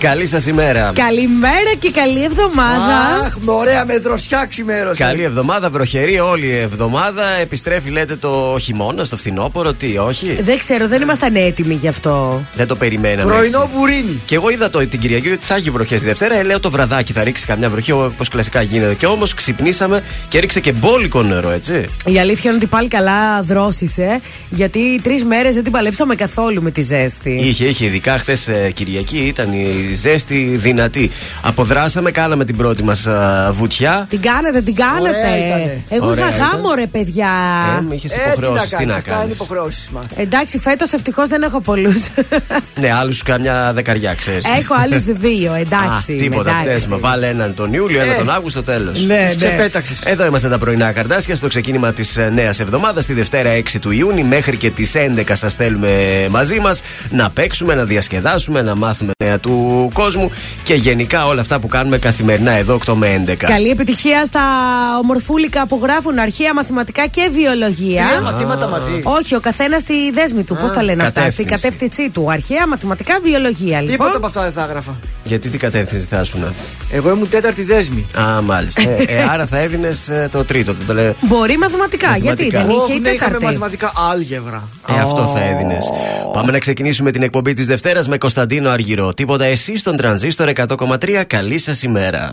Καλή σας ημέρα. Καλημέρα και καλή εβδομάδα. Αχ, με ωραία με δροσιά ξημέρωσε. Καλή εβδομάδα, βροχερή όλη η εβδομάδα. Επιστρέφει, λέτε, το χειμώνα, στο φθινόπωρο, τι, όχι; Δεν ξέρω, δεν ήμασταν έτοιμοι γι' αυτό. Δεν το περιμέναμε. Πρωινό μπουρίνι. Και εγώ είδα το, την Κυριακή ότι θα έχει βροχές τη Δευτέρα. Ε, λέω το βραδάκι θα ρίξει καμιά βροχή όπως κλασικά γίνεται. Και όμως ξυπνήσαμε και έριξε και μπόλικο νερό, έτσι. Η αλήθεια είναι ότι πάλι καλά δρόσησε. Γιατί τρεις μέρες δεν την παλέψαμε καθόλου με τη ζέστη. Είχε, είχε. Ειδικά χθες Κυριακή ήταν η ζέστη δυνατή. Αποδράσαμε, κάναμε την πρώτη μας βουτιά. Την κάνετε, την κάνετε. Εγώ είχα γάμο, ρε παιδιά. Ε, είχες υποχρεώσεις, τι να κάνεις. Εντάξει, φέτος ευτυχώς δεν έχω πολλούς. ναι, άλλους καμιά δεκαριά, ξέρεις. Έχω άλλους δύο, εντάξει. Α, τίποτα, πτέσμα. Βάλε έναν τον Ιούλιο, έναν ε. τον Αύγουστο, τέλος. Ναι, ναι. Εδώ είμαστε τα πρωινά καρτάσια στο ξεκίνημα της ε, νέας εβδομάδας, τη Δευτέρα 6 του Ιούνιου μέχρι και τις 11 σας στέλνουμε μαζί μας να παίξουμε, να διασκεδάσουμε, να μάθουμε νέα του κόσμου και γενικά όλα αυτά που κάνουμε καθημερινά εδώ 8 με 11. Καλή επιτυχία στα ομορφούλικα που γράφουν αρχαία μαθηματικά και βιολογία. Τρία μαθήματα μαζί. Όχι, ο καθένας στη δέσμη του. Πώς το λένε αυτά, στην κατεύθυνσή του. Αρχαία μαθηματικά βιολογία. Λοιπόν. Τίποτα από αυτά δεν θα έγραφα. Γιατί τι κατεύθυνση θα ήσουν; Εγώ ήμουν τέταρτη δέσμη. Α, μάλιστα. ε, ε, άρα θα έδινες ε, το τρίτο. Το, το Μπορεί μαθηματικά, μαθηματικά. γιατί δεν είχε η τέταρτη; Είχαμε μαθηματικά άλγευρα. Ε, αυτό θα έδινες. Πάμε να ξεκινήσουμε την εκπομπή της Δευτέρας με Κωνσταντίνο Αργυρό. Τίποτα εσύ; Στον τρανζίστορ 100,3. Καλή σας ημέρα.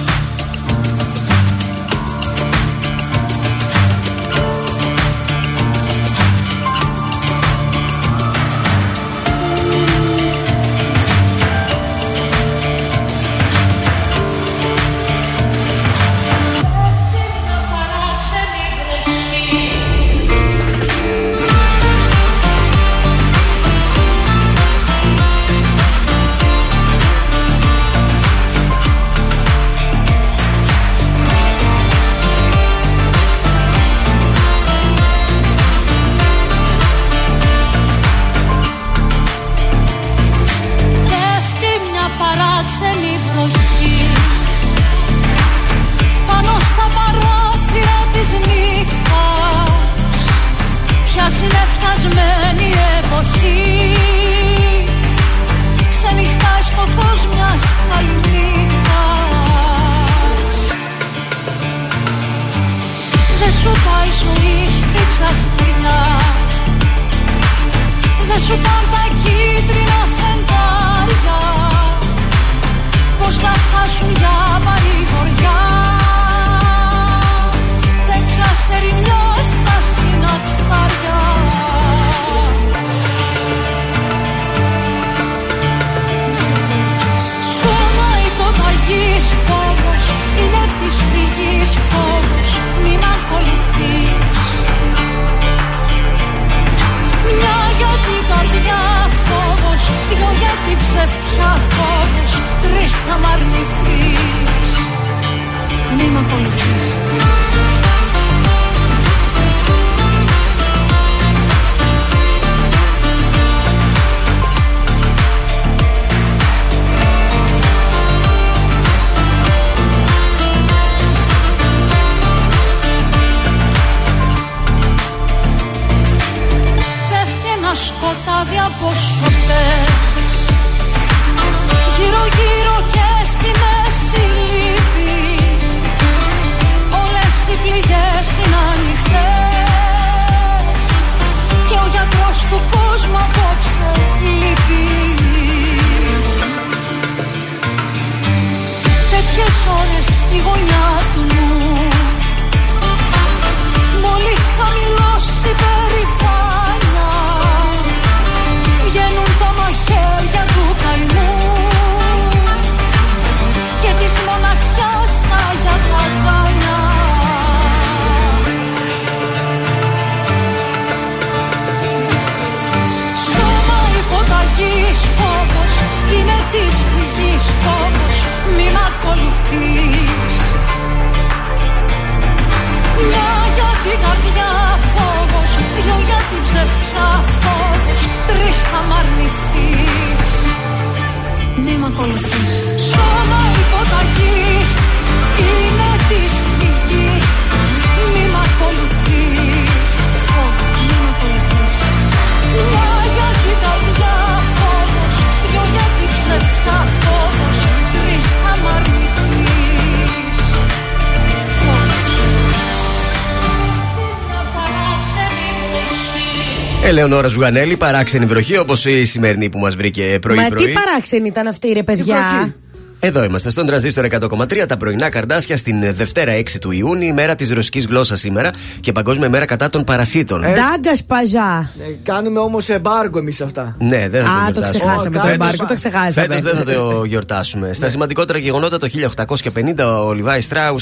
Ελεονόρα Ζουγανέλη, παράξενη βροχή όπως η σημερινή που μας βρήκε Μα πρωί-πρωί. τι παράξενη ήταν αυτή ρε παιδιά Εδώ είμαστε στον τραζίστορ 100,3 τα πρωινά καρδάσια στην Δευτέρα 6 του Ιούνιου, ημέρα της ρωσικής γλώσσας σήμερα και Παγκόσμια μέρα κατά των παρασίτων. Ντάγκας παζά Ε, κάνουμε όμως εμπάργκο εμείς αυτά. Ναι, δεν θα Α, το το γιορτάσουμε. ξεχάσαμε το Φέτος- εμπάρκο, το ξεχάσαμε. Φέτος δεν θα το γιορτάσουμε. Στα σημαντικότερα γεγονότα το 1850 ο Λιβάη Στράου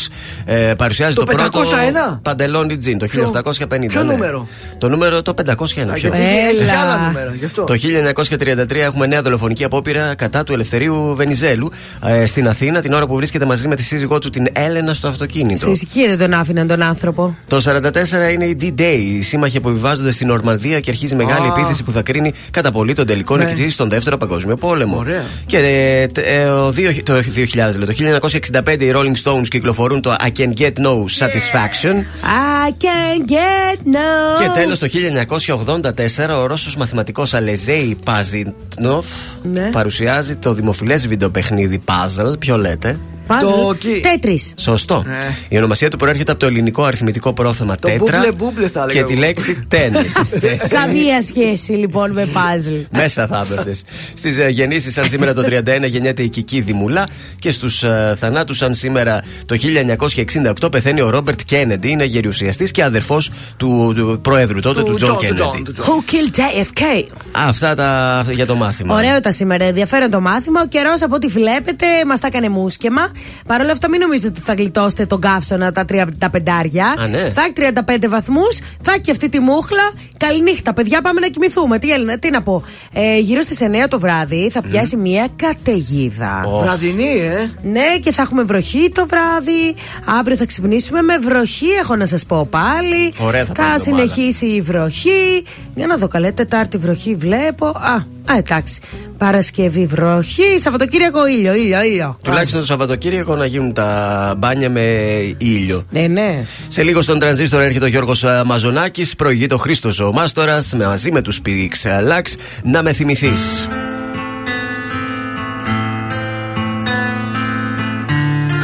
ε, παρουσιάζει Το το, πρώτο 501? παντελόνι τζιν. Το 1850. ποιο ναι. νούμερο; Το νούμερο το 501. Α, ποιο; γιατί Έλα. έχει άλλα νούμερα, γι' αυτό. Το 1933 έχουμε νέα δολοφονική απόπειρα κατά του Ελευθερίου Βενιζέλου ε, στην Αθήνα την ώρα που βρίσκεται μαζί με τη σύζυγό του την Έλενα στο αυτοκίνητο. Σε ησυχία δεν τον άφηναν τον άνθρωπο. Το 44 είναι η D-Day, οι σύμμαχοι αποβιβάζονται στην Ορμανδία και αρχίζει μεγάλη Α. επίθεση που θα κρίνει κατά πολύ τον τελικό Ναι. νικητή στον Δεύτερο Παγκόσμιο Πόλεμο. Ωραία. Και ε, τε- ε, ο δύο- το 2000, λέει, το 1965 οι Rolling Stones κυκλοφορούν το I Can Get No Satisfaction. I can get no. Και τέλος το 1984 ο Ρώσος μαθηματικός Αλεζέη Παζινόφ Ναι. παρουσιάζει το δημοφιλές βιντεοπαιχνίδι Puzzle puzzle, ποιο λέτε; Puzzle. κι. Τέτρις. Σωστό. Ναι. Η ονομασία του προέρχεται από το ελληνικό αριθμητικό πρόθεμα Το τέτρα μπούμπλε μπούμπλε θα έλεγα και τη εγώ. λέξη τέννη. Καμία σχέση λοιπόν με puzzle. Μέσα θα έπεφτε. Στις γεννήσεις, σαν σήμερα το 31 γεννιέται η Κική Δημουλά και στους θανάτους, σαν σήμερα το 1968 πεθαίνει ο Ρόμπερτ Κέννεντι. Είναι γερουσιαστής και αδερφός του, του προέδρου τότε, του Τζον John, του Κέννεντι. John, του John. Who killed JFK? Αυτά τα για το μάθημα. Ωραίο τα σήμερα, ενδιαφέρον το μάθημα. Ο καιρός από ό,τι βλέπετε μας τα έκανε μούσκεμα. Παρ' όλα αυτά, μην νομίζετε ότι θα γλιτώσετε τον καύσωνα τα 35 πεντάρια. Α, ναι. Θα έχει 35 βαθμούς, θα έχει και αυτή τη μούχλα. Καληνύχτα, παιδιά, πάμε να κοιμηθούμε. Τι, Έλληνα, τι να πω. Ε, γύρω στις 9 το βράδυ θα πιάσει μια καταιγίδα. Ω. Βραδινή, ε. Ναι, και θα έχουμε βροχή το βράδυ. Αύριο θα ξυπνήσουμε με βροχή, έχω να σας πω πάλι. Ωραία θα πάει η εβδομάδα. συνεχίσει η βροχή. Για να δω καλέ, Τετάρτη βροχή βλέπω. Α, α εντάξει. Παρασκευή βροχή. Σαββατοκύριακο ήλιο, ήλιο, ήλιο. Τουλάχιστον το Σαββατοκύριακο να γίνουν τα μπάνια με ήλιο. Ναι, ναι. Σε λίγο στον τρανζίστορ έρχεται ο Γιώργος Μαζονάκη. Προηγείται ο Χρήστος ο Μάστορα μαζί με τους Πίξ Λάξ να με θυμηθείς.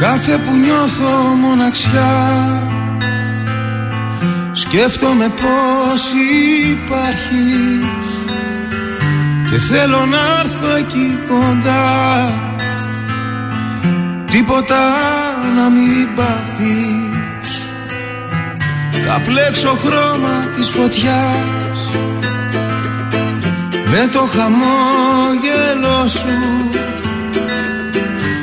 Κάθε που νιώθω μοναξιά Σκέφτομαι πως υπάρχεις Και θέλω να έρθω εκεί κοντά. Τίποτα να μην πάθεις. Θα πλέξω χρώμα της φωτιάς. Με το χαμόγελο σου.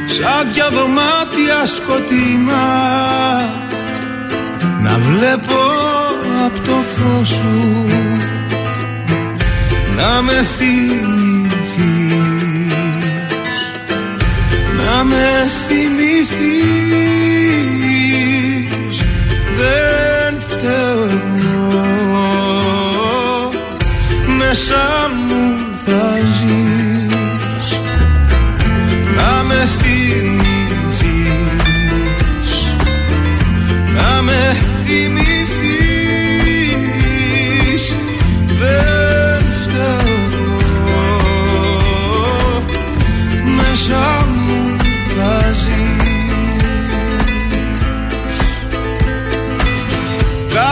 Σαν δυο δωμάτια σκοτεινά. Να βλέπω από το φως σου Να με θυμηθείς. Να με θυμηθείς. Δεν φταίω εγώ Μέσα μου θα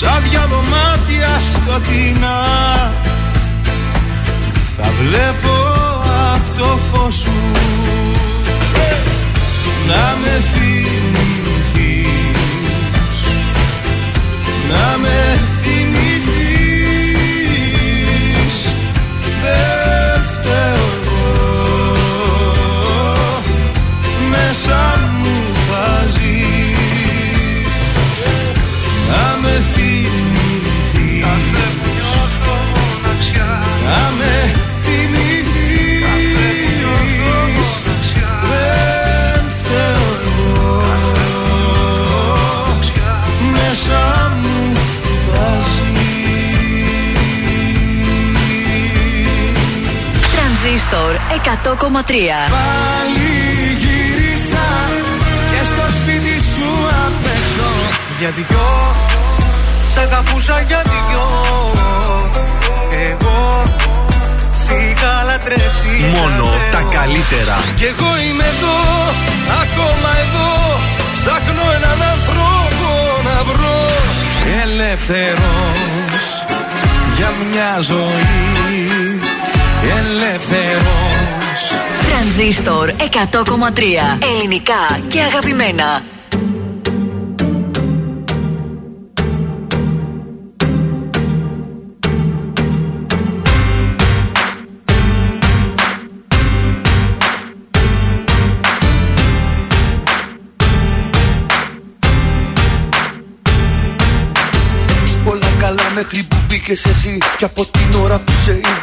Σαν δυο δωμάτια σκοτεινά Θα βλέπω απ' το φως σου. Να με θυμηθείς. Να με θυμηθείς. Δεν φταίω εγώ. Μέσα Τρανζίστορ 100,3. Πάλι γύρισα και στο σπίτι σου απ' έξω Για δυο, σ' αγαπούσα για δυο Εγώ σ' είχα λατρέψει Μόνο σαν τα Θεό. καλύτερα. Κι εγώ είμαι εδώ, ακόμα εδώ Ψάχνω έναν άνθρωπο να βρω Ελεύθερος για μια ζωή Ελεύθερος Τρανζίστορ 100,3. Ελληνικά και αγαπημένα. Όλα καλά μέχρι που μπήκες εσύ. Και από την ώρα που σε είδα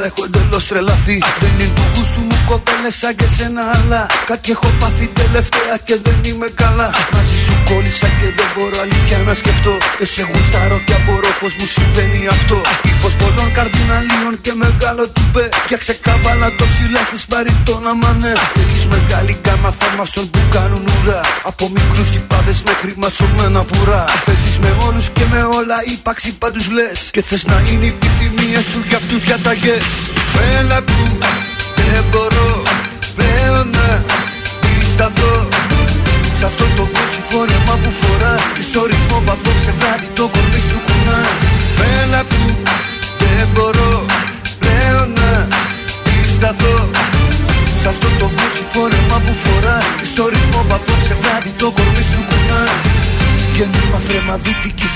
έχω εντελώς τρελαθεί. Δεν είναι του γούστου μου κοπέλες σαν και σένα, αλλά κάτι έχω πάθει τελευταία και δεν είμαι καλά. Μαζί σου κόλλησα και δεν μπορώ αλήθεια να σκεφτώ. Και σε γουστάρω και απορώ πως μου συμβαίνει αυτό. Ήφο πολλών καρδιναλίων και μεγάλο τουπέ. Για ξεκάβαλα το ψηλά τη πάρει το να μανέ. Έχεις μεγάλη γκάμα θαύμαστον που κάνουν ουρά. Από μικρούς τυπάδες μέχρι ματσωμένα πουρά. Παίζεις με όλους και με όλα, ύπαξι πάντου λες. Και θες να είναι η επιθυμία σου για αυτούς διαταγέ. Έλα που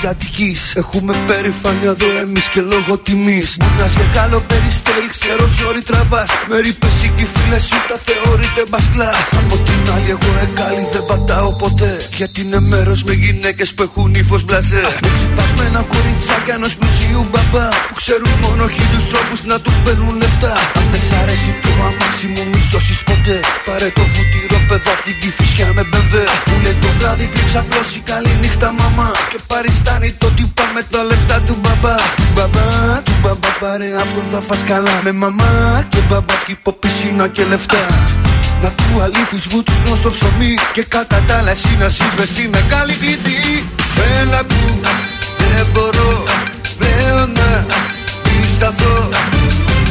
Αττικής. Έχουμε περηφάνεια εδώ εμείς και λόγω τιμής. Μουρνά για καλό περιστέρι, ξέρω ζόρι τραβάς. Με ρήπες και φίλε σου τα θεωρείτε μπασκλάς. Από την άλλη, εγώ εκάλι δεν πατάω ποτέ. Γιατί είναι μέρος με γυναίκες που έχουν ύφος μπλαζέ. Με ξυπασμένα κοριτσάκια ενό πλουσίου μπαμπά. Που ξέρουν μόνο χίλιους τρόπους να του παίρνουν λεφτά. Αν δεν σ' αρέσει το αμάξι μου, μη σώσεις ποτέ. Πάρε το βουτυρό παιδά την κυφισιά με μπενδέ. Που λέει το βράδυ πριν ξαπλώσει καλή νύχτα μαμά. Και παριστάνει το τύπα με τα λεφτά του μπαμπά. Του μπαμπά, του μπαμπά πάρε αυτόν θα φας καλά. Με μαμά και μπαμπά κύπο πισίνα και λεφτά. Να του αλήθεις βούτυνο στο ψωμί Και κατά τα άλλα εσύ να ζεις μες στη μεγάλη κλειδί Έλα που δεν μπορώ πλέον να σταθώ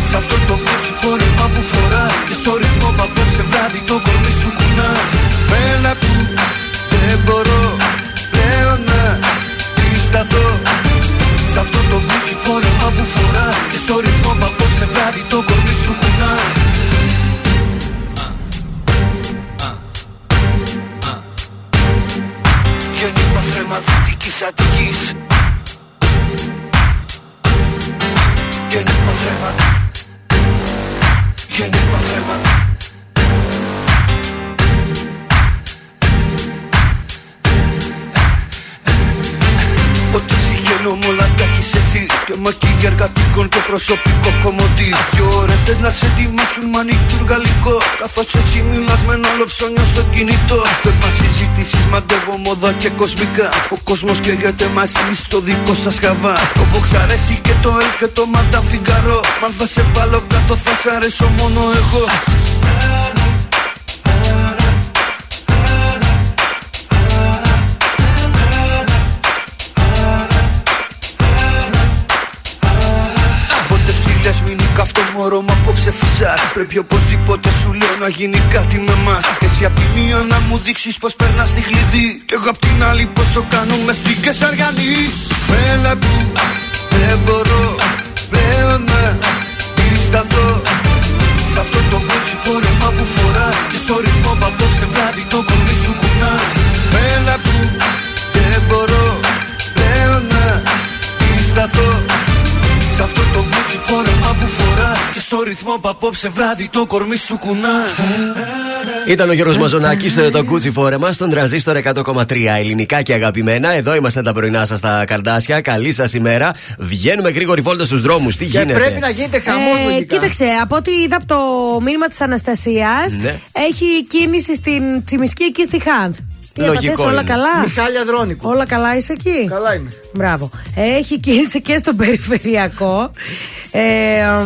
Σ' αυτό το κότσι φόρεμα που φοράς Και στο ρυθμό που απόψε βράδυ το κορμί σου κουνάς Έλα που δεν μπορώ Σ' αυτό το κότσι φόρεμα που φοράς Και στο ρυθμό που απόψε βράδυ το κορμί σου κουνάς. Γέννημα θρέμα δυτικής Αττικής. Γέννημα θρέμα Γέννημα θρέμα Ό,τι συγχαίνω μ' όλα τα έχεις εσύ. Και μακίγια εργατικών και προσωπικό κομμωτή. Δυο ώρες θες να σε ετοιμάσουν μανικούρ γαλλικό. Καθώς εσύ μιλάς με ένα όλο ψώνιο στο κινητό. Θέμα συζητήσεις μαντεύω μόδα και κοσμικά. Ο κόσμος καίγεται μαζί στο δικό σας χαβά. Το Vox αρέσει και το L και το Madame Figaro Μα αν θα σε βάλω κάτω θα σ' αρέσω μόνο εγώ μωρό μου απόψε φυσάς Πρέπει οπωσδήποτε σου λέω να γίνει κάτι με μας Εσύ απ' τη μία να μου δείξεις πως περνάς τη κλειδί Κι εγώ απ' την άλλη πως το κάνουμε στην Κεσαριανή Έλα που δεν μπορώ πλέον να σταθώ Σ' αυτό το κούτσι φόρεμα που φοράς Και στο ρυθμό που απόψε βράδυ το κορμί σου κουνάς. Έλα που δεν μπορώ πλέον να σταθώ Σ' αυτό το κούτσι φόρεμα που φοράς Και στο ρυθμό που απόψε βράδυ το κορμί σου κουνάς Ήταν ο Γιώργος Μαζονάκης, το κούτσι φόρεμα στον τραζίστορ 100,3 ελληνικά και αγαπημένα. Εδώ είμαστε τα πρωινά σας στα καρδάσια. Καλή σας ημέρα. Βγαίνουμε γρήγορη βόλτα στους δρόμους. Τι Και γίνεται; πρέπει να γίνεται χαμός Ε, λογικά. κοίταξε, από ό,τι είδα από το μήνυμα της Αναστασίας, Ναι. έχει κίνηση στην Τσιμισκή εκεί στη Χάνθ. Τι Λογικό έπαθες, όλα είναι. καλά; Μιχάλη Αδρόνικου. Όλα καλά είσαι εκεί; Καλά είμαι. Μπράβο. Έχει κίνηση και στο περιφερειακό. Ε,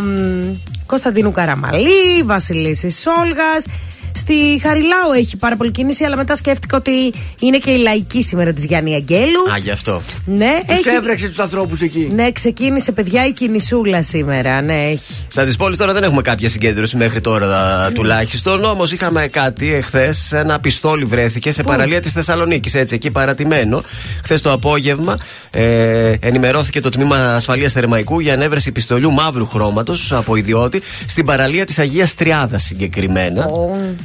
μ, Κωνσταντίνου Καραμαλή, Βασιλίσης Σόλγας. Στη Χαριλάου έχει πάρα πολύ κίνηση, αλλά μετά σκέφτηκα ότι είναι και η λαϊκή σήμερα της Γιάννη Αγγέλου. Α, γι' αυτό. Ναι, Τους έχει... έβρεξε τους ανθρώπους εκεί. ναι, ξεκίνησε παιδιά η κινησούλα σήμερα. Ναι, έχει. Στα της πόλης τώρα δεν έχουμε κάποια συγκέντρωση μέχρι τώρα τουλάχιστον. Όμως είχαμε κάτι εχθές. Ένα πιστόλι βρέθηκε σε παραλία της Θεσσαλονίκης. Έτσι, εκεί παρατημένο. Χθες το απόγευμα ε, ενημερώθηκε το τμήμα ασφαλείας Θερμαϊκού για ανέβρεση πιστολιού μαύρου χρώματος από ιδιώτη στην παραλία της Αγίας Τριάδας συγκεκριμένα.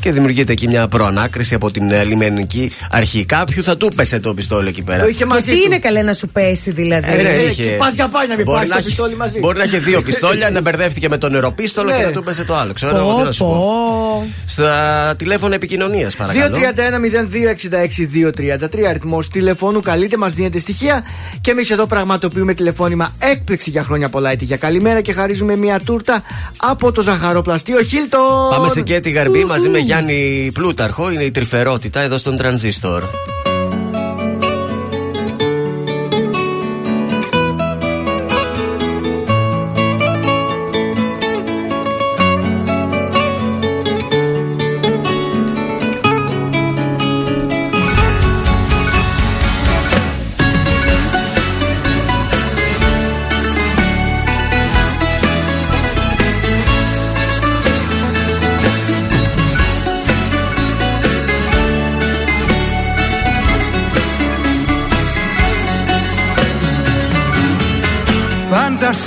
Και δημιουργείται εκεί μια προανάκριση από την ε, λιμενική αρχή. Κάποιου θα του πέσε το πιστόλι εκεί πέρα. Το είχε Και μαζί τι του. είναι καλέ να σου πέσει δηλαδή; Ε, ναι, Ε, είχε- και πας για πάνια, μην Μπορεί πάρεις να το έχει- πιστόλι μαζί. Μπορεί να έχει δύο πιστόλια, να μπερδεύτηκε με το νεροπίστολο Ναι. και να του πέσε το άλλο. Ξέρω εγώ τι Πω, να σου πω. πω. Στα τηλέφωνα επικοινωνίας, παρακαλώ. 231-0266-233 αριθμός τηλεφώνου. Καλείτε, μας δίνετε στοιχεία. Και εμείς εδώ πραγματοποιούμε τηλεφώνημα έκπληξη για χρόνια πολλά έτη για καλημέρα και χαρίζουμε μια τούρτα από το ζαχαροπλαστείο Χίλτον. Πάμε σε Κέτη Γαρμπή μαζί με Γιάννη Πλούταρχο. Είναι η τρυφερότητα εδώ στον Τρανζίστορ.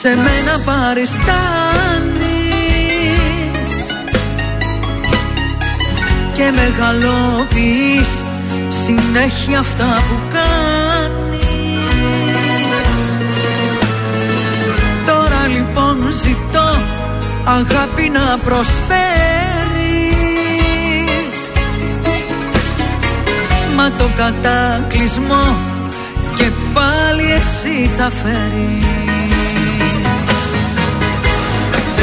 σε μένα παριστάνεις Και μεγαλοποιείς συνέχεια αυτά που κάνεις. Τώρα λοιπόν ζητώ αγάπη να προσφέρεις. Μα το κατάκλυσμό και πάλι εσύ θα φέρεις. Δεν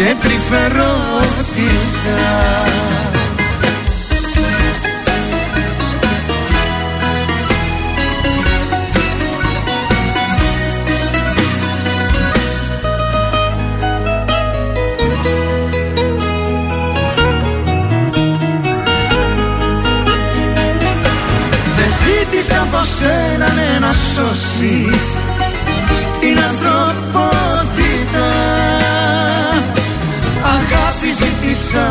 και τρυφερότητα Δεν ζήτησα από σένα ναι, να σώσεις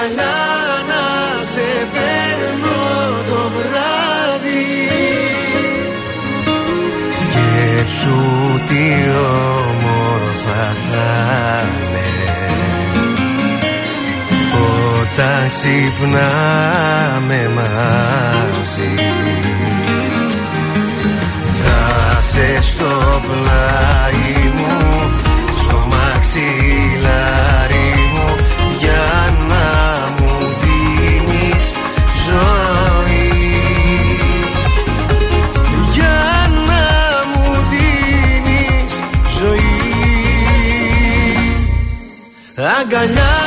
Αγκαλιά να σε παίρνω το βράδυ. Σκέψου τι όμορφα θα είναι. Όταν ξυπνάμε μαζί Θα σε στο πλάι μου Στο μαξιλάρι Αγκαλιά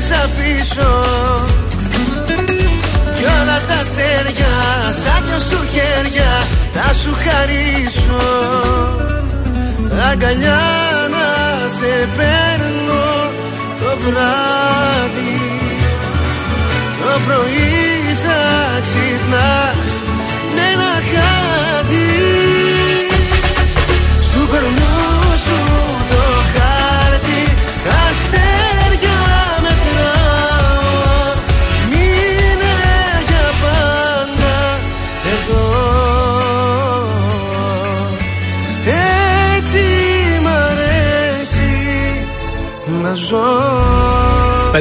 Δεν θα σ' αφήσω. Κι όλα τα αστέρια στα δυο σου χέρια Θα σου χαρίσω. Αγκαλιά να σε παίρνω το βράδυ Το πρωί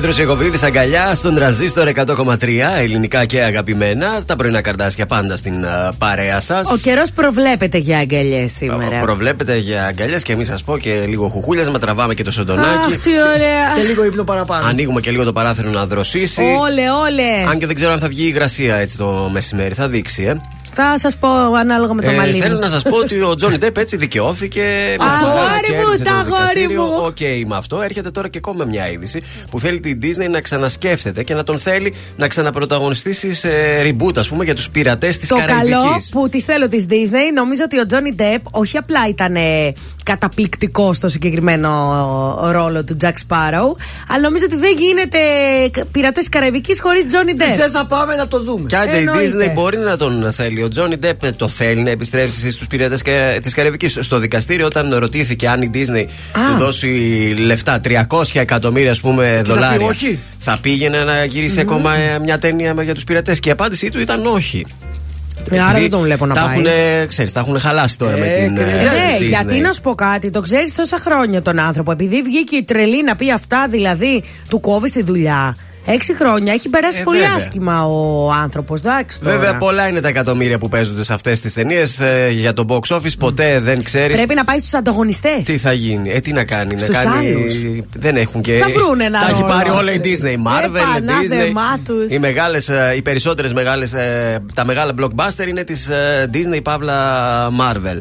Πέτρο Ιακωβίδη, αγκαλιά στον τρανζίστορ 100,3 ελληνικά και αγαπημένα. Τα πρωινά καρντάσια πάντα στην α, παρέα σας. Ο καιρός προβλέπεται για αγκαλιές σήμερα. Προβλέπεται για αγκαλιές και εμείς σα πω και λίγο χουχούλιασμα. Τραβάμε και το σεντονάκι. Αχ, τι ωραία. Και λίγο ύπνο παραπάνω. Ανοίγουμε και λίγο το παράθυρο να δροσίσει. Όλε, όλε. Αν και δεν ξέρω αν θα βγει η υγρασία έτσι το μεσημέρι. Θα δείξει, ε. Θα σας πω ανάλογα με το Ε, μαλλί. μου. θέλω να σας πω ότι ο Τζόνι Ντέπ έτσι δικαιώθηκε. με Αγόρι αυτό, μου, κέρδισε τα το αγόρι δικαστήριο. μου. Οκ, με αυτό έρχεται τώρα και ακόμα μια είδηση που θέλει την Disney να ξανασκέφτεται και να τον θέλει να ξαναπρωταγωνιστήσει σε reboot, ας πούμε, για τους πειρατές της Το καλό Καραϊβικής. που της θέλω της Disney, νομίζω ότι ο Τζόνι Ντεπ όχι απλά ήταν ε, καταπληκτικό στο συγκεκριμένο ρόλο του Jack Sparrow, αλλά νομίζω ότι δεν γίνεται πειρατές Καραϊβικής χωρίς Τζόνι Ντεπ. Δεν θα πάμε να το δούμε. Και άντε η Εννοείται. Disney μπορεί να τον θέλει. Ο Τζόνι Ντεπ το θέλει να επιστρέψει στους πειρατές της Καραϊβικής. Στο δικαστήριο, όταν ρωτήθηκε αν η Disney του δώσει λεφτά, 300 εκατομμύρια ας πούμε, θα πει δολάρια, όχι. θα πήγαινε να γυρίσει ακόμα ε, μια ταινία για τους πειρατές. Και η απάντησή του ήταν όχι. Ε, άρα Επειδή δεν τον βλέπω να τα πάει. έχουνε, ξέρεις, τα έχουν χαλάσει τώρα με την. και ε, Ναι, Disney. γιατί να σου πω κάτι, το ξέρεις τόσα χρόνια τον άνθρωπο. Επειδή βγήκε η τρελή να πει αυτά, δηλαδή του κόβεις τη δουλειά. Έξι χρόνια έχει περάσει Ε, πολύ βέβαια. άσχημα ο άνθρωπος. Εντάξει τώρα. Βέβαια, πολλά είναι τα εκατομμύρια που παίζονται σε αυτές τις ταινίες για το box office. Ποτέ δεν ξέρεις Πρέπει να πάει στους ανταγωνιστές. τι θα γίνει. Ε, τι να κάνει. Στους να κάνει. άλλους. Δεν έχουν και. Θα βρούνε ένα Τα έχει ρόλο. πάρει όλα η Disney. Η Marvel, η πανάδεμά Disney. τους. Οι, μεγάλες, ε, οι περισσότερες μεγάλες. Τα μεγάλα blockbuster είναι της Disney Παύλα Marvel.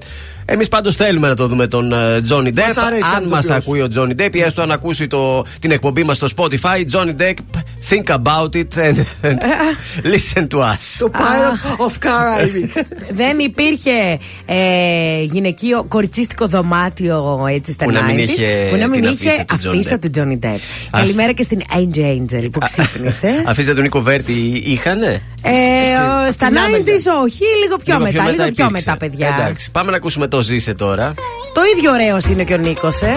Εμείς πάντως θέλουμε να το δούμε τον Τζόνι Depp. Μας αρέσει Αν ο μας ηθοποιός. ακούει ο Τζόνι Depp ή έστω αν ακούσει το, την εκπομπή μας στο Spotify, Johnny Depp, think about it and, and listen to us. Το Pirate of Caribbean. Δεν υπήρχε ε, γυναικείο κοριτσίστικο δωμάτιο έτσι στα Που να μην 90s, είχε που να μην την είχε αφίσα του Johnny αφίσα Depp. του Τζόνι Ντεπ. Καλημέρα και στην Angel Angel που ξύπνησε. Αφήστε τον Νίκο Βέρτη, είχανε; Ε, ο- στα την 90s όχι, λίγο πιο Λίγο μετά, λίγο πιο υπήρξε. μετά, παιδιά. Εντάξει, πάμε να ακούσουμε το Ζήσε τώρα. Το ίδιο ωραίος είναι και ο Νίκος, ε.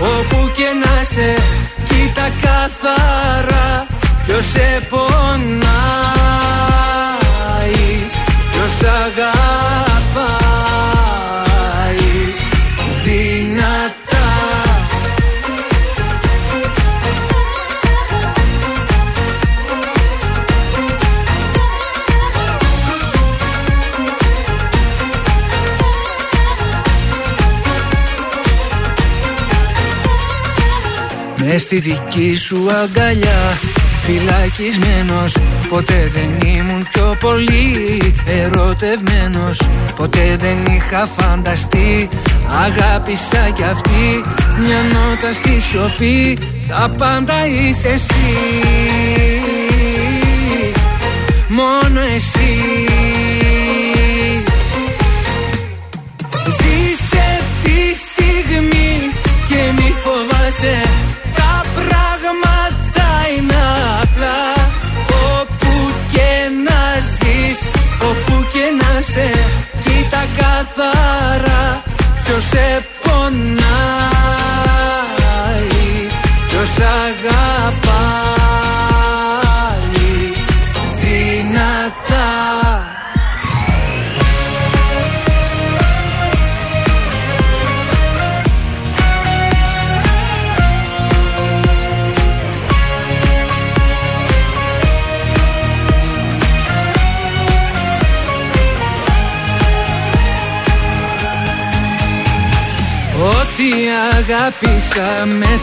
Όπου και να σε Κοίτα καθαρά Ποιος σε πονάει Μες στη δική σου αγκαλιά Φυλακισμένος Ποτέ δεν ήμουν πιο πολύ ερωτευμένος. Ποτέ δεν είχα φανταστεί Αγάπησα κι αυτή Μια νότα στη σιωπή Τα πάντα είσαι εσύ. Μόνο εσύ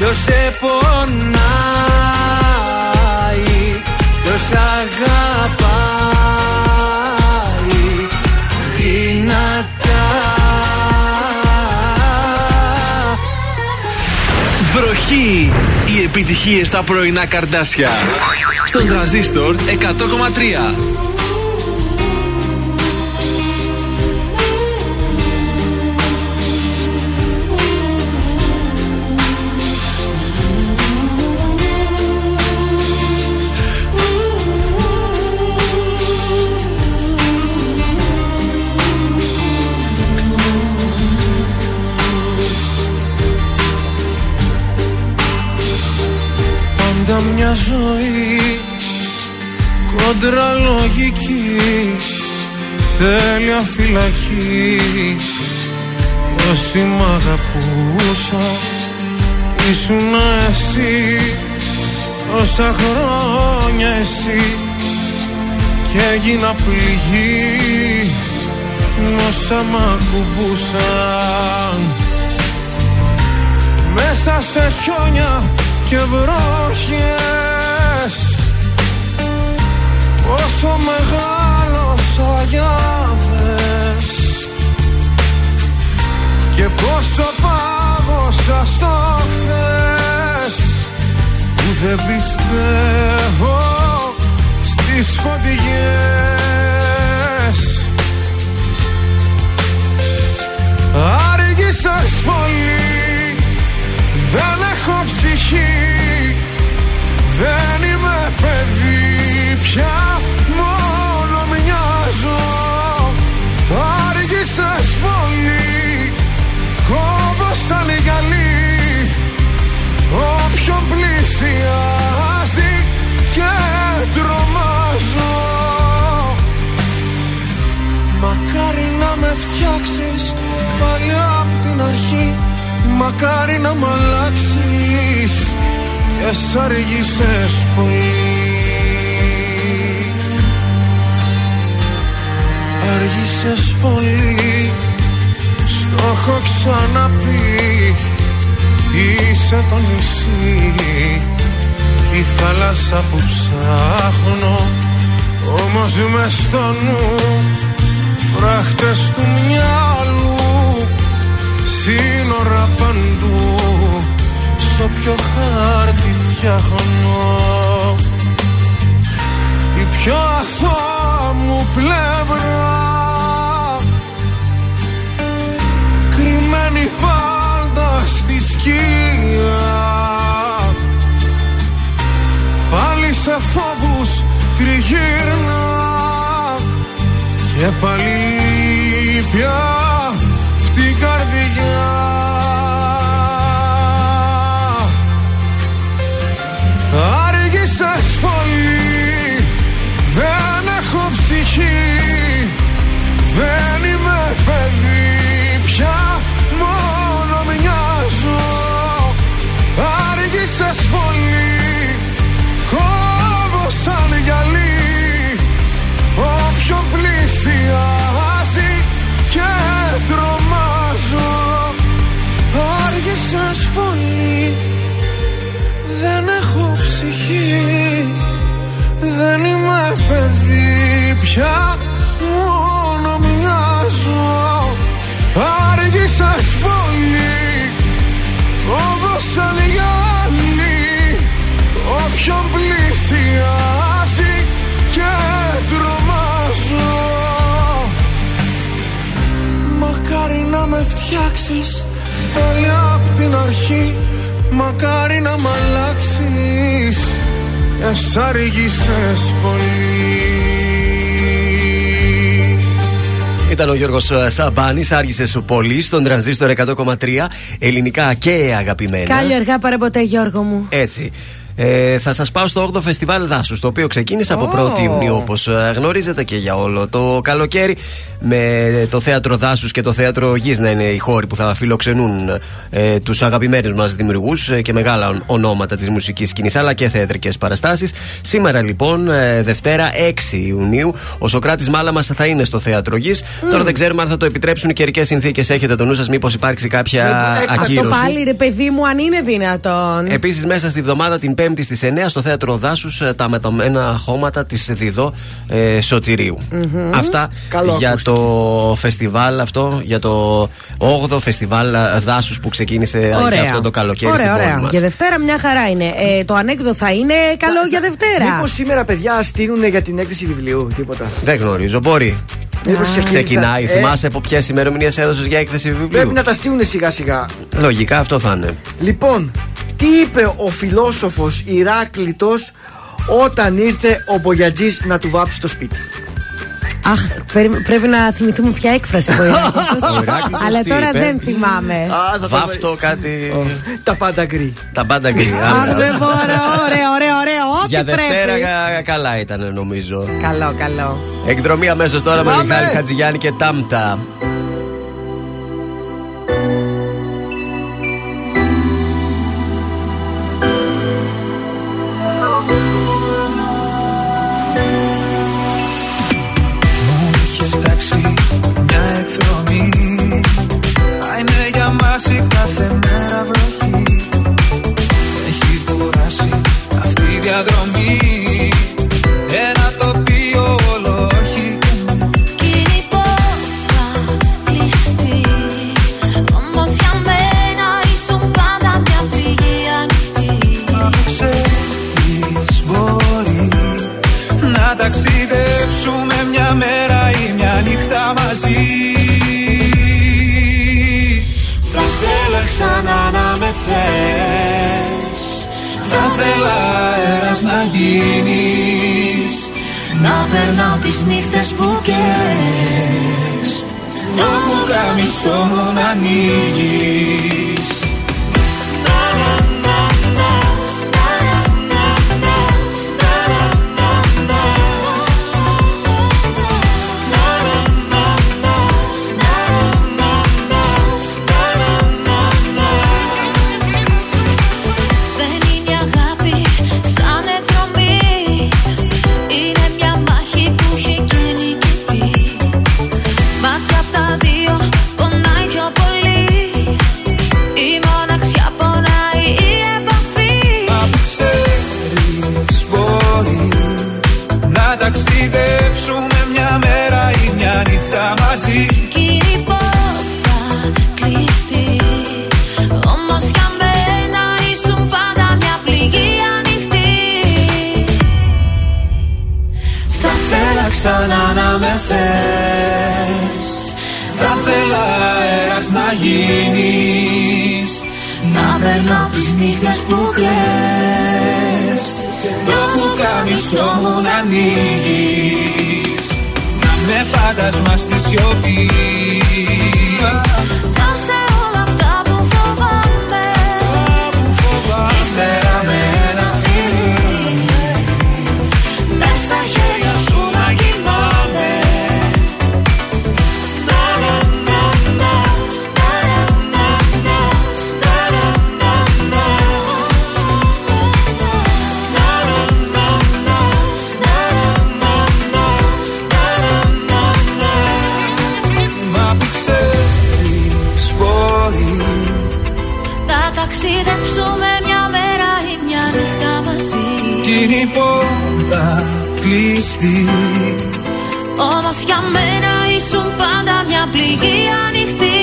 ποιος σε πονάει Ποιος αγαπάει δυνατά Βροχή! Οι επιτυχίες στα πρωινά καρδάσια. Στον τραζίστορ 100,3. Κόντρα λογική τέλεια φυλακή. Όσοι μ' αγαπούσα ήσουν εσύ. Τόσα χρόνια εσύ. Και έγινα πληγή όσα μ' ακουμπούσαν. Μέσα σε χιόνια και βροχές Πόσο μεγάλωσα για δες Και πόσο πάγωσα στο χθες. Που δεν πιστεύω στις φωτιές Άργησες πολύ Δεν έχω ψυχή Δεν είμαι παιδί πια μόνο μοιάζω Άργησες πολύ Κόβω σαν γυαλί. Όποιον πλησιάζει και τρομάζω. Μακάρι να με φτιάξεις παλιά από την αρχή. Μακάρι να μ' αλλάξεις. Και σ' πολύ. Αργήσες πολύ Στο έχω ξαναπεί. Είσαι το νησί Η θάλασσα που ψάχνω. Όμως μες στο νου Φράχτες του μυαλού. Σύνορα παντού Σ' όποιο χάρτη φτιάχνω. Η πιο αθώα μου πλευρά. Κρυμμένη πάντα στη σκία Πάλι σε φόβους τριγύρνα. Και πάλι πια την καρδιά Άργησες πολύ. Δεν έχω ψυχή Δεν είμαι παιδί πια αρχή Μακάρι να μ' αλλάξεις και σ' αργήσες πολύ Ήταν ο Γιώργος Σαμπάνης, άργησε σου πολύ στον τρανζίστορ 100,3 ελληνικά και αγαπημένα. Κάλλιο αργά παρά ποτέ, Γιώργο μου. Έτσι. Ε, θα σας πάω στο 8ο Φεστιβάλ Δάσους, το οποίο ξεκίνησε από Ω. 1η Ιουνίου, όπως γνωρίζετε και για όλο το καλοκαίρι. Με το θέατρο Δάσους και το θέατρο Γης να είναι οι χώροι που θα φιλοξενούν ε, τους αγαπημένους μας δημιουργούς και μεγάλα ονόματα της μουσικής σκηνής, αλλά και θεατρικές παραστάσεις. Σήμερα λοιπόν, ε, Δευτέρα 6 Ιουνίου, ο Σοκράτης Μάλαμα θα είναι στο θέατρο Γης. Τώρα δεν ξέρουμε αν θα το επιτρέψουν οι καιρικές συνθήκες. Έχετε το νου σας, μήπως υπάρξει κάποια Αυτό ακύρωση. πάλι ρε παιδί μου, αν είναι δυνατόν. Επίσης, μέσα στη βδομάδα την 5η στις 9 στο θέατρο Δάσους τα μεταμένα χώματα της Διδό ε, σωτηρίου Αυτά Καλό για ακούστηκε. το φεστιβάλ αυτό, για το 8ο φεστιβάλ Δάσους που ξεκίνησε για αυτό το καλοκαίρι ωραία, στην ωραία. πόλη μας. Για Δευτέρα μια χαρά είναι. Ε, το ανέκδοτο θα είναι καλό για Δευτέρα. Μήπως σήμερα, παιδιά, στείλουν για την έκθεση βιβλίου, τίποτα. Δεν γνωρίζω, μπορεί. Μήπως ξεκίνησαν. Ξεκινάει, Ε, θυμάσαι από ποιες ημερομηνίες έδωσες για έκθεση βιβλίου; Πρέπει να τα στείλουν σιγά σιγά. Λογικά αυτό θα είναι. Λοιπόν, τι είπε ο φιλόσοφος Ηράκλητος όταν ήρθε ο Μπογιατζής να του βάψει το σπίτι; Αχ, πρέπει, πρέπει να θυμηθούμε ποια έκφραση μπορεί να έχει. Ο Ηράκλειτος Αλλά τι τώρα είπε; δεν θυμάμαι. Α, θα το- Βάφτο κάτι. Τα πάντα γκρι. Τα πάντα γκρι. Αχ, Άρα, δεν μπορώ. Ωραίο, ωραίο, ωραίο. Ό,τι Για Δευτέρα πρέπει. κα- καλά ήταν νομίζω. Καλό, καλό. Εκδρομή αμέσως τώρα με Πάμε! Μιχάλη Χατζηγιάννη και Τάμτα. Για μας η Θα θέλα αέρας να γίνεις. Να περνάω τις νύχτες που καίες Το πουκάμισο μου να ανοίγεις να με θες. Θα θέλα αέρας να γίνεις. Να περνάω τις νύχτες που κλαις. Το πουκάμισό μου να ανοίγεις. Να με φάντασμα στη σιωπή. χωριστεί Όμως για μένα ήσουν πάντα μια πληγή ανοιχτή.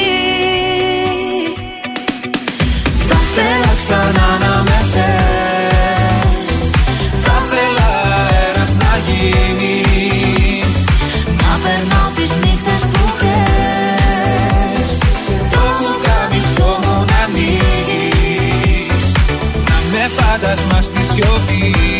Θα θέλα ξανά να με θες. Θα θέλα αέρας να γίνεις. Να περνάω τις νύχτες που θες Το βουκάμισό μου να ανοίγεις Να με φαντασμάς στη σιωπή.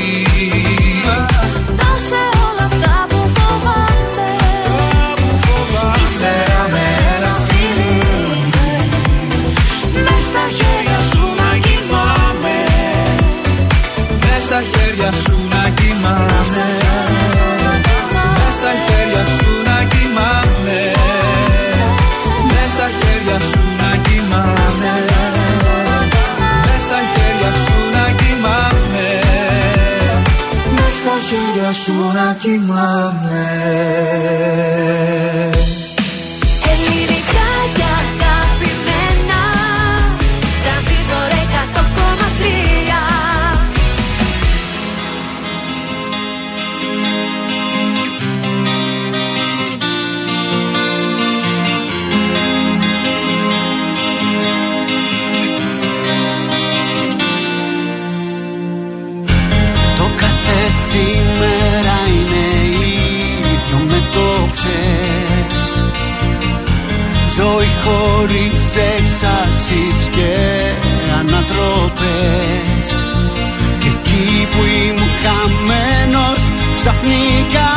σου να κοιμάμαι. εξετάσεις και ανατροπές Και εκεί που ήμουν χαμένος ξαφνικά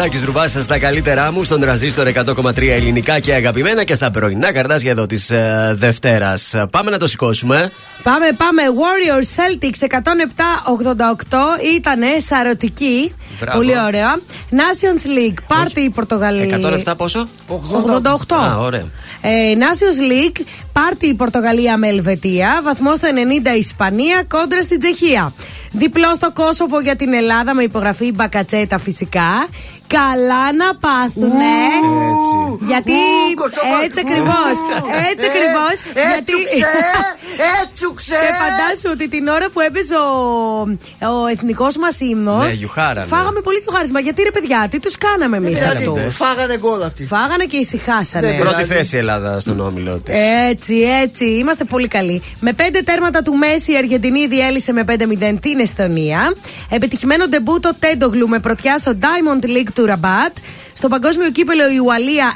Σάκη Ρουβά στα καλύτερά μου στον τραζίστορ 100,3 ελληνικά και αγαπημένα και στα πρωινά καρτάσια εδώ της ε, Δευτέρας. Πάμε να το σηκώσουμε. Πάμε, πάμε. Warriors Celtics 107-88 ήταν σαρωτική. Μπράβο. Πολύ ωραία. Nations League, πάρτι η Πορτογαλία. 107 πόσο; 88. Α, ωραία. Ε, Nations League, πάρτι η Πορτογαλία με Ελβετία. Βαθμό στο 90 η Ισπανία κόντρα στην Τσεχία. Διπλό στο Κόσοβο για την Ελλάδα με υπογραφή Μπακατσέτα φυσικά. Καλά να πάθουνε. Γιατί έτσι ακριβώς. Έτσι ακριβώς. Έτσουξε! Έτσουξε! Και φαντάσου ότι την ώρα που έπαιζε ο, ο εθνικός μας ύμνος. Ναι, γιουχάρανε. Φάγαμε πολύ γιουχάρισμα. Γιατί ρε παιδιά, τι τους κάναμε εμείς Δηλαδή, αυτούς; Φάγανε γκολ αυτοί. Φάγανε και ησυχάσανε. Πρώτη θέση η Ελλάδα στον όμιλο της. Έτσι, έτσι. Είμαστε πολύ καλοί. Με πέντε τέρματα του Μέση, η Αργεντινή διέλυσε με 5-0 την Εστονία. Επιτυχημένο ντεμπούτο Τέντογλου με πρωτιά στο Diamond League του Ραμπάτ. Στο παγκόσμιο κύπελο η Ουαλία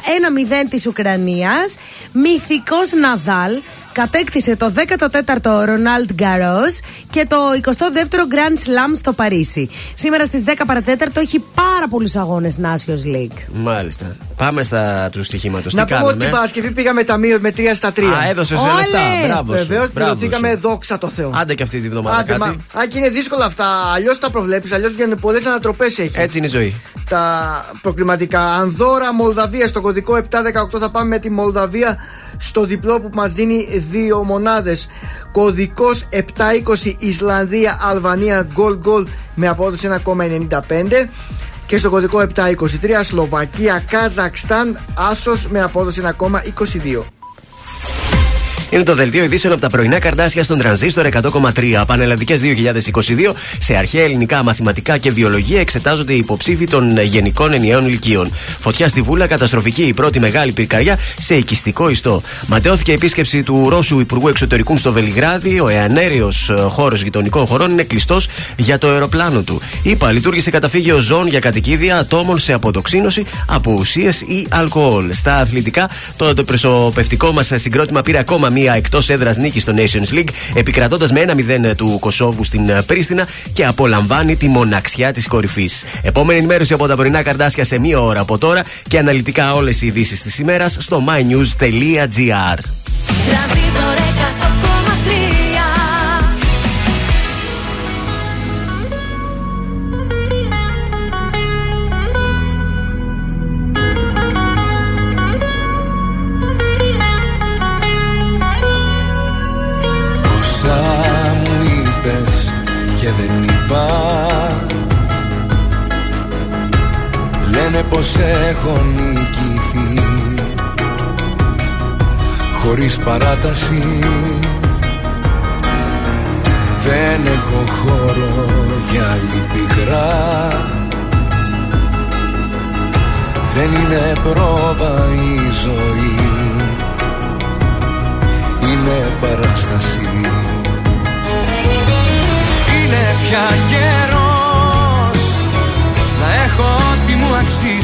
1-0 της Ουκρανίας. Μυθικός Ναδάλ κατέκτησε το 14ο Ρονάλντ Γκαρός και το 22ο Grand Slam στο Παρίσι. Σήμερα στις 10 παρατέταρτο έχει πάρα πολλούς αγώνες Nations League. Μάλιστα. Πάμε στα τους στοιχήματος. Τι Να πούμε κάναμε; ότι την Παρασκευή πήγαμε ταμείο με 3 στα 3. Α, έδωσες Όλε! λεφτά. Μπράβο. σου, Βεβαίω μπράβο πληρωθήκαμε σου. δόξα τω Θεώ. Άντε και αυτή τη βδομάδα Άντε, κάτι. μα, α, και είναι δύσκολα αυτά. Αλλιώς τα προβλέπεις, αλλιώς βγαίνουν πολλές ανατροπές έχει. Έτσι είναι η ζωή. Τα προκριματικά. Ανδώρα, Μολδαβία στο κωδικό 718 θα πάμε με τη Μολδαβία στο διπλό που μας δίνει δύο μονάδες. Κωδικός 720 Ισλανδία, Αλβανία, γκολ γκολ με απόδοση 1,95. Και στο κωδικό 723 Σλοβακία, Καζακστάν, Άσος με απόδοση 1,22. Είναι το δελτίο ειδήσεων από τα πρωινά καρτάσια στον τρανζίστορ 100,3. Πανελλαδικές 2022. Σε αρχαία ελληνικά, μαθηματικά και βιολογία εξετάζονται οι υποψήφοι των γενικών ενιαίων λυκείων. Φωτιά στη Βούλα, καταστροφική η πρώτη μεγάλη πυρκαγιά σε οικιστικό ιστό. Ματαιώθηκε η επίσκεψη του Ρώσου Υπουργού Εξωτερικού στο Βελιγράδι. Ο εανέριο χώρος γειτονικών χωρών είναι κλειστός για το αεροπλάνο του. Είπα, λειτουργήσε καταφύγιο ζώων για κατοικίδια ατόμων σε αποτοξίνωση από ουσίες ή αλκοόλ. Στα αθλητικά, το αντιπροσωπευτικό μας συγκρότημα πήρε ακόμα μία εκτός έδρας νίκη στο Nations League, επικρατώντας με 1-0 του Κωσόβου στην ε, Πρίστινα και απολαμβάνει τη μοναξιά της κορυφής. Επόμενη ενημέρωση από τα πρωινά καρτάσια σε μία ώρα από τώρα και αναλυτικά όλες οι ειδήσεις της ημέρας στο mynews.gr. πως έχω νικηθεί. Χωρίς παράταση Δεν έχω χώρο για άλλη πικρά. Δεν είναι πρόβα η ζωή είναι παράσταση. Είναι πια καιρός να έχω ό,τι μου αξίζει Να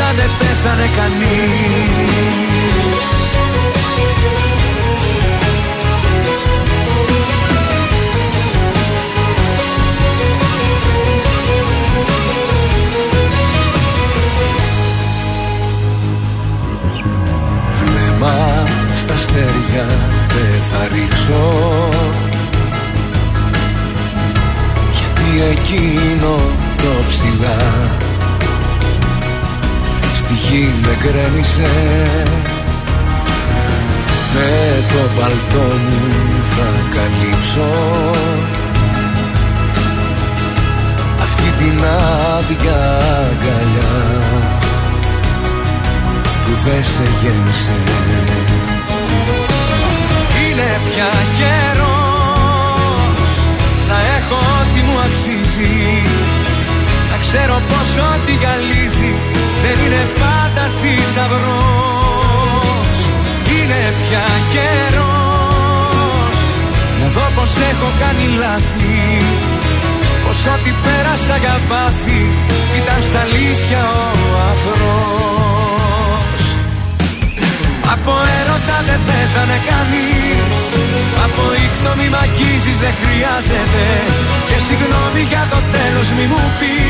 έρωτα δεν πέθανε κανείς. Βλέμμα στα αστέρια δεν θα ρίξω. Γιατί εκείνο το ψηλά Στη γη με γκρέμισε. Με το παλτό μου θα καλύψω. Αυτή την άδεια αγκαλιά που δεν σε γέμισε. Είναι πια καιρός να έχω ό,τι μου αξίζει. Να ξέρω πως ό,τι γυαλίζει δεν είναι πάντα θησαυρός. Είναι πια καιρός. Να δω πως έχω κάνει λάθη. Πως ό,τι πέρασα για πάθη ήταν στα αλήθεια ο αφρός Από έρωτα δεν πέθανε κανείς. Από ήχτο μη μ' αγγίζεις δεν χρειάζεται. Και συγγνώμη για το τέλος μη μου πεις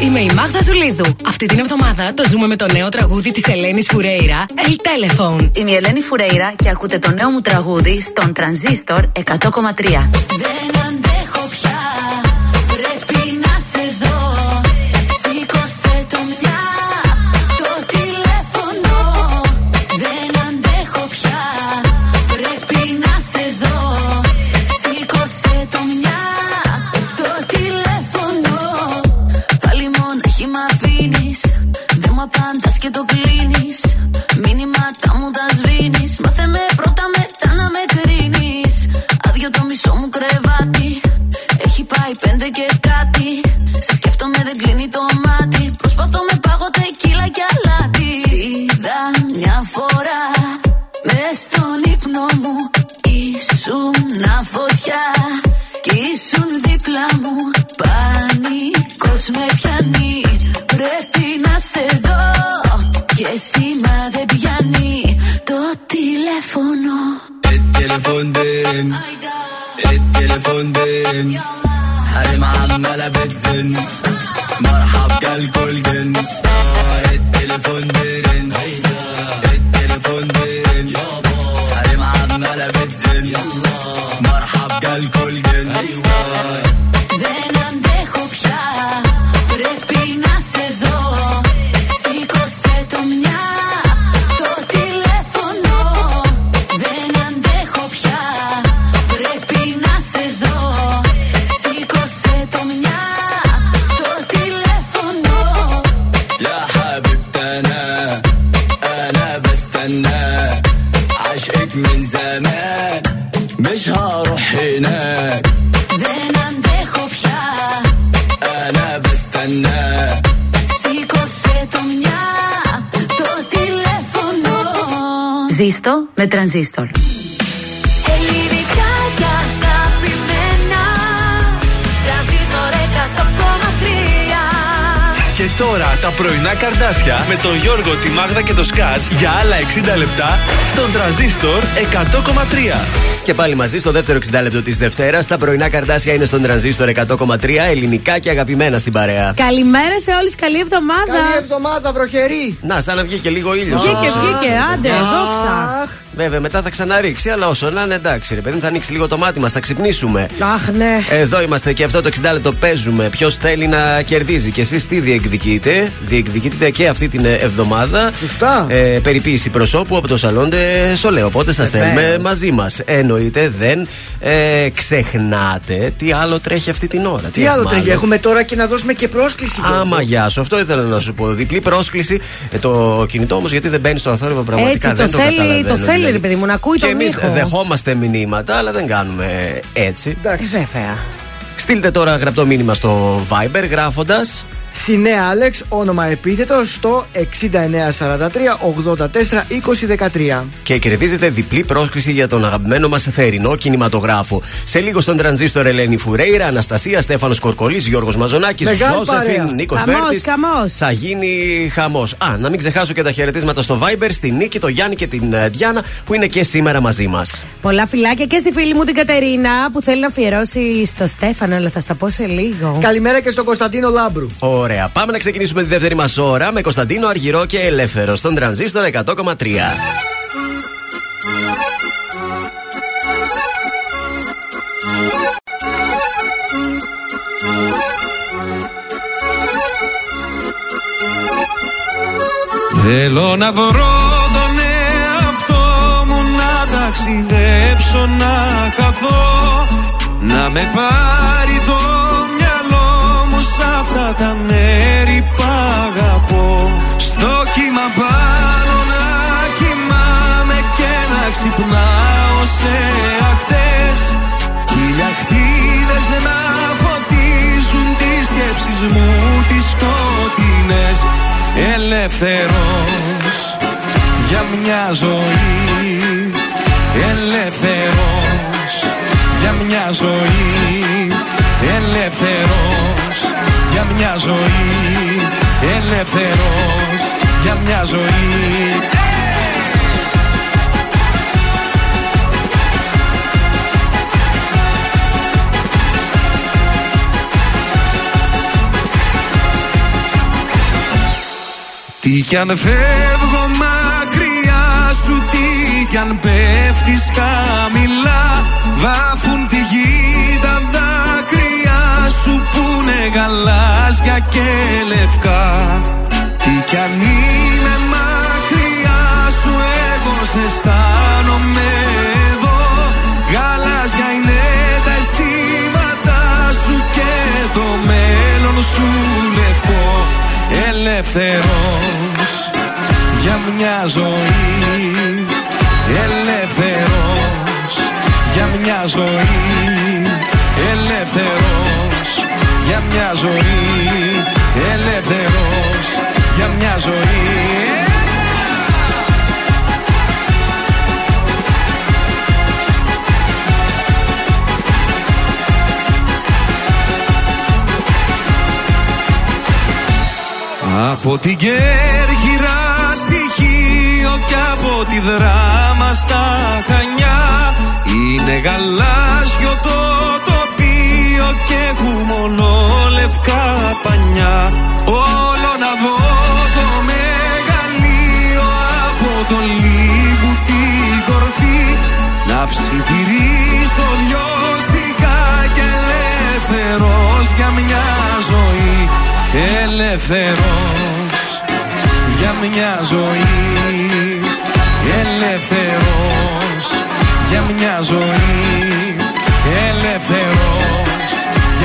είμαι η Μάγδα Ζουλίδου. Αυτή την εβδομάδα το ζούμε με το νέο τραγούδι της Ελένης Φουρέιρα, El Telephone. Είμαι η Ελένη Φουρέιρα και ακούτε το νέο μου τραγούδι στον Τρανζίστορ 100,3. Τρανζίστορ. Ελληνικά και αγαπημένα Τρανζίστορ 100,3 Και τώρα τα πρωινά καρδάσια με τον Γιώργο, τη Μάγδα και το Σκάτς για άλλα 60 λεπτά στον τραζίστορ 100,3. Και πάλι μαζί στο δεύτερο 60 λεπτό της Δευτέρας. Τα πρωινά καρτάσια είναι στον τρανζίστορ 100,3 ελληνικά και αγαπημένα στην παρέα. Καλημέρα σε όλους, καλή εβδομάδα. Καλή εβδομάδα, βροχερή. Να, σαν να βγήκε λίγο ήλιος. Βγήκε, βγήκε, άντε, δόξα. Βέβαια, μετά θα ξαναρίξει, αλλά όσο να είναι εντάξει, ρε παιδί, θα ανοίξει λίγο το μάτι μας, θα ξυπνήσουμε. Αχ, ναι. Εδώ είμαστε και αυτό το 60 λεπτό παίζουμε. Ποιος θέλει να κερδίζει και εσείς τι διεκδικείτε. Διεκδικείτε και αυτή την εβδομάδα. Σωστά. Ε, περιποίηση προσώπου από το σαλόντε Σολέ. Οπότε σας Βεβαίως. στέλνουμε μαζί μας. Εννοείται δεν ε, ξεχνάτε τι άλλο τρέχει αυτή την ώρα. Τι άλλο έχουμε τρέχει, έχουμε τώρα και να δώσουμε και πρόσκληση. Γιώργο. Άμα γεια σου, αυτό ήθελα να σου πω. Διπλή πρόσκληση. Ε, το κινητό όμως γιατί δεν μπαίνει στο θόρυβο πραγματικά. Έτσι, δεν το το, θέλει, καταλαβαίνω, το θέλει, δηλαδή. ρε παιδί μου, να ακούει Και τον εμείς ήχο. δεχόμαστε μηνύματα, αλλά δεν κάνουμε έτσι. Ε, βέβαια. Στείλτε τώρα γραπτό μήνυμα στο Viber γράφοντας. Συνέα Άλεξ, όνομα επίθετος στο 6943 84 2013. Και κερδίζετε διπλή πρόσκληση για τον αγαπημένο μας θερινό κινηματογράφο. Σε λίγο στον τρανζίστορ Ελένη Φουρέιρα, Αναστασία, Στέφανος Κορκολής, Γιώργος Μαζονάκης, Μεγάλη Ζώσεφιν, παρέα. Νίκος Χαμός, Βέρτης. χαμός. Θα γίνει χαμός. Α, να μην ξεχάσω και τα χαιρετίσματα στο Viber, στη Νίκη, το Γιάννη και την ε, Διάνα που είναι και σήμερα μαζί μας. Πολλά φιλάκια και στη φίλη μου την Κατερίνα που θέλει να αφιερώσει στο Στέφανο, αλλά θα στα πω σε λίγο. Καλημέρα και στον Κωνσταντίνο Λάμπρου. Ωραία. Πάμε να ξεκινήσουμε τη δεύτερη μας ώρα με Κωνσταντίνο Αργυρό και Ελεύθερο στον τρανζίστορ 100,3. Θέλω να βρω τον εαυτό μου να ταξιδέψω να χαθώ Να με πάρει το μυαλό μου σ' αυτά τα μέρη που αγαπώ. Στο κύμα πάνω να κοιμάμαι και να ξυπνάω σε ακτές. Χιλιακτίδες να φωτίζουν τις σκέψεις μου τις σκοτεινές. Ελεύθερος για μια ζωή. Ελεύθερος για μια ζωή. Ελεύθερος για μια ζωή Ελεύθερος για μια ζωή. Τι κι αν φεύγω μακριά σου Τι κι αν πέφτεις χαμηλά Βάφουν είναι γαλάζια και λευκά. Τι κι αν είμαι μακριά σου Εγώ σε αισθάνομαι εδώ. Γαλάζια είναι τα αισθήματα σου Και το μέλλον σου λευκό. Ελεύθερος για μια ζωή. Ελεύθερος για μια ζωή. Ελεύθερος για μια ζωή Ελεύθερος για μια ζωή. Από την Κέρκυρα στοιχείο και από τη δράμα στα Χανιά Είναι γαλάζιο το τοπίο και έχουμε ολόλευκα πανιά. Όλο να δω το μεγαλείο από το λίγου την κορφή. Να ψιθυρίσω λιώστικα και ελεύθερος για μια ζωή. Ελεύθερος για μια ζωή. Ελεύθερος για μια ζωή. Ελεύθερος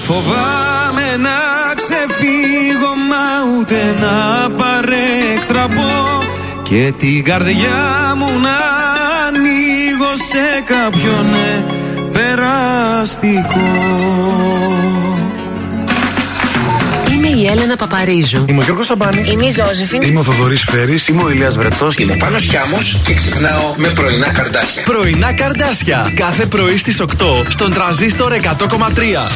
φοβάμαι να ξεφύγω μα ούτε να παρέκτραπω Και την καρδιά μου να ανοίγω σε κάποιον ναι, περαστικό Είμαι η Έλενα Παπαρίζου. Είμαι ο Γιώργος Σαμπάνης. Είμαι η Ζώζεφιν. Είμαι ο Θοδωρής Φέρης. Είμαι ο Ηλίας Βρετός. Είμαι Πάνος Χιάμος και ξυπνάω με πρωινά καρδάσια. Πρωινά καρδάσια. Κάθε πρωί στις 8 στον τραζίστορ 100,3.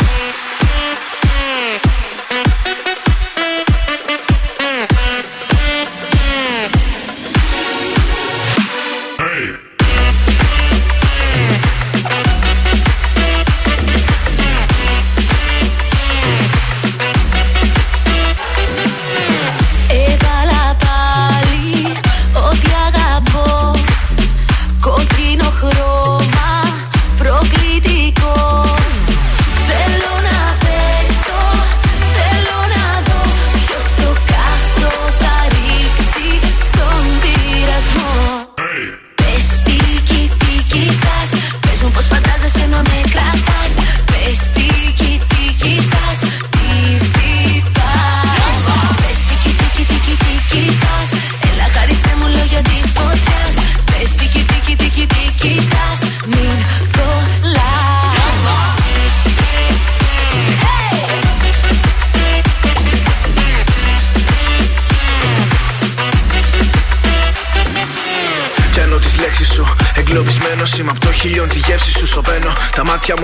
Τα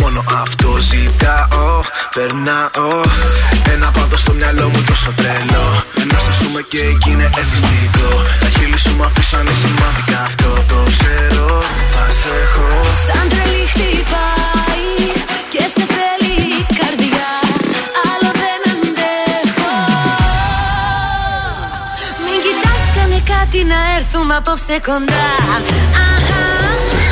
μόνο αυτό ζητάω. Περνάω. Ένα πάδο στο μυαλό μου τόσο τρελό. Ένα στα σούμε και εκεί είναι εθιστικό. Τα χείλη σου μου αφήσανε σημαντικά αυτό το ξέρω. Θα σε έχω. Σαν τρελή χτυπάει και σε θέλει η καρδιά Άλλο δεν αντέχω Μην κοιτάς κάνε κάτι να έρθουμε απόψε κοντά Αχα.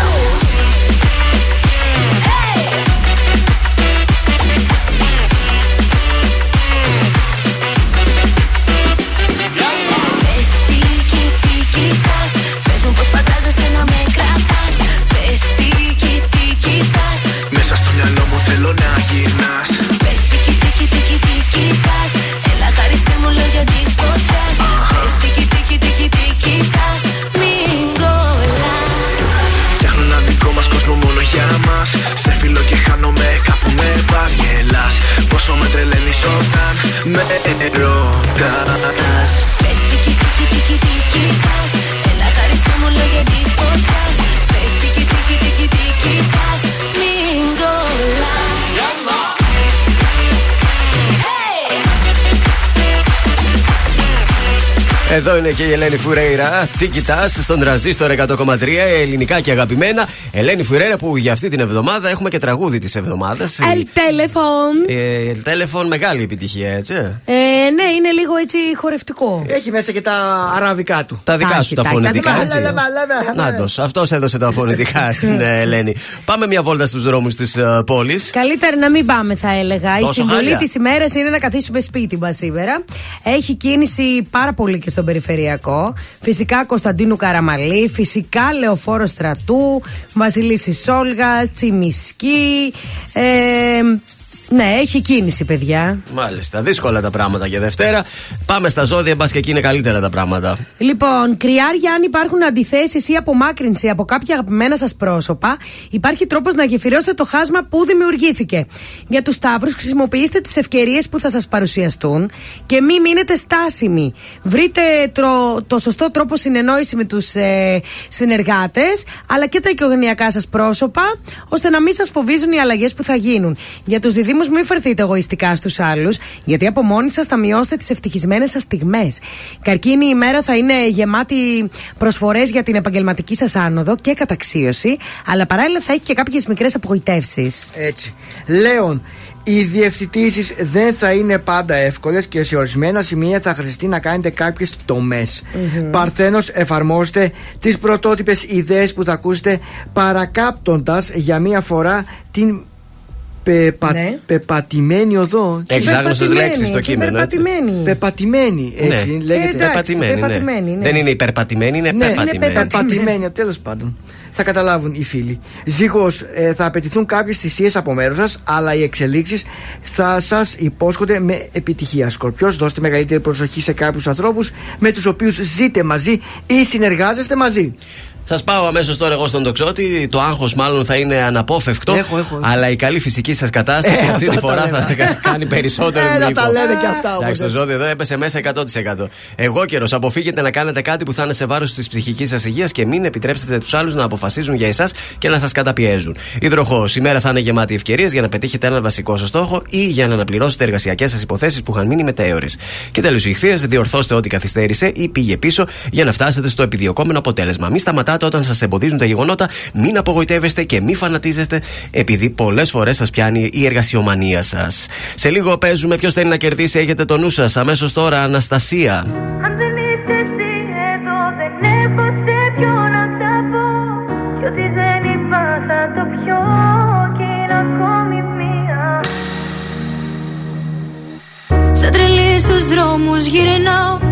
Πόσο με τρελαίνεις όταν με ρωτάς Εδώ είναι και η Ελένη Φουρέιρα. Τι κοιτάς στον τραζίστορ 100,3 ελληνικά και αγαπημένα. Ελένη Φουρέιρα που για αυτή την εβδομάδα έχουμε και τραγούδι της εβδομάδας. El telephone. Ε, Telephone μεγάλη επιτυχία, έτσι. Ε, ναι, είναι λίγο έτσι χορευτικό. Έχει μέσα και τα αραβικά του. Τα δικά σου τα φωνητικά. έτσι. Να Νάτο, αυτός έδωσε τα φωνητικά στην ε, Ελένη. Πάμε μια βόλτα στους δρόμους της πόλης. Καλύτερα να μην πάμε, θα έλεγα. Τόσο η συμβουλή χάλια. της ημέρας είναι να καθίσουμε σπίτι μας σήμερα. Έχει κίνηση πάρα πολύ και στον περιφερειακό. Φυσικά Κωνσταντίνου Καραμαλή, φυσικά Λεωφόρος Στρατού, Βασιλίση Σόλγα, Τσιμισκή. Ε, Ναι, έχει κίνηση, παιδιά. Μάλιστα. Δύσκολα τα πράγματα για Δευτέρα. Πάμε στα ζώδια, μπας και εκεί είναι καλύτερα τα πράγματα. Λοιπόν, κρυάρια, αν υπάρχουν αντιθέσεις ή απομάκρυνση από κάποια αγαπημένα σας πρόσωπα, υπάρχει τρόπος να γεφυρώσετε το χάσμα που δημιουργήθηκε. Για τους Σταύρους, χρησιμοποιήστε τις ευκαιρίες που θα σας παρουσιαστούν και μην μείνετε στάσιμοι. Βρείτε τρο- το σωστό τρόπο συνεννόηση με τους ε, συνεργάτες, αλλά και τα οικογενειακά σας πρόσωπα, ώστε να μην σας φοβίζουν οι αλλαγές που θα γίνουν. Για τους διδήμου, μην φερθείτε εγωιστικά στους άλλους, γιατί από μόνοι σας θα μειώσετε τις ευτυχισμένες σας στιγμές. Καρκίνη, η ημέρα θα είναι γεμάτη προσφορές για την επαγγελματική σας άνοδο και καταξίωση, αλλά παράλληλα θα έχει και κάποιες μικρές απογοητεύσεις. Έτσι. Λέων, οι διευθυντήσεις δεν θα είναι πάντα εύκολες και σε ορισμένα σημεία θα χρειαστεί να κάνετε κάποιες τομές. Μμμ. Παρθένος, εφαρμόστε τις πρωτότυπες ιδέες που θα ακούσετε παρακάπτοντας για μία φορά την πεπα... Ναι. πεπατημένη οδό. Εξάγνωστες Πεπατημένη λέξεις στο και κείμενο, έτσι. Πεπατημένη. Πεπατημένη, έτσι ναι. λέγεται. εντάξει, πεπατημένη, πεπατημένη, ναι. ναι. Δεν είναι υπερπατημένη, είναι Ναι, πεπατημένη. πεπατημένη, τέλος πάντων. Θα καταλάβουν οι φίλοι. Ζήγος, θα απαιτηθούν κάποιες θυσίες από μέρος σας, αλλά οι εξελίξεις θα σας υπόσχονται με επιτυχία. Σκορπιός, δώστε μεγαλύτερη προσοχή σε κάποιους ανθρώπους με τους οποίους ζείτε μαζί ή συνεργάζεστε μαζί. Σας πάω αμέσως τώρα εγώ στον τοξότη. Το άγχος μάλλον θα είναι αναπόφευκτο. Έχω, έχω, έχω. Αλλά η καλή φυσική σας κατάσταση Ε, αυτή αυτά τη τα φορά λέμε. θα κα- κάνει περισσότερο Ε, να μήκο. τα λέμε και αυτά όμως. Εντάξει, το ζώδιο εδώ έπεσε μέσα 100%. Εγώ καιρο, αποφύγετε να κάνετε κάτι που θα είναι σε βάρος της ψυχικής σας υγείας και μην επιτρέψετε τους άλλους να αποφασίζουν για εσάς και να σας καταπιέζουν. Υδροχός, η μέρα θα είναι γεμάτη ευκαιρίες για να πετύχετε ένα βασικό σας στόχο ή για να αναπληρώσετε εργασιακές σας υποθέσεις που είχαν μείνει μετέωρες. Και τέλος, οι ηχθείες, διορθώστε ό,τι καθυστέρησε ή πήγε πίσω για να φτάσετε στο επιδιωκόμενο αποτέλεσμα. Μην σταματάτε όταν σας εμποδίζουν τα γεγονότα, μην απογοητεύεστε και μην φανατίζεστε επειδή πολλές φορές σας πιάνει η εργασιομανία σας. Σε λίγο παίζουμε ποιος θέλει να κερδίσει, έχετε το νου σας. Αμέσως τώρα, Αναστασία. Αν δεν είσαι εσύ εδώ δεν έχω σε ποιο να τα πω Κι ό,τι δεν είπα θα το πιω και είναι ακόμη μία Σαν τρελή στους δρόμους γυρνάω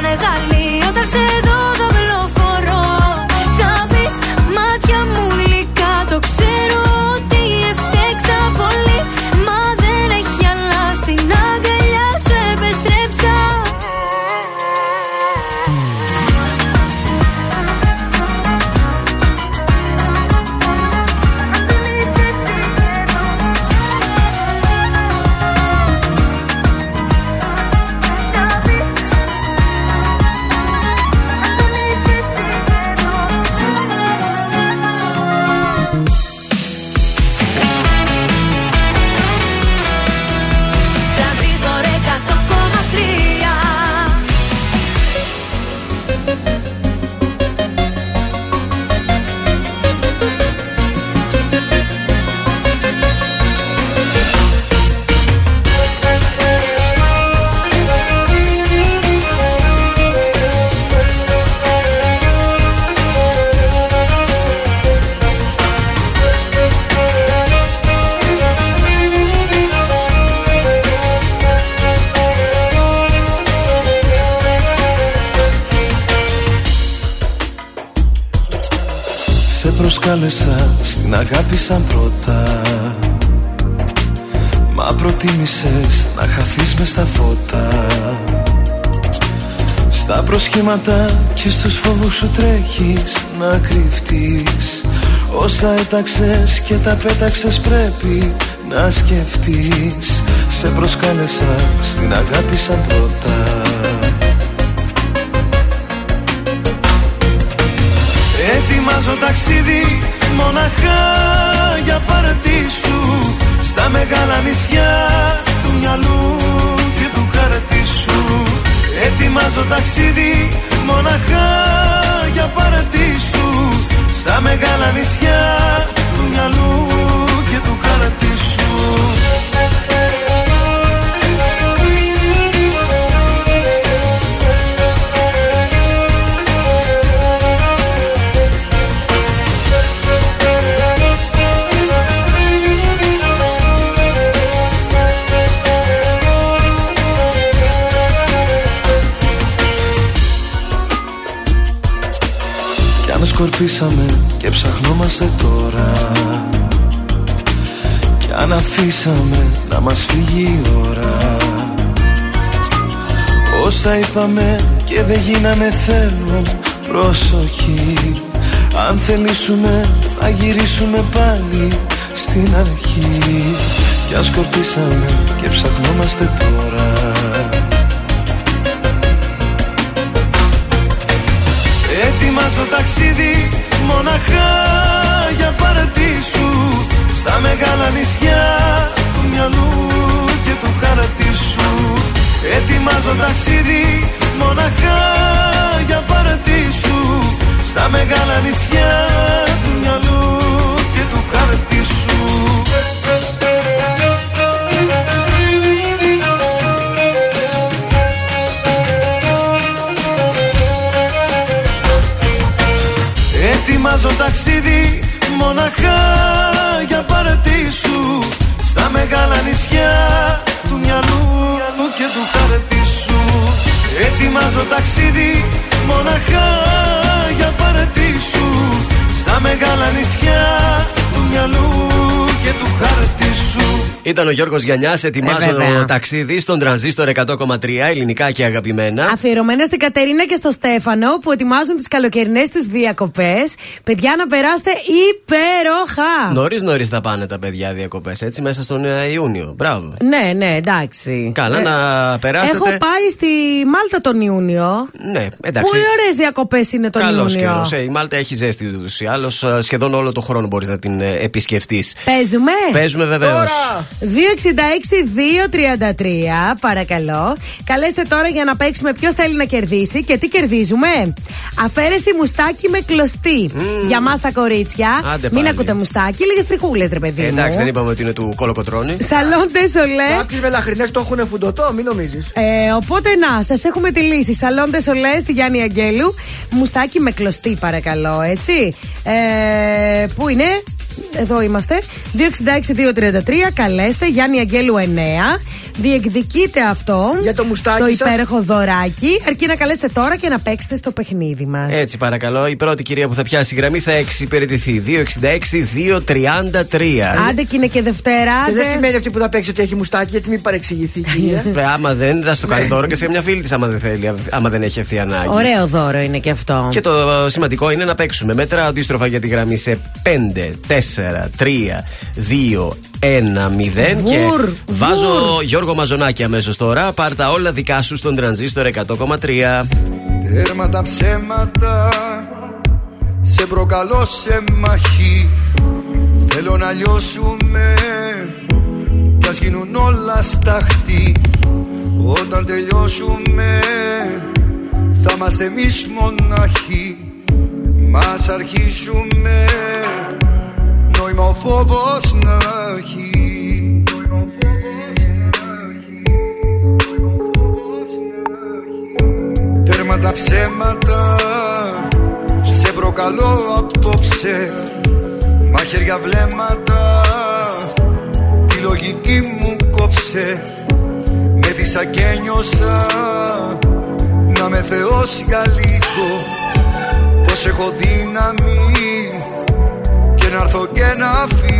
στη σκανεδάλη Όταν σε δω προσκάλεσα στην αγάπη σαν πρώτα. Μα προτίμησες να χαθείς μες στα φώτα. Στα προσχήματα και στους φόβους σου τρέχεις να κρυφτείς. Όσα έταξες και τα πέταξες πρέπει να σκεφτείς. Σε προσκάλεσα στην αγάπη σαν πρώτα. Ετοιμάζω ταξίδι μοναχά για παρατήσου Στα μεγάλα νησιά του μυαλού και του χαρτί σου Ετοιμάζω ταξίδι μοναχά για παρατήσου Στα μεγάλα νησιά του μυαλού και του χαρτί σκορπίσαμε και ψαχνόμαστε τώρα. Κι αν αφήσαμε να μας φύγει η ώρα. Όσα είπαμε και δεν γίνανε θέλω προσοχή Αν θελήσουμε θα γυρίσουμε πάλι στην αρχή. Κι αν σκορπίσαμε και ψαχνόμαστε τώρα Ετοιμάζω ταξίδι μοναχά για παρατήσου. Στα μεγάλα νησιά του μυαλού και του χαρτί σου Ετοιμάζω ταξίδι μοναχά για παρατήσου. Στα μεγάλα νησιά του μυαλού και του χαρτί σου Ετοιμάζω ταξίδι μοναχά για παρατήσου. Στα μεγάλα νησιά του μυαλού και του χαρτί σου Ετοιμάζω ταξίδι μοναχά για παρατήσου. Στα μεγάλα νησιά του μυαλού και του χαρτί σου Ήταν ο Γιώργος Γιαννιάς. Ετοιμάζω Ε, βέβαια. ταξίδι στον τρανζίστορ 100,3 ελληνικά και αγαπημένα. Αφιερωμένα στην Κατερίνα και στο Στέφανο που ετοιμάζουν τις καλοκαιρινές τους διακοπές. Παιδιά, να περάσετε υπέροχα! Νωρίς νωρίς θα πάνε τα παιδιά διακοπές, έτσι μέσα στον ε, Ιούνιο. Μπράβο. Ναι, ναι, εντάξει. Καλά, Ε, να περάσετε. Έχω πάει στη Μάλτα τον Ιούνιο. Ναι, εντάξει. Πολύ ωραίες διακοπές είναι τον Καλός Ιούνιο; καιρός. Ε, η Μάλτα έχει ζέστη ούτως ή άλλως. Σχεδόν όλο το χρόνο μπορείς να την ε, επισκεφτείς. Παίζουμε; Παίζουμε βεβαίως. 266-233, παρακαλώ. Καλέστε τώρα για να παίξουμε ποιος θέλει να κερδίσει και τι κερδίζουμε. Αφαίρεση μουστάκι με κλωστή. Για μας τα κορίτσια. Άντε Μην πάλι. ακούτε μουστάκι, λίγες τριχούλες, ρε παιδί. Ε, μου. εντάξει, δεν είπαμε ότι είναι του κολοκοτρόνη. Σαλόντε Σολέ. Κάποιε μελαχρινέ το έχουν φουντωτό, μην νομίζεις. Ε, οπότε να, σας έχουμε τη λύση. Σαλόντε Σολέ στη Γιάννη Αγγέλου. Μουστάκι με κλωστή, παρακαλώ, έτσι. Ε, πού είναι; Εδώ είμαστε. 266-233. Καλέστε. Γιάννη Αγγέλου 9. Διεκδικείτε αυτό. Για το μουστάκι Το σας. υπέροχο δωράκι. Αρκεί να καλέσετε τώρα και να παίξετε στο παιχνίδι μας. Έτσι, παρακαλώ. Η πρώτη κυρία που θα πιάσει γραμμή θα εξυπηρετηθεί. 266-233. Άντε και είναι και Δευτέρα. Και δεν άντε. σημαίνει αυτή που θα παίξει ότι έχει μουστάκι, γιατί μην παρεξηγηθεί η κυρία. Ε, άμα δεν, θα στο κάνει Ναι. δώρο και σε μια φίλη της, άμα δεν θέλει, άμα δεν έχει αυτή η ανάγκη. Ωραίο δώρο είναι και αυτό. Και το σημαντικό είναι να παίξουμε. Μέτρα αντίστροφα για τη γραμμή σε 5, 4, 3, 2, 1, 0. Και Βουρ, βάζω Γιώργο Μαζονάκη αμέσως τώρα. Πάρ τα όλα δικά σου στον τρανζίστορ 100,3. Τέρμα τα ψέματα Σε προκαλώ σε μαχή Θέλω να λιώσουμε Κι ας γίνουν όλα σταχτή Όταν τελειώσουμε Θα είμαστε εμείς μοναχοί Μας αρχίσουμε Νόημα ο φόβος να έχει τα ψέματα. Σε προκαλώ απόψε Μαχαίρια βλέμματα. Τη λογική μου κόψε Με θύσα και νιώσα. Να με θεός για λίγο Πως έχω δύναμη. Να έρθω και να φύγω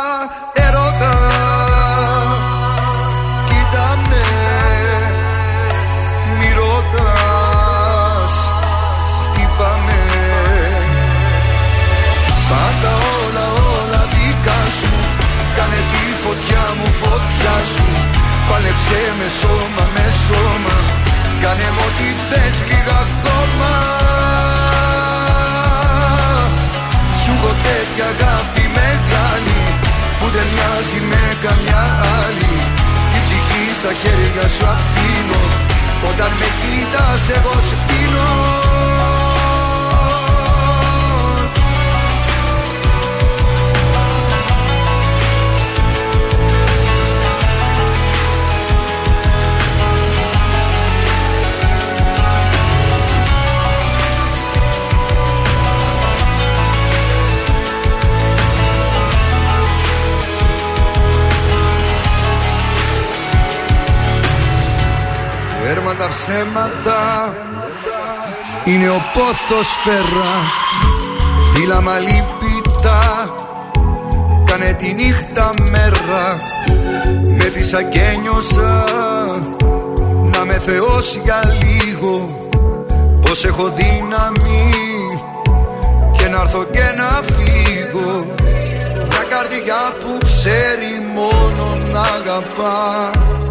Πάλεψε με σώμα με σώμα. Κάνε μου ό,τι θες λίγα ακόμα. Σου έχω τέτοια αγάπη μεγάλη Που δεν μοιάζει με καμιά άλλη. Η ψυχή στα χέρια σου αφήνω. Όταν με κοίτας εγώ σου πίνω Τέρμα τα ψέματα. Είναι ο πόθος φέρα Φύλαμα λυπητά Κάνε τη νύχτα μέρα. Με δίσα και νιώσα Να με θεώσει για λίγο. Πως έχω δύναμη. Και να έρθω και να φύγω. Μια καρδιά που ξέρει μόνο να αγαπά. και έχει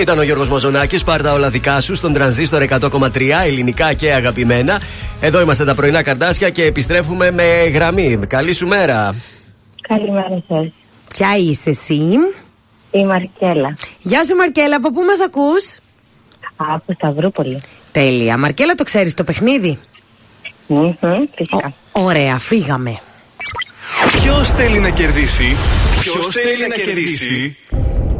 Ήταν ο Γιώργος Μαζονάκης. Πάρτα όλα δικά σου στον τρανζίστορ 100,3 ελληνικά και αγαπημένα. Εδώ είμαστε τα πρωινά καρτάσια και επιστρέφουμε με γραμμή. Καλή σου μέρα. Καλημέρα σας. Ποια είσαι εσύ; Η Μαρκέλα. Γεια σου Μαρκέλα, από πού μας ακούς; Από Σταυρούπολη. Τέλεια. Μαρκέλα το ξέρεις το παιχνίδι; Μμμ, φυσικά. Ωραία, φύγαμε. Ποιος θέλει να κερδίσει, Ποιος θέλει να κερδίσει;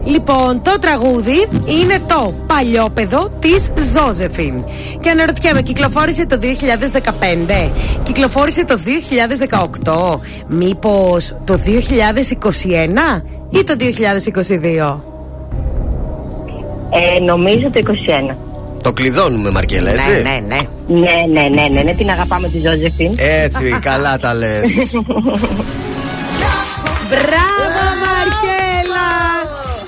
Λοιπόν, το τραγούδι είναι το Παλιόπεδο της Ζώζεφιν. Και αναρωτιέμαι, κυκλοφόρησε το 2015, κυκλοφόρησε το 2018, μήπως το 2021 ή το 2022. Ε, νομίζω το 21. Το κλειδώνουμε, Μαρκέλα, έτσι; Ναι, ναι, ναι. Ναι, ναι, ναι, ναι, ναι, την αγαπάμε τη Ζώζεφιν. Έτσι, καλά τα λες. Μπράβο, Μαρκέλα!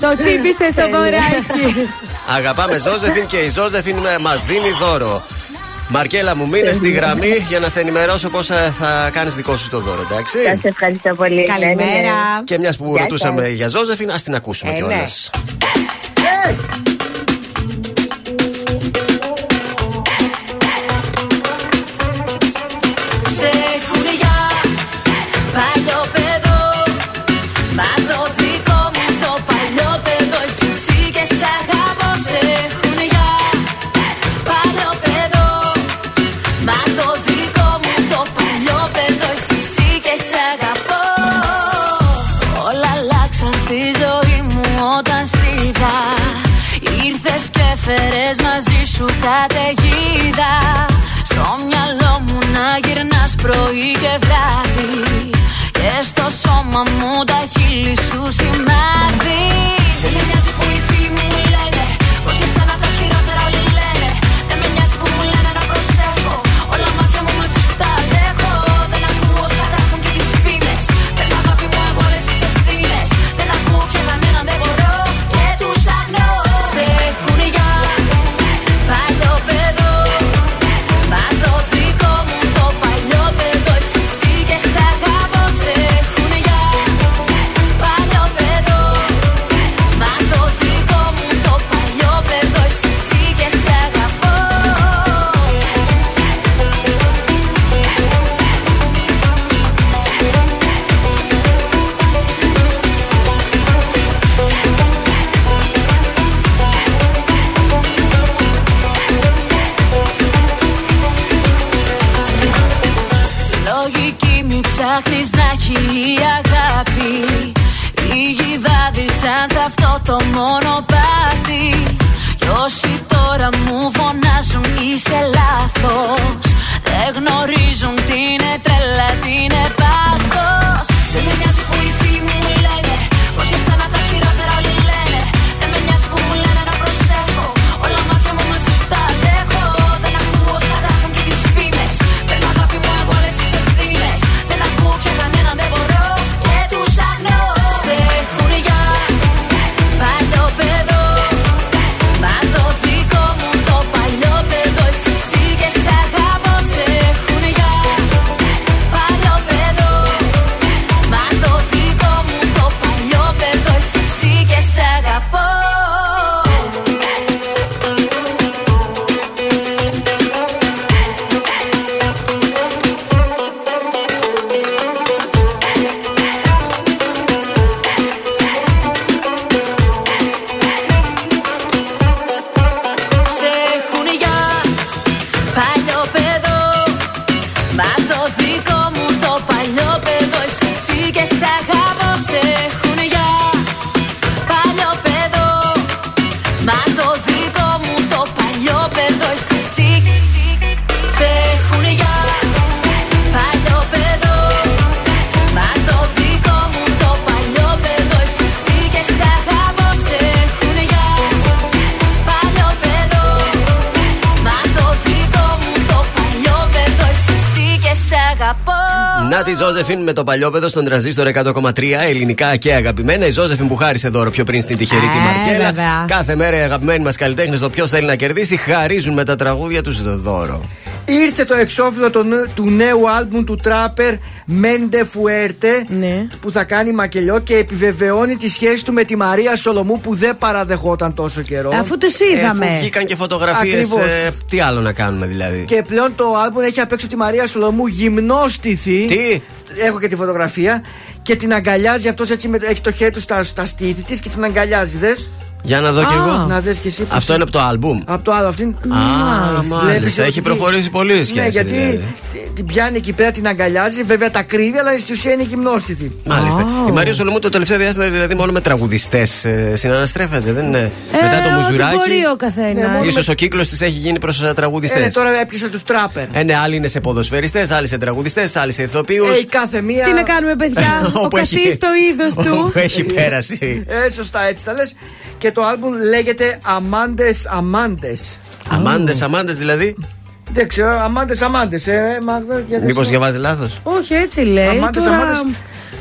Το τσίπησε στο δωράκι. Αγαπάμε Ζώζεφιν και η Ζώζεφιν μας δίνει δώρο. Μαρκέλα μου, μείνε στη γραμμή για να σε ενημερώσω πώς θα κάνεις δικό σου το δώρο, εντάξει; Σας ευχαριστώ πολύ. Καλημέρα. Και μιας που Γεια ρωτούσαμε σας. για Ζώζεφιν, ας την ακούσουμε Ε, κιόλας. Ήρθες και φέρες μαζί σου καταιγίδα. Στο μυαλό μου να γυρνάς πρωί και βράδυ. Και στο σώμα μου τα χείλη σου σημάδι. Δεν με νοιάζει Ζώζεφιν με το παλιόπεδο στον τρανζίστορ 100,3 ελληνικά και αγαπημένα. Η Ζώζεφιν που χάρισε δώρο πιο πριν στην τυχερή τη Μαρκέλα. βέβαια. Κάθε μέρα οι αγαπημένοι μας καλλιτέχνες, το ποιος θέλει να κερδίσει, χαρίζουν με τα τραγούδια τους δώρο. Ήρθε το εξώφυλλο του, νε- του νέου άλμπουμ του τράπερ Μέντε Φουέρτε που θα κάνει μακελιό και επιβεβαιώνει τη σχέση του με τη Μαρία Σολομού που δεν παραδεχόταν τόσο καιρό. Αφού τους είδαμε. Αφού βγήκαν και φωτογραφίες. Ακριβώς. τι άλλο να κάνουμε δηλαδή; Και πλέον το άλμπουμ έχει απ' έξω τη Μαρία Σολομού γυμνόστιθη. Τι; Έχω και τη φωτογραφία. Και την αγκαλιάζει αυτός έτσι, με, έχει το χέρι του στα, στα στήθη της και την αγκαλιάζει. Δες. Για να δω κι εγώ. Να δεις κι εσύ. πώς Αυτό είναι από το άλμπουμ. Από το άλλο, αυτήν. Α, μάλιστα. Έχει προχωρήσει πολύ η σχέση. Ναι, γιατί δηλαδή. τη- την πιάνει εκεί πέρα, την αγκαλιάζει. Βέβαια τα κρύβει, αλλά στην ουσία είναι γυμνόστιθη. Μάλιστα. Η Μαρία Σολομού το τελευταίο διάστημα δηλαδή μόνο με τραγουδιστές συναναστρέφεται. Δεν είναι; Μετά το Ε, ό,τι μουζουράκι. μπορεί ο καθένας. ίσως ο κύκλος της έχει γίνει προς τραγουδιστές. Ε, ναι, τώρα έπιασε τους τράπερ. Ε, ναι, άλλοι είναι σε ποδοσφαιριστές, άλλοι σε τραγουδιστές, άλλοι σε ηθοποιούς. Ε, η κάθε μία. Τι να κάνουμε, παιδιά; ο Όπου έχει- καθής το είδος του. Όπου έχει πέρασει. Ε, σωστά, έτσι τα λες. Και το άλμπουμ λέγεται Αμάντε Αμάντε. Αμάντε, αμάντε δηλαδή; Δεν ξέρω, Αμάντε Αμάντε. Ε, Μάγδα, γιατί Μήπως σου- διαβάζει λάθος; Όχι, έτσι λέει. Αμάντες, Τώρα, αμάντες.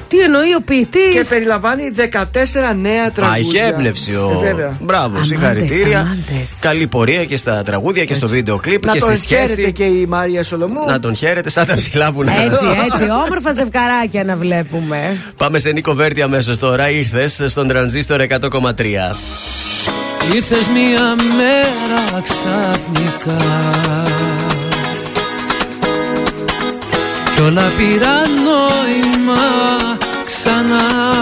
Τι εννοεί ο ποιητής; Και περιλαμβάνει 14 νέα τραγούδια. Α, είχε έμπνευση ο. Ε, βέβαια. Μπράβο, συγχαρητήρια. Καλή πορεία και στα τραγούδια και στο βίντεο κλιπ Να και τον στη χαίρετε σχέση. και η Μάρια Σολομού. Να τον χαίρετε σαν τα ψηλά βουνά. Έτσι, έτσι. Όμορφα ζευγαράκια να βλέπουμε. Πάμε σε Νίκο Βέρτη αμέσως τώρα. Ήρθες στον τρανζίστορ 100,3. Ήρθες μία μέρα ξαφνικά Κι όλα πήραν νόημα ξανά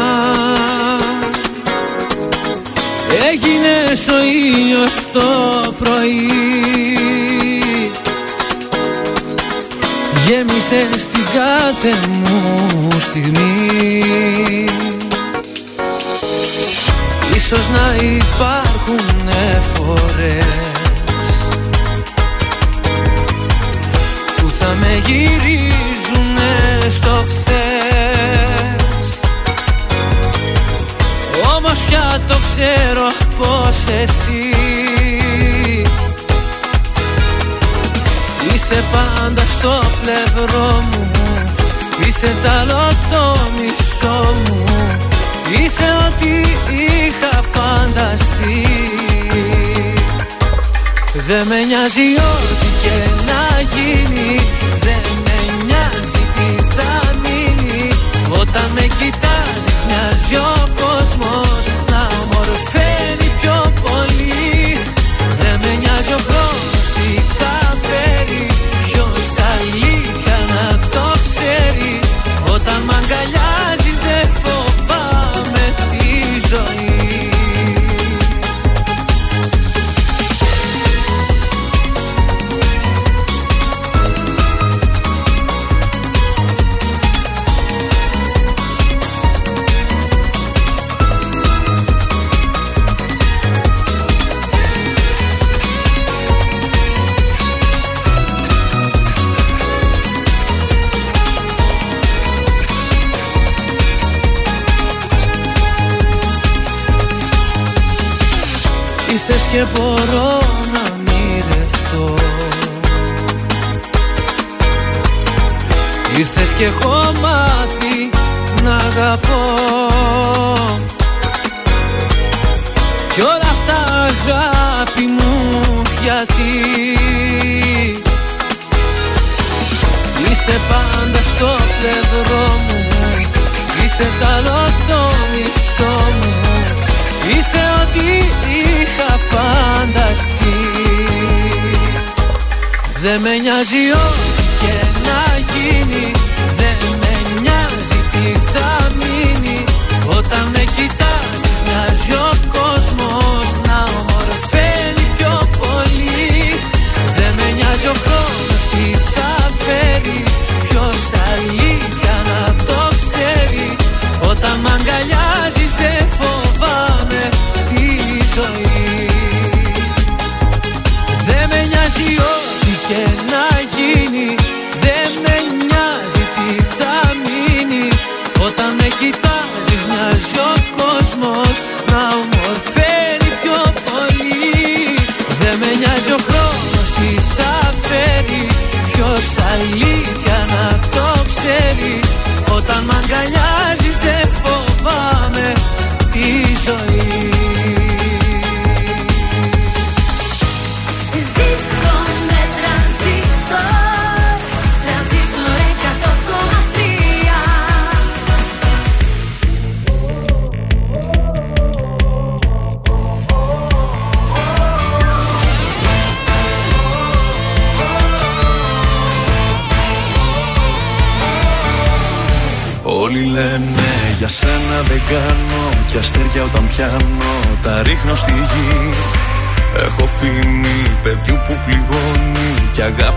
Έγινες ο ήλιος το πρωί. Γέμισες την κάθε μου στιγμή. Ίσως να υπάρχουν φορές Που θα με γυρίζουνε στο χθες Όμως πια το ξέρω πως εσύ Είσαι πάντα στο πλευρό μου. Είσαι τ' άλλο το μισό μου. Είσαι ό,τι είχα φανταστεί. Δεν με νοιάζει ό,τι και να γίνει. Δεν με νοιάζει τι θα μείνει. Όταν με κοιτάζεις μοιάζει ο κόσμος Ήρθες και έχω μάθει να αγαπώ. Κι όλα αυτά αγάπη μου γιατί Είσαι πάντα στο πλευρό μου. Είσαι τ' άλλο το μισό μου. Είσαι ό,τι είχα φανταστεί. Δεν με νοιάζει ό,τι και να γίνει θα μείνει Όταν με κοιτάς μοιάζει ο κόσμος Να ομορφαίνει πιο πολύ. Δεν με νοιάζει ο χρόνος τι θα φέρει Ποιος αλήθεια να το ξέρει. Όταν μ' αγκαλιάζεις δεν φοβάμαι τη ζωή. Δεν με νοιάζει ό,τι και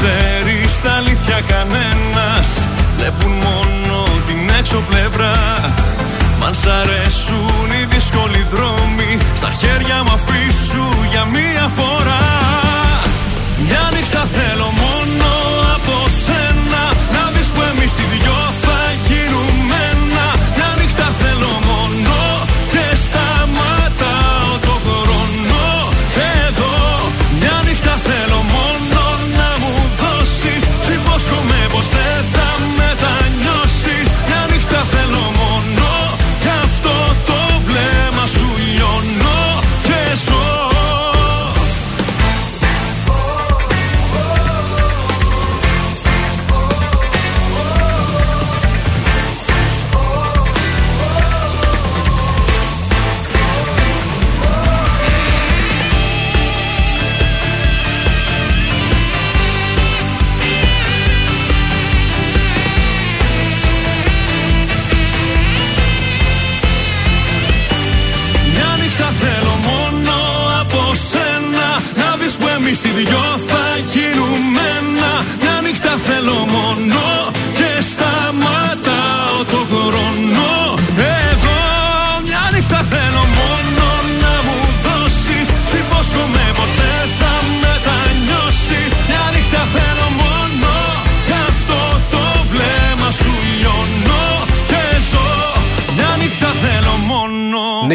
ξέρεις στα αλήθεια κανένας. Βλέπουν μόνο την έξω πλευρά. Μ' αν σ' αρέσουν οι δύσκολοι δρόμοι Στα χέρια μου αφήσου για μία φορά. Μια νύχτα θέλω μόνο από σένα Να δεις που εμείς οι δυο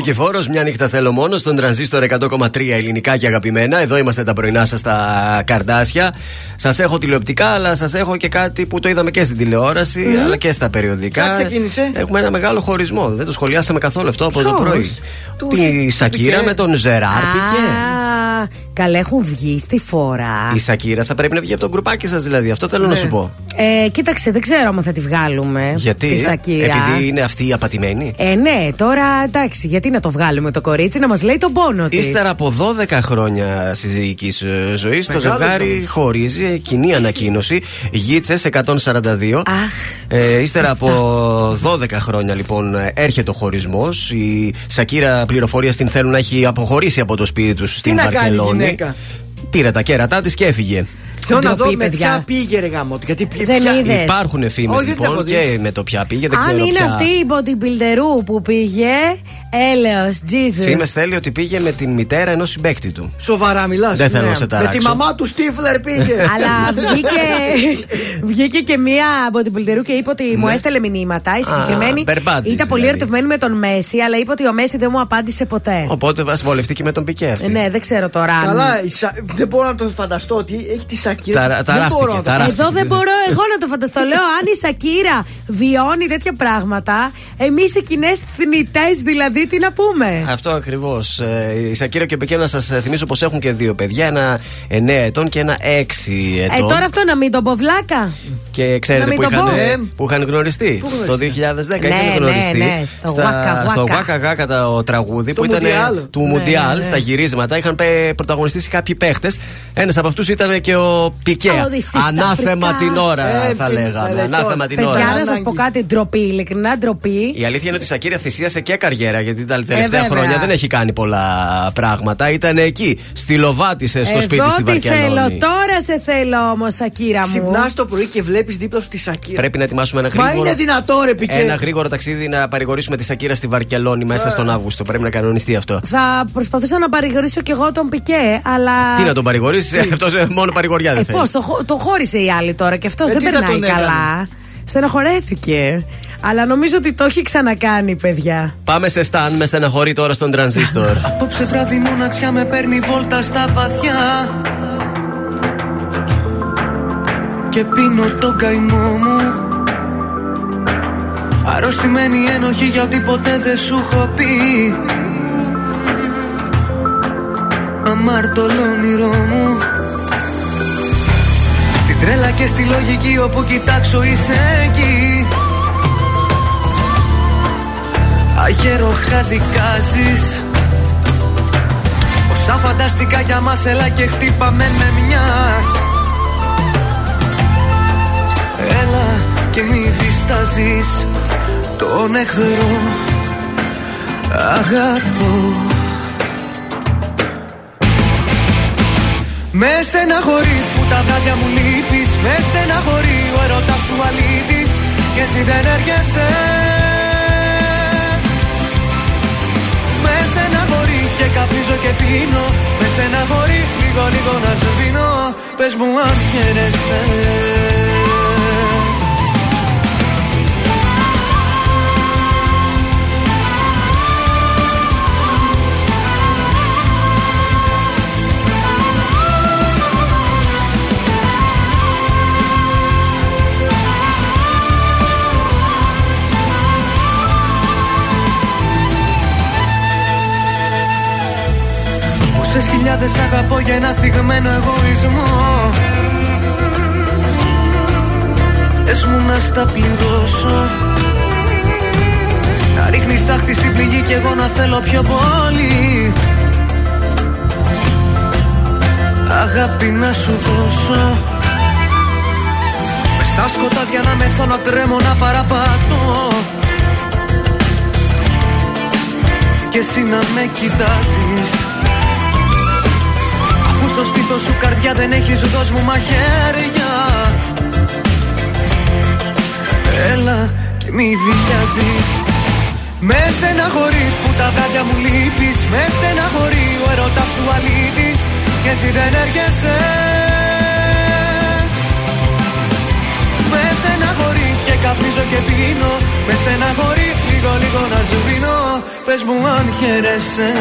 Νικηφόρο, μια νύχτα θέλω μόνος στον τρανζίστορ 100,3 ελληνικά και αγαπημένα. Εδώ είμαστε τα πρωινά σας στα καρδάσια. Σας έχω τηλεοπτικά, αλλά σας έχω και κάτι που το είδαμε και στην τηλεόραση, Μμμ. αλλά και στα περιοδικά. Ποια ξεκίνησε; Έχουμε ένα μεγάλο χωρισμό. Δεν το σχολιάσαμε καθόλου αυτό από το Ποιος; πρωί. Τους- Τη Σακύρα Πικέ. με τον Ζεράρ Πικέ. Α, καλά έχουν βγει στη φορά. Η Σακύρα θα πρέπει να βγει από το γκρουπάκι σας, δηλαδή. Αυτό θέλω να Ναι. σου πω. Ε, κοίταξε, δεν ξέρω αν θα τη βγάλουμε. Γιατί, Τη Σακύρα. επειδή είναι αυτή η απατημένη. Ε, ναι, τώρα εντάξει, γιατί να το βγάλουμε το κορίτσι να μας λέει τον πόνο της. Ύστερα από 12 χρόνια συζυγικής ζωής, το Μεγάλος ζευγάρι νόμος. χωρίζει. Κοινή ανακοίνωση. Γίτσες 142. Ε, ύστερα από 12 χρόνια λοιπόν ε, έρχεται ο χωρισμός. Η Σακύρα πληροφορία την θέλουν να έχει αποχωρήσει από το σπίτι τους Τι στην να κάνει η Βαρκελόνη. Γυναίκα. Πήρε τα κέρατά της και έφυγε. Θέλω να δω Ντροπή, με παιδιά. ποια πήγε ρε γάμο. Γιατί πι- Δεν ποια- είδες. Υπάρχουν φήμες Όχι, δεν τα έχω λοιπόν δει. και με το ποια πήγε. Δεν Αν ξέρω είναι ποια. αυτή η bodybuilderού που πήγε, έλεος, Jesus. Φήμες θέλει ότι πήγε με την μητέρα ενός συμπέκτη του. Σοβαρά μιλάς. Δεν θέλω να σε Με ταράξω. τη μαμά του Στίφλερ πήγε. Αλλά βγήκε, βγήκε και μία bodybuilderού και είπε ότι μου έστελε μηνύματα. Η συγκεκριμένη μπερμπάντης ήταν πολύ δηλαδή. ερωτευμένη με τον Μέση, αλλά είπε ότι ο Μέση δεν μου απάντησε ποτέ. Οπότε θα βολευτεί και με τον Πικέ αυτή. Ε, ναι, δεν ξέρω τώρα. αν- Καλά, η Σα- δεν μπορώ να το φανταστώ ότι έχει τη Σακύρα. Ταρα- Δεν ταράχτηκε, μπορώ να το ταράχτηκε. Εδώ δεν μπορώ εγώ να το φανταστώ. Λέω, αν η Σακύρα βιώνει τέτοια πράγματα, εμείς οι κοινές θνητές δηλαδή, τι να πούμε; Αυτό ακριβώς. Η Σακύρα και ο Πικέ να σας θυμίσω πως έχουν και δύο παιδιά. Ένα 9 ετών και ένα 6 Ε, ετών. τώρα αυτό να μην τον πω βλάκα. Και ξέρετε Να μην που το είχαν, πω. ε, που είχαν γνωριστεί; Πού Το γνωριστεί; 2010 Ναι, είχαν ναι, γνωριστεί. ναι, στο στα- Waka στο Waka. Waka Waka το τραγούδι Το που ήταν Μουντιάλ. του Ναι, Μουντιάλ ναι. στα γυρίσματα. Είχαν πε- πρωταγωνιστήσει κάποιοι παίχτες. Ένας από αυτούς ήταν και ο Πικέ. Ο Οδυσσής Ανάθεμα Αφρικά. την ώρα, Ε, θα τι λέγαμε. μελετών. Ανάθεμα την Παιδιά, ώρα. να σας πω κάτι ντροπή, ειλικρινά ντροπή. Η αλήθεια είναι ότι η Σακύρα θυσίασε και καριέρα γιατί τα τελευταία βέβαια. χρόνια δεν έχει κάνει πολλά πράγματα. Ήταν εκεί, στη Λοβάτισε στο σπίτι Εδώ στη τι Βαρκελόνη. θέλω, τώρα σε θέλω όμως, Σακύρα μου. Ξυπνά το πρωί και βλέπεις δίπλα σου τη Σακύρα. Πρέπει να ετοιμάσουμε ένα Μα γρήγορο. είναι δυνατό, ρε Πικέ. Ένα γρήγορο ταξίδι να παρηγορήσουμε τη Σακύρα στη Βαρκελόνη μέσα στον Αύγουστο. Πρέπει να κανονιστεί αυτό. Θα προσπαθήσω να παρηγορήσω κι εγώ τον Πικέ, αλλά. Τι να τον παρηγορήσεις, αυτός μόνο παρηγοριά δεν Ε, θέλει. πώς, το, χω- το χώρισε η άλλη τώρα και αυτός Ε, δεν τι θα περνάει τον έκανε; καλά. Στενοχωρέθηκε. Αλλά νομίζω ότι το έχει ξανακάνει, παιδιά. Πάμε σε σταν με στεναχωρεί τώρα στον τρανζίστορ. Απόψε βράδυ μοναξιά με παίρνει βόλτα στα βαθιά. Και πίνω τον καημό μου. Αρρωστημένη ένοχη για ό,τι ποτέ δεν σου έχω πει. Αμάρτωλο όνειρό μου. Στην τρέλα και στη λογική όπου κοιτάξω είσαι εκεί Αγέροχα δικάζεις Όσα φανταστικά για μας έλα και χτύπαμε με μιας. Έλα και μη διστάζεις. Τον εχθρό αγαπώ. Με στεναχωρεί που τα βράδια μου λείπεις. Με στεναχωρεί ο ερωτάς σου αλήτης. Και εσύ δεν έρχεσαι και καπνίζω και πίνω. Με στεναχωρεί λίγο λίγο να σβήνω Πες μου αν χαίρεσαι Πόσες χιλιάδες αγαπώ για ένα θυγμένο εγωισμό. Πες μου να στα πληρώσω. Να ρίχνεις τάχτη στην πληγή κι εγώ να θέλω πιο πολύ. Αγάπη να σου δώσω. Μες στα σκοτάδια να μεθώ να τρέμω να παραπατώ. Και εσύ να με κοιτάζεις. Αφού στο στήθος σου καρδιά δεν έχεις δώσ' μου μαχαίρια. Έλα και μη δηλιάζεις Με στεναχωρεί που τα βράδια μου λείπεις. Με στεναχωρεί ο ερωτάς σου αλήτης. Και εσύ δεν έρχεσαι. Με στεναχωρεί και καπνίζω και πίνω. Με στεναχωρεί λίγο λίγο να σβήνω Πες μου αν χαίρεσαι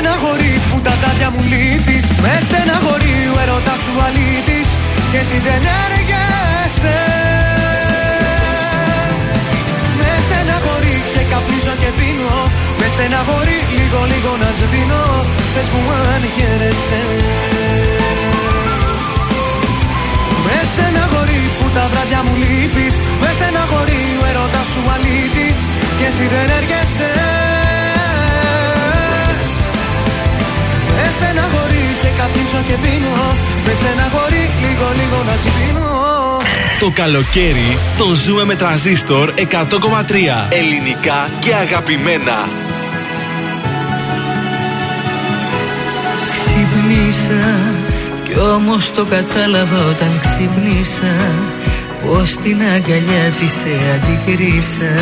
στεναχωρείς που τα δάκια μου λείπεις. Με στεναχωρεί ο έρωτας σου αλήτης Και εσύ δεν έργεσαι Με στεναχωρεί και καπνίζω και πίνω. Με στεναχωρεί λίγο λίγο να σβήνω. Πες μου αν χαίρεσαι. Με στεναχωρεί που τα βράδια μου λείπεις. Με στεναχωρεί ο έρωτας σου αλήτης Και εσύ δεν έρχεσαι στεναχωρεί και καπνίζω και πίνω. Με στεναχωρεί λίγο λίγο να σβήνω. Το καλοκαίρι το ζούμε με τραζίστορ 100,3 ελληνικά και αγαπημένα. Ξυπνήσα κι όμως το κατάλαβα όταν ξυπνήσα Πως την αγκαλιά της σε αντικρίσα.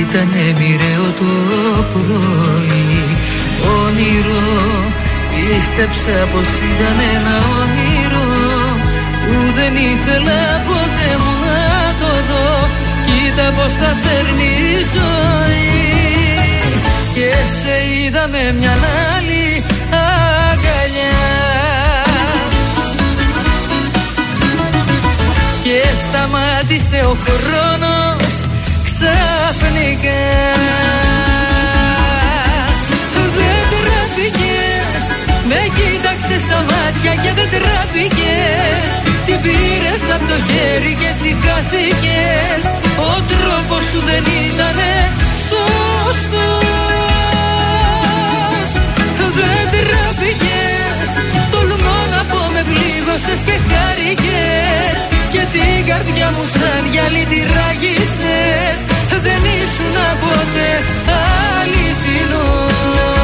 Ήτανε μοιραίο το πρωί. Όνειρο Πίστεψα πως ήταν ένα όνειρο Που δεν ήθελα ποτέ μου να το δω. Κοίτα πως τα φέρνει η ζωή. Και σε είδα με μια άλλη αγκαλιά. Και σταμάτησε ο χρόνος ξαφνικά. Δεν τραπήκες Με κοίταξε στα μάτια και δεν τραπήκες. Την πήρες από το χέρι και έτσι χάθηκες Ο τρόπος σου δεν ήτανε σωστός. Δεν τραπήκες. Τολμώ να πω με πλήγωσες και χάρηκες. Και την καρδιά μου σαν γυαλί τη ράγισες Δεν ήσουν ποτέ αληθινός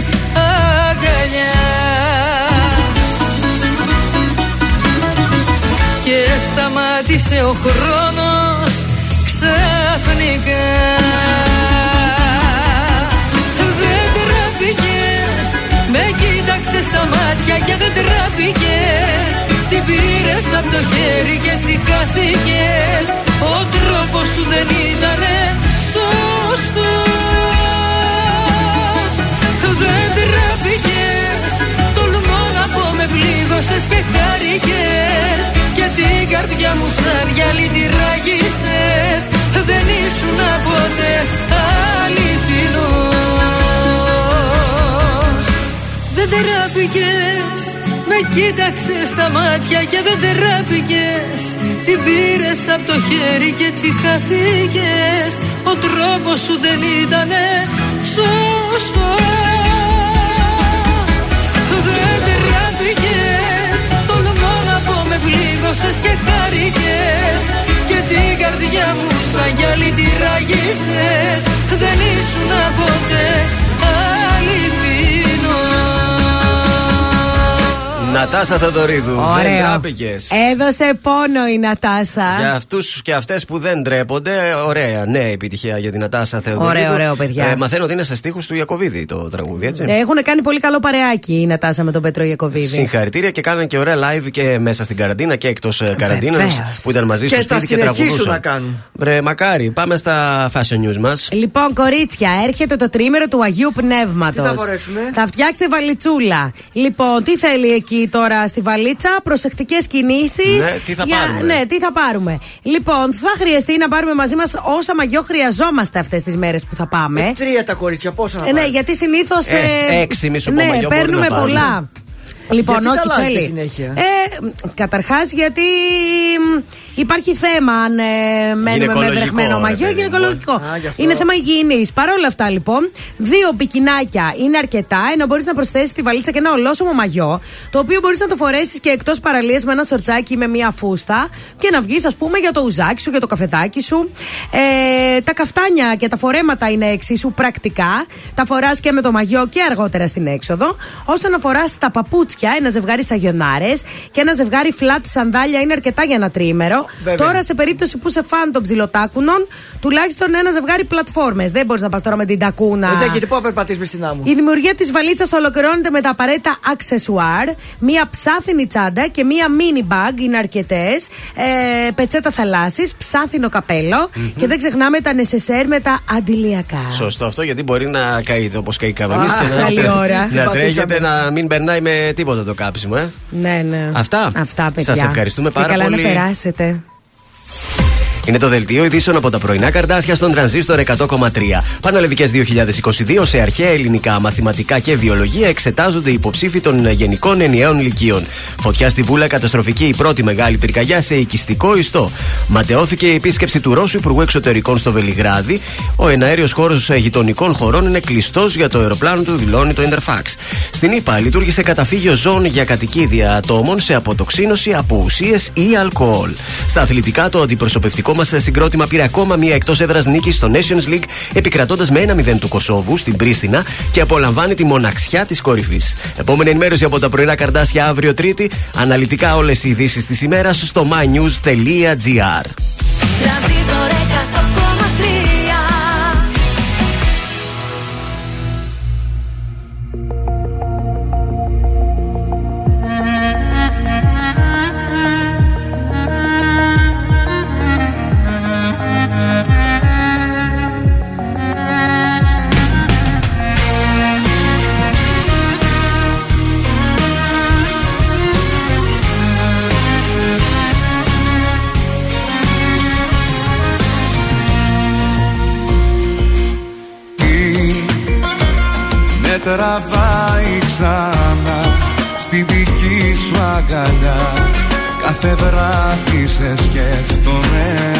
αγκαλιά Και σταμάτησε ο χρόνος ξαφνικά. Δεν τραπήκες Με κοίταξες στα μάτια και δεν τραπήκες Την πήρες από το χέρι και έτσι χάθηκες καρδιά μου σαν γυαλί τη ράγισες Δεν ήσουν ποτέ αληθινός. Δεν τραπήκες με κοίταξες στα μάτια και δεν τραπήκες Την πήρες από το χέρι και έτσι χαθήκες. Ο τρόπος σου δεν ήτανε σωστός. Δεν τραπήκες πλήγωσες και χάρηκες Και την καρδιά μου σαν γυαλί τη ράγισες Δεν ήσουν ποτέ Νατάσα Θεοδωρίδου. Δεν Ωραίο. τράπηκες. Έδωσε πόνο η Νατάσα. Για αυτούς και αυτές που δεν ντρέπονται, ωραία. Νέα επιτυχία για την Νατάσα Θεοδωρίδου. Ωραίο, ωραίο, παιδιά. Ε, μαθαίνω ότι είναι σε στίχους του Ιακοβίδη το τραγούδι, έτσι. Έχουν κάνει πολύ καλό παρεάκι η Νατάσα με τον Πέτρο Ιακοβίδη. Συγχαρητήρια και κάνανε και ωραία live και μέσα στην καραντίνα και εκτός καραντίνας Βεβαίως. που ήταν μαζί Και στο θα σπίτι και συνεχίσουν τραγουδούσαν. να κάνουν. Βρε, μακάρι. Πάμε στα fashion news μας. Λοιπόν, κορίτσια, έρχεται το τρίμερο του Αγίου Πνεύματος. Τι θα φορέσουνε; Θα φτιάξετε βαλιτσούλα. Λοιπόν, τι θέλει εκεί, τώρα στη βαλίτσα. Προσεκτικές κινήσεις. Ναι, τι θα πάρουμε; Ναι, τι θα πάρουμε; Λοιπόν, θα χρειαστεί να πάρουμε μαζί μας όσα μαγιό χρειαζόμαστε αυτές τις μέρες που θα πάμε. Ε, τρία τα κορίτσια, πόσα να Ε, ναι, πάρετε; γιατί συνήθως. Ε, έξι, μη σου πω, Ναι, μαγιό μπορεί παίρνουμε να πάρεις. πολλά. Λοιπόν, Γιατί τα όχι, αλλάζετε θέλει. συνέχεια; Ε, Καταρχάς, γιατί μ, υπάρχει θέμα αν ε, μένουμε με Γυναικολογικό, βρεχμένο ρε μαγιό. παιδί μου. Γυναικολογικό. Α, γι' αυτό. Είναι θέμα υγιεινής. Παρ' όλα αυτά, λοιπόν, δύο πικινάκια είναι αρκετά, ενώ μπορείς να προσθέσεις στη βαλίτσα και ένα ολόσωμο μαγιό, το οποίο μπορείς να το φορέσεις και εκτός παραλίας με ένα σορτσάκι ή με μία φούστα και να βγεις, ας πούμε, για το ουζάκι σου, για το καφεδάκι σου. Ε, τα καφτάνια και τα φορέματα είναι εξίσου πρακτικά. Τα φοράς και με το μαγιό και αργότερα στην έξοδο. Όσον αφορά στα παπούτσια, ένα ζευγάρι σαγιονάρες και ένα ζευγάρι φλατ σανδάλια είναι αρκετά για ένα τρίμερο. Βέβαια. Τώρα, σε περίπτωση που σε φαν των ψιλοτάκουνων, τουλάχιστον ένα ζευγάρι πλατφόρμες. Δεν μπορείς να πας τώρα με την τακούνα. Ε, δεν, γιατί πού θα περπατήσεις μες στην άμμο. Η δημιουργία της βαλίτσας ολοκληρώνεται με τα απαραίτητα αξεσουάρ, μία ψάθινη τσάντα και μία mini bag, είναι αρκετές, ε, πετσέτα θαλάσσης, ψάθινο καπέλο και δεν ξεχνάμε τα νεσεσέρ με τα αντιλιακά. Σωστό αυτό γιατί μπορεί να καεί όπως καεί κανονή Α, και να, καλή ώρα. να Πατήσαμε. τρέχετε να μην περνάει με τίποτα το κάψιμο. Ε. Ναι, ναι. Αυτά. Αυτά, παιδιά. Σας ευχαριστούμε πάρα και καλά πολύ. να περάσετε. Είναι το δελτίο ειδήσεων από τα πρωινά καρδάσια στον τρανζίστορ 100,3. Πανελλαδικές 2022 σε αρχαία ελληνικά, μαθηματικά και βιολογία εξετάζονται οι υποψήφοι των γενικών ενιαίων λυκείων. Φωτιά στη Βούλα, καταστροφική η πρώτη μεγάλη πυρκαγιά σε οικιστικό ιστό. Ματαιώθηκε η επίσκεψη του Ρώσου Υπουργού Εξωτερικών στο Βελιγράδι. Ο εναέριος χώρος γειτονικών χωρών είναι κλειστός για το αεροπλάνο του, δηλώνει το Interfax. Στην ΗΠΑ λειτουργήσε καταφύγιο ζώων για κατοικίδια ατόμων σε αποτοξίνωση από ουσίες ή αλκοόλ. Στα αθλητικά, το αντιπροσωπευτικό μα συγκρότημα πήρε ακόμα μία εκτός έδρας νίκης στο Nations League, επικρατώντας με 1-0 του Κωσόβου στην Πρίστινα και απολαμβάνει τη μοναξιά της κορυφής. Επόμενη ενημέρωση από τα πρωινά καρδάσια αύριο Τρίτη. Αναλυτικά όλες οι ειδήσεις της ημέρας στο mynews.gr. Κάθε βράδυ σε σκέφτομαι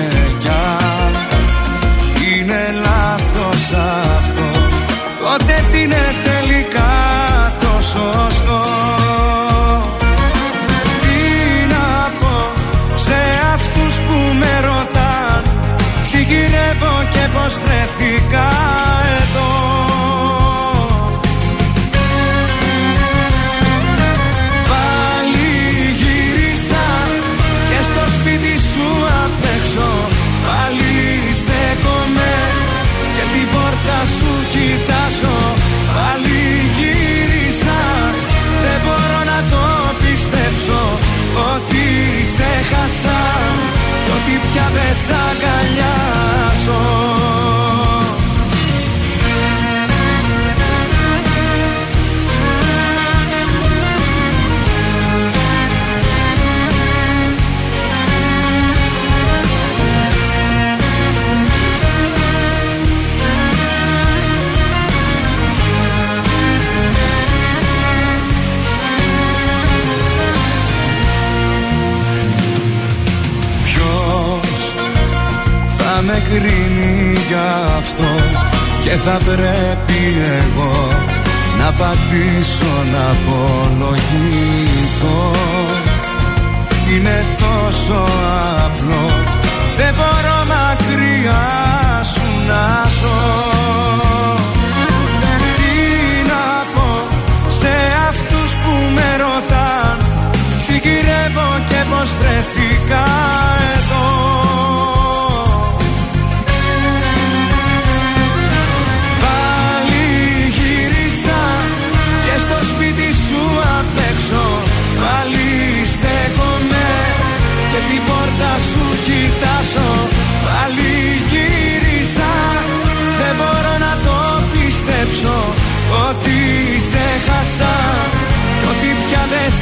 σ' αγκαλιάζω θα πρέπει εγώ να πατήσω να απολογηθώ. Είναι τόσο απλό δεν μπορώ μακριά σου να ζω. Τι να πω σε αυτούς που με ρωτάν τι γυρεύω και πως βρέθηκα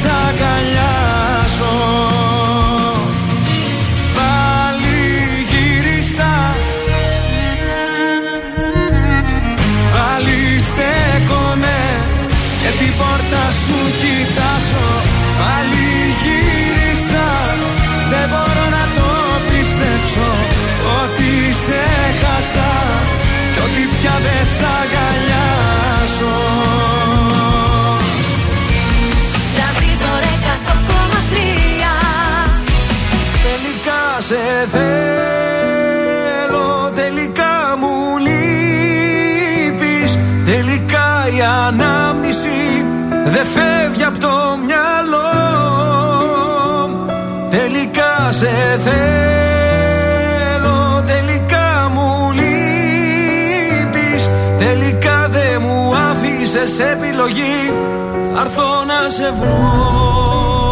αγκαλιάς. σε θέλω Τελικά μου λείπεις. Τελικά η ανάμνηση Δεν φεύγει από το μυαλό. Τελικά σε θέλω Τελικά μου λείπεις. Τελικά δε μου άφησες επιλογή. Θα έρθω να σε βρω.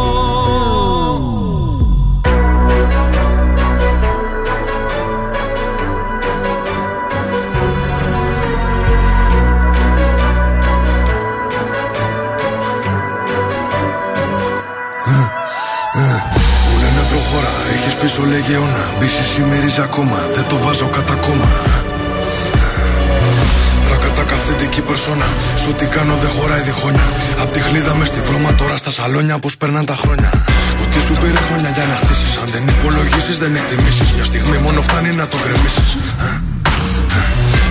Έχεις πίσω λέγε αιώνα Μπίση σημερίζει ακόμα, δεν το βάζω κατά κόμμα Ρακατά καθεντική περσόνα Σ' ό,τι κάνω δεν χωράει διχόνια Απ' τη χλίδα μες στη βρώμα τώρα στα σαλόνια Πως περνάν τα χρόνια Ότι σου πήρε χρόνια για να χτίσεις Αν δεν υπολογίσεις δεν εκτιμήσεις Μια στιγμή μόνο φτάνει να το γκρεμίσεις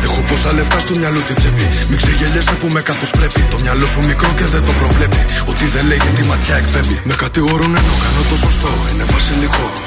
Έχω πόσα λεφτά στο μυαλό τη τσέπη. Μην ξεγελιέσαι που με καθώ πρέπει. Το μυαλό σου μικρό και δεν το προβλέπει. Ότι δεν λέγει τη ματιά εκπέμπει. Με κατηγορούν ενώ κάνω το σωστό. Είναι βασιλικό.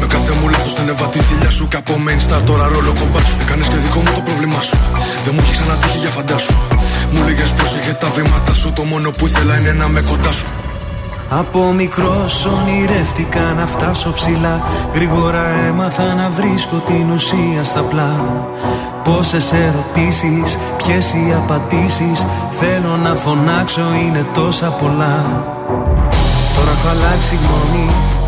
Με κάθε μου λάθος την έβα τη θηλιά σου. Και από main star τώρα ρόλο κομπά σου. Έκανες και δικό μου το πρόβλημά σου. Δεν μου έχει ξανατύχει για φαντάσου. Μου λέγε πως είχε τα βήματα σου. Το μόνο που ήθελα είναι να με κοντά σου. Από μικρός ονειρεύτηκα να φτάσω ψηλά Γρήγορα έμαθα να βρίσκω την ουσία στα πλά Πόσες ερωτήσεις, ποιες οι απαντήσεις Θέλω να φωνάξω είναι τόσα πολλά Τώρα έχω αλλάξει γνώμη,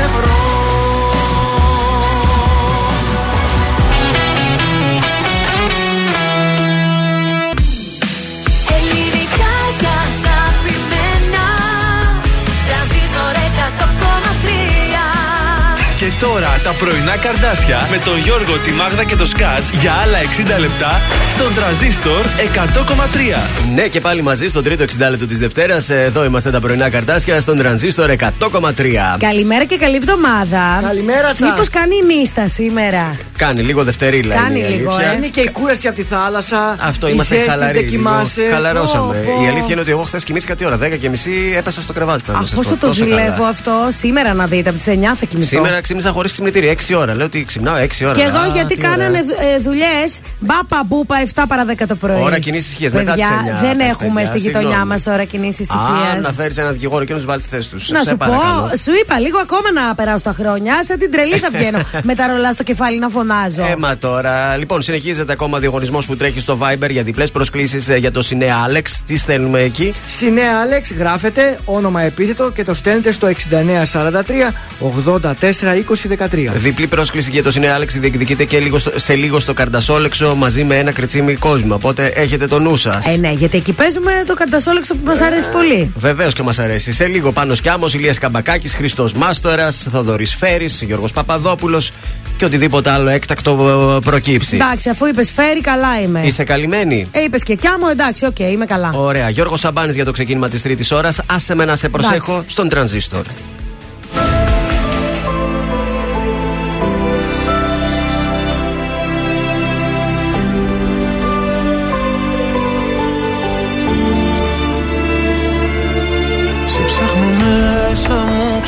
σε βρω τώρα τα πρωινά καρδάσια με τον Γιώργο, τη Μάγδα και το Σκάτς για άλλα 60 λεπτά στον τραζίστορ 100,3. Ναι, και πάλι μαζί στο τρίτο 60 λεπτό της Δευτέρας. Εδώ είμαστε τα πρωινά καρτάσια στον τρανζίστορ 100,3. Καλημέρα και καλή εβδομάδα. Καλημέρα σας. Μήπως κάνει νύστα σήμερα; Κάνει λίγο δευτερίλα. Κάνει είναι η λίγο, αλήθεια. ε. Είναι και η κούραση από τη θάλασσα. Αυτό η είμαστε ζέστη, χαλαροί. Δεν λίγο. κοιμάσαι. Χαλαρώσαμε. Πω, πω. Η αλήθεια είναι ότι εγώ χθες κοιμήθηκα τι ώρα, 10 και μισή έπεσα στο κρεβάτι. θα Αχ, σας πόσο πω. το Τόσο ζηλεύω καλά. αυτό. Σήμερα να δείτε, από τις 9 θα κοιμηθώ. Σήμερα ξύπνησα χωρίς ξυπνητήρι, 6 ώρα. Λέω ότι ξυπνάω 6 ώρα. Και εδώ Α, γιατί τι ωραία. κάνανε δουλειές. Μπάπα μπούπα 7 παρα 10 το πρωί. Ώρα κοινής ησυχίας, μετά τις Παιδιά, 9, δεν πες, έχουμε παιδιά, στη γειτονιά συγγνώμη. μας ώρα κοινή Α, ησυχία. να φέρεις ένα δικηγόρο και να τους βάλεις στη θέση τους. Να σου πω, σου είπα λίγο ακόμα να περάσω τα χρόνια. Σε την τρελή θα βγαίνω με τα ρολά στο κεφάλι να φωνάζω. Έμα τώρα. Λοιπόν, συνεχίζεται ακόμα διαγωνισμός που τρέχει στο Viber για διπλές προσκλήσεις για το Σινέ Άλεξ. Τι στέλνουμε εκεί; Σινέ Άλεξ, γράφετε όνομα επίθετο και το στέλνετε στο 6943 84 20 2013. Διπλή πρόσκληση για το Σινέ Άλεξ διεκδικείτε και λίγο στο- σε λίγο στο Καρντασόλεξο μαζί με ένα κριτσίμι κόσμο. Οπότε έχετε το νου σας. Ε, ναι, γιατί εκεί παίζουμε το καρντασόλεξο που μας αρέσει πολύ. Βεβαίως και μας αρέσει. Σε λίγο πάνω Κιάμος, Ηλίας Καμπακάκης, Χρήστος Μάστορας, Θοδωρής Φέρης, Γιώργος Παπαδόπουλος και οτιδήποτε άλλο έκτακτο ε, προκύψει. Εντάξει, αφού είπες Φέρη, καλά είμαι. Είσαι καλυμμένη; Ε, είπες και Κιάμο, εντάξει, οκ, είμαι καλά. Ωραία. Γιώργος Σαμπάνης για το ξεκίνημα της τρίτης ώρας. Άσε με να σε προσέχω Εντάξει. στον τρανζίστορ.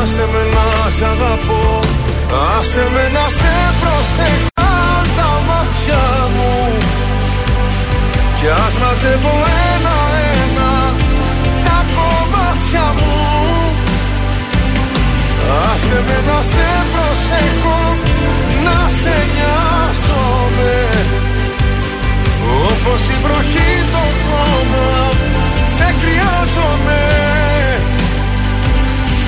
Άσε με να σ' αγαπώ. Άσε με να σε προσεχάν τα μάτια μου. Κι ας μαζεύω ένα-ένα τα κομμάτια μου. Άσε με να σε προσέχω Να σε νοιάζομαι. Όπως η βροχή το χώμα Σε χρειάζομαι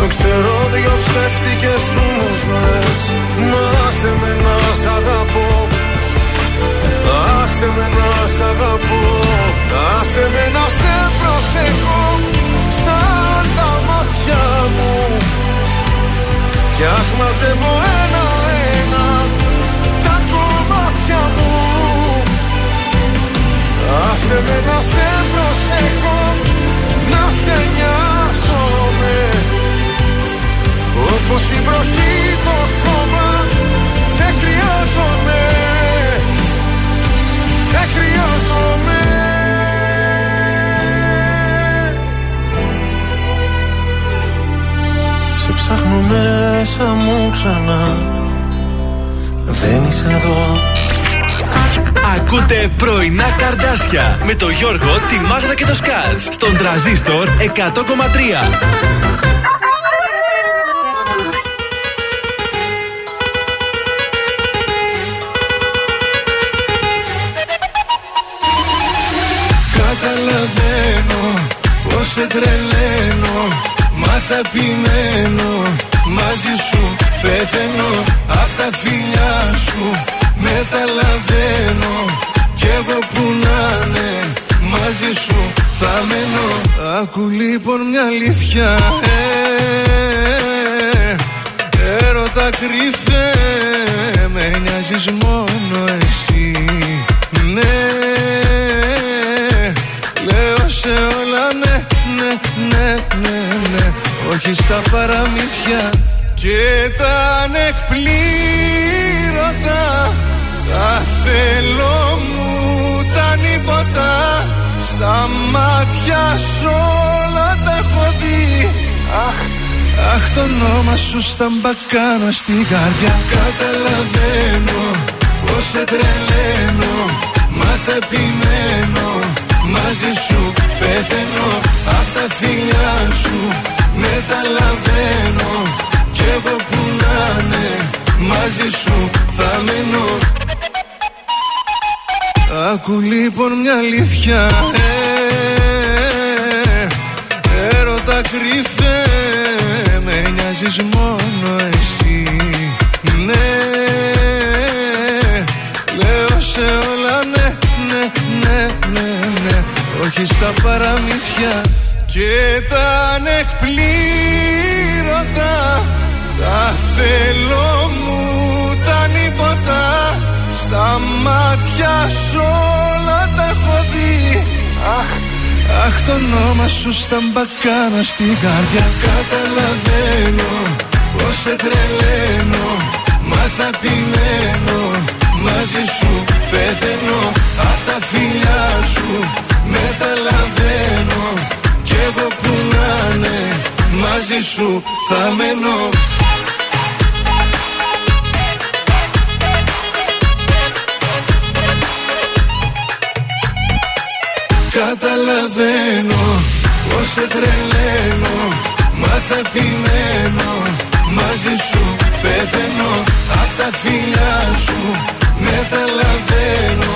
Το ξέρω δυο ψεύτικες σου μου ζωές. Να σε με να σ' αγαπώ. Άσε με να σ' αγαπώ. Άσε με να σε προσεχώ Σαν τα μάτια μου. Κι ας μαζεύω ένα-ένα Τα κομμάτια μου. Άσε με να σε προσεχώ Να σε νοιάζομαι Όπως η βροχή το χώμα Σε χρειάζομαι. Σε χρειάζομαι. Σε ψάχνω μέσα μου ξανά. Δεν είσαι εδώ. Ακούτε πρωινά καρδάσια με το Γιώργο, τη Μάγδα και το Σκάτς στον τραζίστορ 100,3. Τρελαίνω Μα θα επιμένω Μαζί σου πεθαίνω Απ' τα φιλιά σου Μεταλαβαίνω. Κι εγώ που να είναι Μαζί σου θα μένω. Άκου λοιπόν μια αλήθεια ε, Έρωτα κρυφέ Με νοιάζεις μόνο Όχι στα παραμύθια και τα ανεκπλήρωτα Τα θέλω μου τα νύποτα Στα μάτια σου όλα τα έχω δει. Αχ, αχ το όνομα σου στα μπακάνα στην καρδιά Καταλαβαίνω πως σε τρελαίνω Μα θα επιμένω. Μαζί σου πεθαίνω Απ' τα φιλιά σου μεταλαβαίνω Κι εγώ που να είναι Μαζί σου θα μένω Άκου λοιπόν μια αλήθεια ε, Έρωτα κρυφέ Με νοιάζεις μόνο εσύ. Ναι Λέω σε όλα ναι, ναι, ναι, ναι, ναι Όχι στα παραμύθια Και τα ανεκπλήρωτα Τα θέλω μου τα νύποτα Στα μάτια σου όλα τα έχω δει. Αχ, αχ το όνομα σου στα μπακάνα στην καρδιά. Καταλαβαίνω πως σε τρελαίνω Μα θα πειναίνω Μαζί σου πεθαίνω. Απ' τα φιλιά σου μεταλαβαίνω Κι εγώ που να είναι Μαζί σου θα μένω. Καταλαβαίνω πως σε τρελαίνω Μα θα επιμένω. Μαζί σου πεθαίνω Απ' τα φιλιά σου μεταλαβαίνω.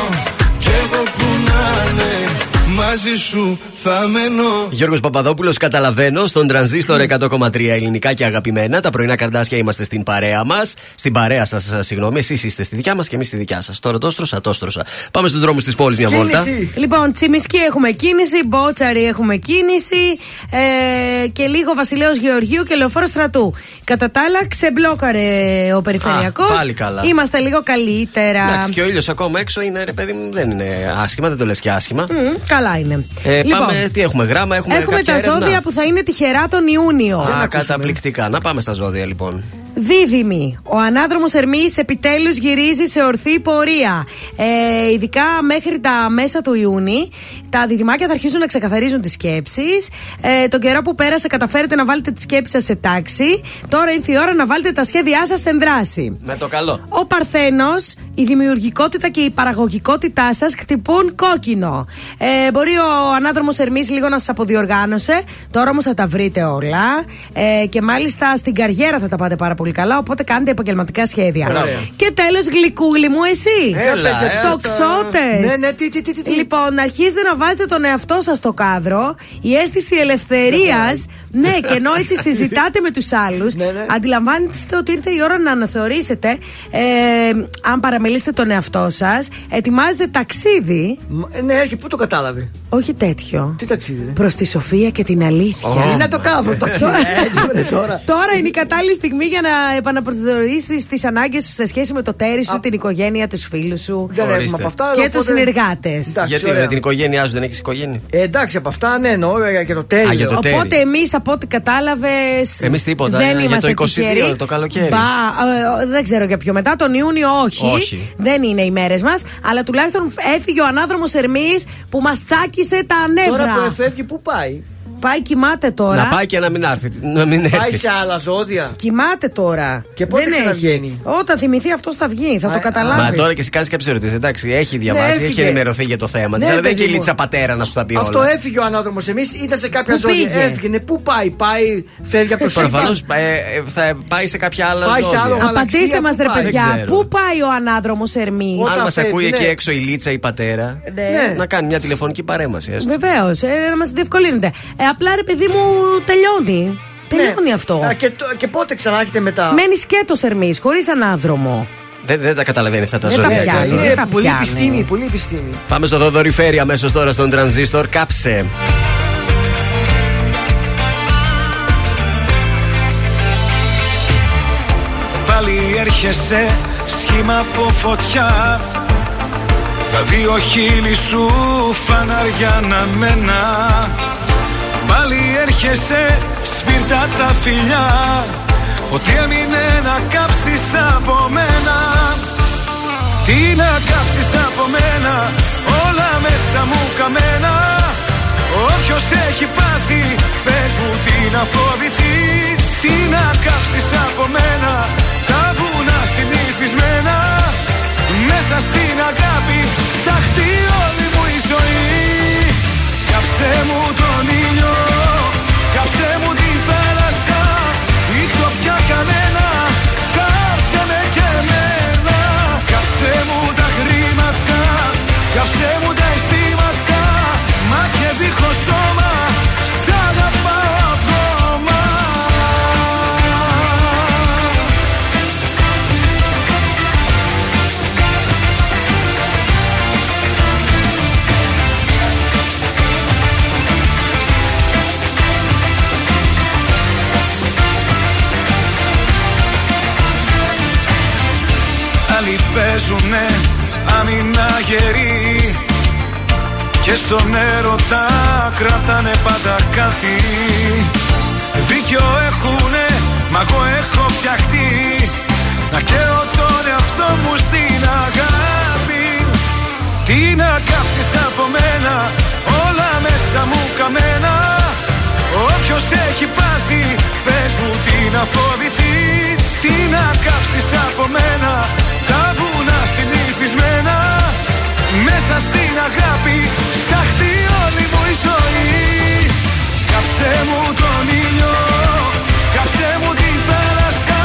Κι εγώ που να είναι Μαζί σου θα μένω Γιώργος Παπαδόπουλος, καταλαβαίνω στον τρανζίστορ 100,3 ελληνικά και αγαπημένα. Τα πρωινά καρδάσια είμαστε στην παρέα μας. Στην παρέα σας, συγγνώμη, εσείς είστε στη δικιά μας και εμείς στη δικιά σας. Τώρα τόστρωσα, τόστρωσα. Πάμε στους δρόμους της πόλης μια βόλτα. Λοιπόν, Τσιμισκή έχουμε κίνηση, Μπότσαρη έχουμε κίνηση ε, και λίγο Βασιλέο Γεωργίου και Λεωφόρος Στρατού. Κατά τα άλλα, ξεμπλόκαρε ο Περιφερειακός. Α, πάλι καλά. Είμαστε λίγο καλύτερα. Εντάξει, και ο ήλιος ακόμα έξω είναι, ρε παιδί μου, δεν είναι άσχημα, δεν το λες και άσχημα. Μμ, καλά είναι. Ε, Λοιπόν, Πάμε, τι έχουμε, γράμμα, έχουμε, Έχουμε κάποια τα έρευνα. ζώδια που θα είναι τυχερά τον Ιούνιο. Α, καταπληκτικά. Να πάμε στα ζώδια λοιπόν. Δίδυμη. Ο ανάδρομος Ερμής επιτέλους γυρίζει σε ορθή πορεία. Ε, ειδικά μέχρι τα μέσα του Ιούνιου, τα διδυμάκια θα αρχίσουν να ξεκαθαρίζουν τις σκέψεις. Ε, τον καιρό που πέρασε, καταφέρετε να βάλετε τη σκέψη σας σε τάξη. Τώρα ήρθε η ώρα να βάλετε τα σχέδιά σας εν δράση. Με το καλό. Ο Παρθένος, η δημιουργικότητα και η παραγωγικότητά σας χτυπούν κόκκινο. Ε, μπορεί ο ανάδρομος Ερμής λίγο να σας αποδιοργάνωσε. Τώρα όμως θα τα βρείτε όλα. Ε, και μάλιστα στην καριέρα θα τα πάτε πάρα πολύ καλά. Οπότε κάντε επαγγελματικά σχέδια. Μπράβο. Και τέλος, γλυκούλη μου, εσύ. Έλα, ε, Τοξότες. Ναι, ναι, τι, τι, τι, τι, τι. Λοιπόν, αρχίζετε να βάζετε τον εαυτό σας στο κάδρο. Η αίσθηση ελευθερίας. Ναι, και ενώ έτσι συζητάτε με τους άλλους, Ναι, αντιλαμβάνεστε ότι ήρθε η ώρα να αναθεωρήσετε. Ε, αν παραμελήσετε τον εαυτό σας, ετοιμάζετε ταξίδι. Μ, Ναι, και πού το κατάλαβε; Όχι τέτοιο. Τι ταξίδι, ρε. Προς τη Σοφία και την αλήθεια. Ε, Να το κάνω το ταξίδι. Έτσι, ρε, τώρα. Τώρα είναι η κατάλληλη στιγμή για να επαναπροσδιορίσεις τις ανάγκες σου σε σχέση με το τέρι σου, την οικογένεια, τους φίλους σου Δεν έχουμε Ορίστε. από αυτά. και οπότε- τους συνεργάτες. Εντάξει, Γιατί ωραία. με την οικογένειά σου δεν έχεις οικογένεια; Ε, εντάξει, από αυτά ναι, εννοώ ε, για το τέλειο. Α, για το τέλειο. Οπότε εμείς από ό,τι κατάλαβες. Εμείς τίποτα, Δεν για το είμαστε 22 τυχεροί. το καλοκαίρι. Μπα, ε, δεν ξέρω για ποιο μετά. Τον Ιούνιο όχι. Όχι. Δεν είναι οι μέρες μας. Αλλά τουλάχιστον έφυγε ο ανάδρομος Ερμής που μας τσάκισε τα νεύρα. Τώρα που εφεύγει, πού πάει; Πάει, κοιμάται τώρα. Να πάει και να μην έρθει. Να μην Πάει έρθει. σε άλλα ζώδια. Κοιμάται τώρα. Και πότε Δεν έχει. ξαναβγαίνει; Όταν θυμηθεί αυτός θα βγει, θα Α, το α, καταλάβεις. Μα τώρα και εσύ κάνεις κάποιες ερωτήσεις. Εντάξει, έχει διαβάσει, έχει Ναι, έφυγε. ενημερωθεί για το θέμα της. Ναι, αλλά δεν έχει παιδί μου. λίτσα πατέρα να σου τα πει Αυτό όλα. έφυγε ο ανάδρομος. Εμείς ήταν σε κάποια Πού ζώδια. πήγε; Έφυγε. Ναι, Πού πάει, πάει, φεύγει από το Προφανώς σύμπαν. θα πάει σε κάποια άλλα Πάει σε ζώδια. άλλο γαλαξία, Απαντήστε μας, πού ρε πάει; παιδιά, Δεν ξέρω. πού πάει ο ανάδρομος Ερμής; Όταν Αν μα φεύγει, ακούει ναι. εκεί έξω η Λίτσα ή η πατέρα, Ναι. να κάνει μια τηλεφωνική παρέμβαση. έστω. Βεβαίως, ε, να μας διευκολύνετε. Ε, απλά ρε παιδί μου τελειώνει. Τελειώνει αυτό. Ναι. Α, Και, το- και πότε ξανά έχετε μετά; Μένεις σκέτο Ερμή, χωρίς ανάδρομο. Δεν, δεν τα καταλαβαίνεις αυτά τα Δεν τα ζώδια. πιάνει. τώρα. δεν Είναι τα πολύ πιάνει. επιστήμη, πολύ επιστήμη. Πάμε στο Θοδωρή αμέσως τώρα στον τρανζίστορ. Κάψε. Πάλι έρχεσαι σχήμα από φωτιά Τα δύο χείλη σου φανάρια να μένα Πάλι έρχεσαι σπίρτα τα φιλιά. Ότι έμεινε να κάψεις από μένα. Τι να κάψεις από μένα Όλα μέσα μου καμένα. Όποιος έχει πάθει Πες μου τι να φοβηθεί. Τι να κάψεις από μένα Τα βουνά συνηθισμένα. Μέσα στην αγάπη Σταχτεί όλη μου η ζωή Κάψε μου τον ήλιο Κάψε μου τη θάλασσα Ή το πια κανένα Κάψε με και εμένα. Κάψε μου τα χρήματα Κάψε μου τα αισθήματα Μα και δίχως σώμα παίζουνε άμυνα γερή. Και στον έρωτα κρατάνε πάντα κάτι. Δίκιο έχουνε, μα εγώ έχω φτιαχτεί. Να καίω τον εαυτό μου στην αγάπη. Τι να κάψεις από μένα, όλα μέσα μου καμένα. Όποιος έχει πάθει, πες μου τι να φοβηθεί. Τι να κάψεις από μένα, τα βουνά συνηθισμένα Μέσα στην αγάπη, σταχτεί όλη μου η ζωή. Κάψε μου τον ήλιο, κάψε μου τη θάλασσα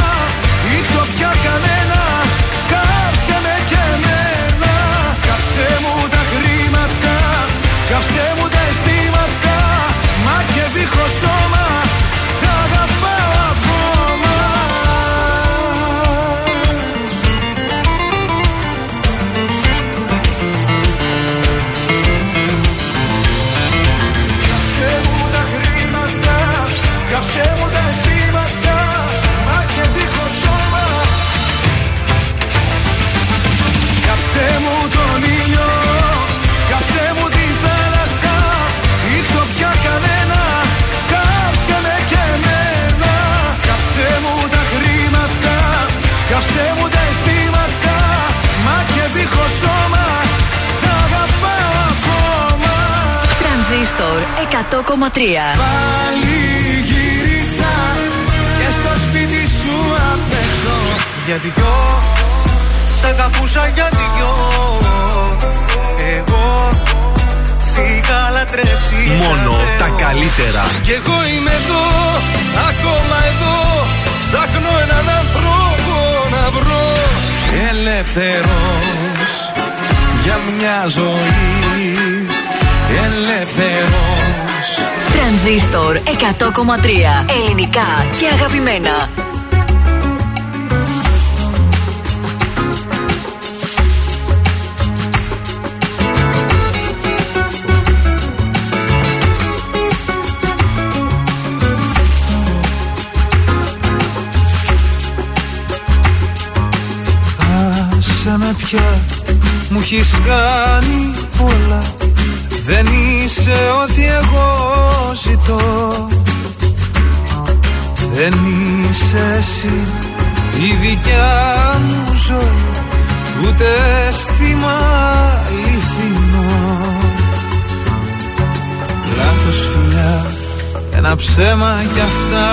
Ή το πια κανένα, κάψε με και εμένα. Κάψε μου τα χρήματα, κάψε μου τα Πάλι γύρισα και στο σπίτι σου απ' έξω Για δυο Σ' αγαπούσα για δυο Εγώ. Σ' είχα λατρέψει Μόνο σαν τα Θεό. καλύτερα. Κι εγώ είμαι εδώ, ακόμα εδώ. Ψάχνω έναν άνθρωπο να βρω. Ελεύθερος για μια ζωή. Ελεύθερος Τρανζίστορ 100,3. Ελληνικά και αγαπημένα. Άσε με πια Μου έχεις κάνει πολλά Δεν είσαι ό,τι εγώ ζητώ. Δεν είσαι εσύ η δικιά μου ζωή. Ούτε αίσθημα αληθινό. Λάθος φιλιά, ένα ψέμα κι αυτά.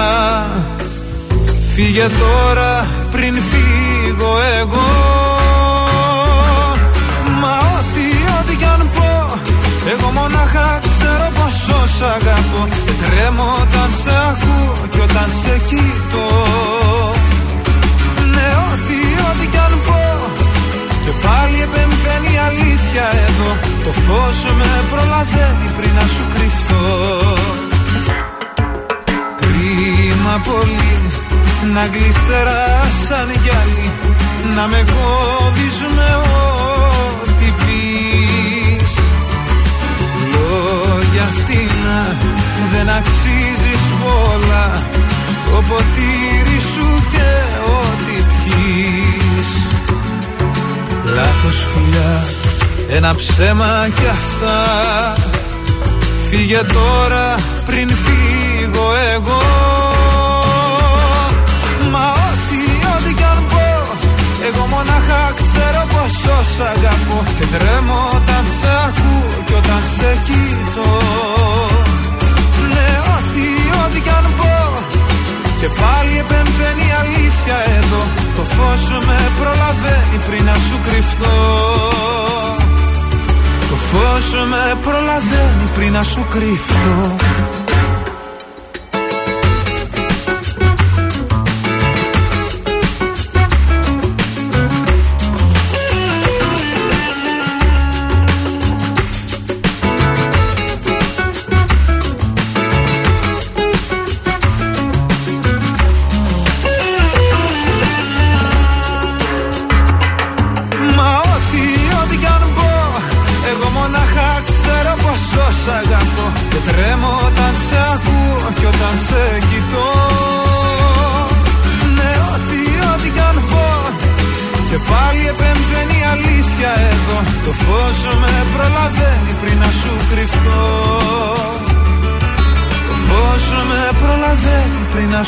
Φύγε τώρα πριν φύγω εγώ ξέρω πόσο σ' αγαπώ Και τρέμω όταν σε ακούω και όταν σε κοιτώ. Ναι, ό,τι, ό,τι κι αν πω Και πάλι επεμβαίνει η αλήθεια εδώ. Το φως με προλαβαίνει πριν να σου κρυφτώ. Κρίμα πολύ να γλιστεράς σαν γυαλί Να με κόβεις με ό,τι Δεν αξίζεις όλα. Το ποτήρι σου και ό,τι πιείς. Λάθος φιλιά Ένα ψέμα κι αυτά. Φύγε τώρα πριν φύγω εγώ. Μα ό,τι ό,τι κι αν πω Εγώ μονάχα ξέρω πόσο σα αγαπώ. Και τρέμω όταν σ' ακούω και όταν σε κοιτώ. Ναι ό,τι ό,τι κι αν πω. Και πάλι επεμβαίνει η αλήθεια εδώ. Το φως με προλαβαίνει πριν να σου κρυφτώ. Το φως με προλαβαίνει πριν να σου κρυφτώ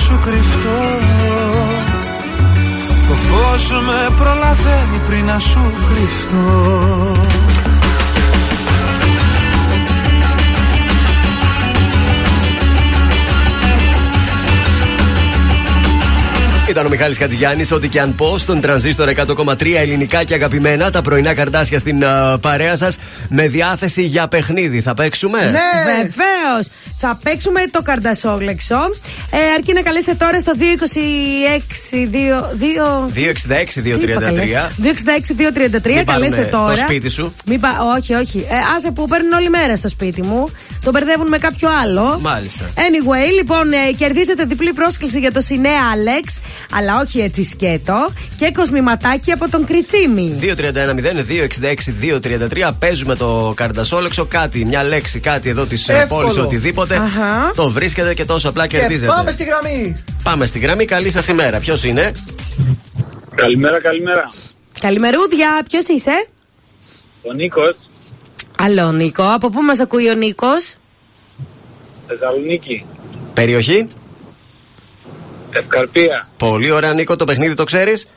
σου κρυφτώ το φως με προλαβαίνει πριν να σου κρυφτώ Ήταν ο Μιχάλης Χατζηγιάννης, ό,τι και αν πω, στον τρανζίστορ 100,3 ελληνικά και αγαπημένα. Τα πρωινά καρτάσια στην α, παρέα σας με διάθεση για παιχνίδι. Θα παίξουμε; Ναι, βεβαίως. Θα παίξουμε το καρντασόλεξο. Ε, αρκεί να καλέσετε τώρα στο 226 266-233. 266-233. Μην Καλέστε πάρουμε τώρα. το σπίτι σου. Μην πα... Όχι, όχι. Ε, άσε που παίρνουν όλη μέρα στο σπίτι μου. Το μπερδεύουν με κάποιο άλλο. Μάλιστα. Anyway, λοιπόν, ε, κερδίζετε διπλή πρόσκληση για το Σινέα Alex, αλλά όχι έτσι σκέτο. Και κοσμηματάκι από τον Κριτσίμη. 231-0-266-233. Παίζουμε το καρτασόλεξο. Κάτι, μια λέξη, κάτι εδώ της Εύκολο. πόλης, οτιδήποτε. Αχα. Το βρίσκετε και τόσο απλά Και κερδίζετε. πάμε στη γραμμή. Πάμε στη γραμμή. Καλή σας ημέρα. Ποιος είναι, Καλημέρα, καλημέρα. Καλημερούδια, ποιος είσαι; Ο Νίκος, Άλλο Νίκο, από πού μας ακούει ο Νίκος; Θεσσαλονίκη, Περιοχή; Ευκαρπία. Πολύ ωραία, Νίκο. Το παιχνίδι το ξέρεις;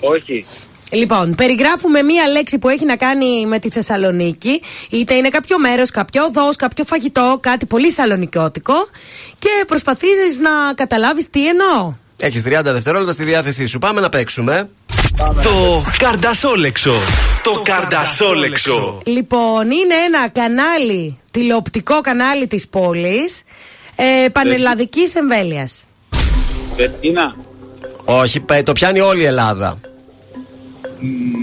Όχι. Λοιπόν, περιγράφουμε μία λέξη που έχει να κάνει με τη Θεσσαλονίκη. Είτε είναι κάποιο μέρος, κάποιο οδός, κάποιο φαγητό, κάτι πολύ σαλονικιώτικο. Και προσπαθήσει να καταλάβεις τι εννοώ. Έχεις 30 δευτερόλεπτα στη διάθεσή σου. Πάμε να παίξουμε. Το καρντασόλεξο. Το καρντασόλεξο. Λοιπόν, είναι ένα κανάλι, τηλεοπτικό κανάλι της πόλης, ε, πανελλαδικής εμβέλειας. Βερτίνα, Όχι, πε- το πιάνει όλη η Ελλάδα.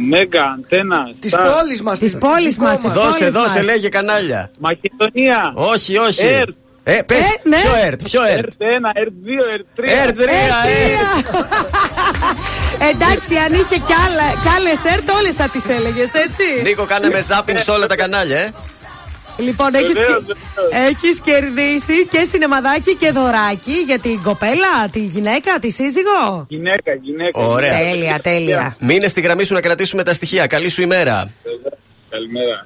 Μέγα, Αντένα, Της Σταρ, πόλης μας. Της πόλης μας, της Δώσε, πόλης δώσε, μας. λέγε κανάλια. Μακεδονία. Όχι, όχι. Ερτ. Ε, πες, Ε, ναι. ποιο ΕΡΤ, ποιο ΕΡΤ. Ερτ 1, Ερτ 2, Ερτ 3. ΕΡΤ 3, ΕΡΤ. Εντάξει, αν είχε κι, άλλα, κι άλλες ΕΡΤ, όλες θα τις έλεγες, έτσι. Νίκο, κάνε με ζάπινγκ σε όλα τα κανάλια, ε. Λοιπόν, έχεις, Βεβαίως, και- βεβαίως. έχεις κερδίσει και σινεμαδάκι και δωράκι για την κοπέλα, τη γυναίκα, τη σύζυγο. Γυναίκα, γυναίκα. Ωραία. Τέλεια, τέλεια. Μείνε στη γραμμή σου να κρατήσουμε τα στοιχεία. Καλή σου ημέρα. Καλημέρα.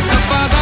φωνάζεις Δεν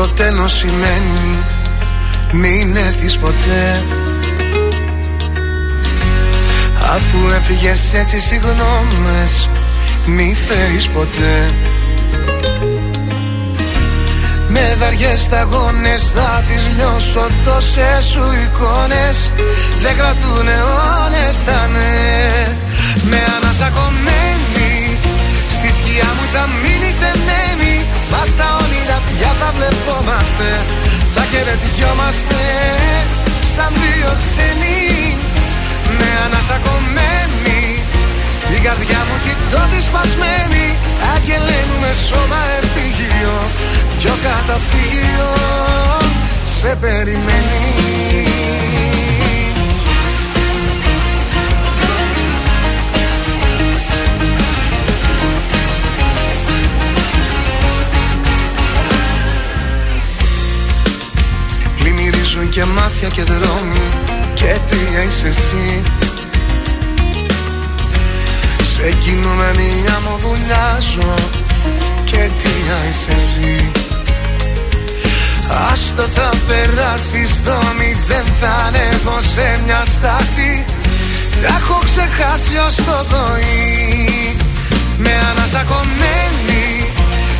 Αναπότρεπτο τέλος σημαίνει Μην έρθεις ποτέ. Αφού έφυγες έτσι συγγνώμες Μη φέρεις ποτέ. Με βαριές σταγόνες θα τις λιώσω Τόσες σου εικόνες. Δεν κρατούν αιώνες θα ναι. Με ανασακωμένη Στη σκιά μου θα μείνεις δεμένη. Μα στα όνειρα πια θα βλεπόμαστε Θα χαιρετιόμαστε Σαν δύο ξένοι. Με ανασακωμένη Την καρδιά μου κοιτώ τη σπασμένη Αγγελέ μου με σώμα επίγειο Πιο καταφύγιο Σε περιμένει και μάτια και δρόμοι. Και τι είσαι εσύ. Σε κοινωνία μου βουλιάζω Και τι είσαι εσύ. Άστο θα περάσεις στο μηδέν Θα ανέβω σε μια στάση. Θα έχω ξεχάσει ως το πρωί. Με ανασακωμένη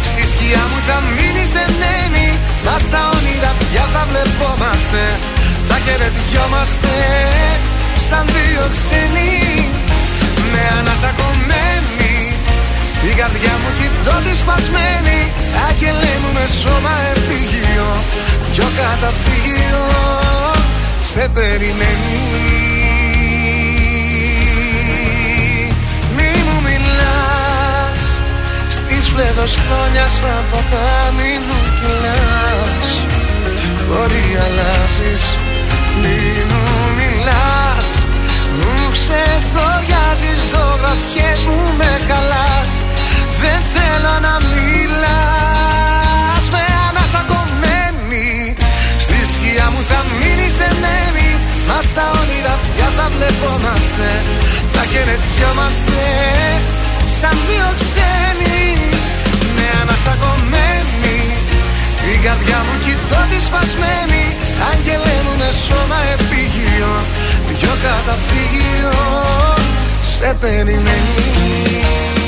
Στη σκιά μου θα μείνεις δεμένη Μα στα όνειρα πια θα βλεπόμαστε. Θα χαιρετιόμαστε Σαν δύο ξένοι. Με ανασακωμένη Την καρδιά μου κοιτώ τη σπασμένη. Άγγελέ μου με σώμα επίγειο Πιο καταφύγιο Σε περιμένει φλέδος χρόνια σαν ποτάμι μου κυλάς Μπορεί αλλάζεις Μη μου μιλάς Μου ξεθοριάζεις Ζωγραφιές μου με χαλάς. Δεν θέλω να μιλάς. Με ανασακωμένη Στη σκιά μου θα μείνεις δεμένη Μα στα όνειρα πια θα βλεπόμαστε Θα χαιρετιόμαστε Σαν δύο ξένοι Με ανασακωμένη Την καρδιά μου κοιτώ τη σπασμένη Άγγελέ μου με σώμα επίγειο. Πιο καταφύγιο Σε περιμένει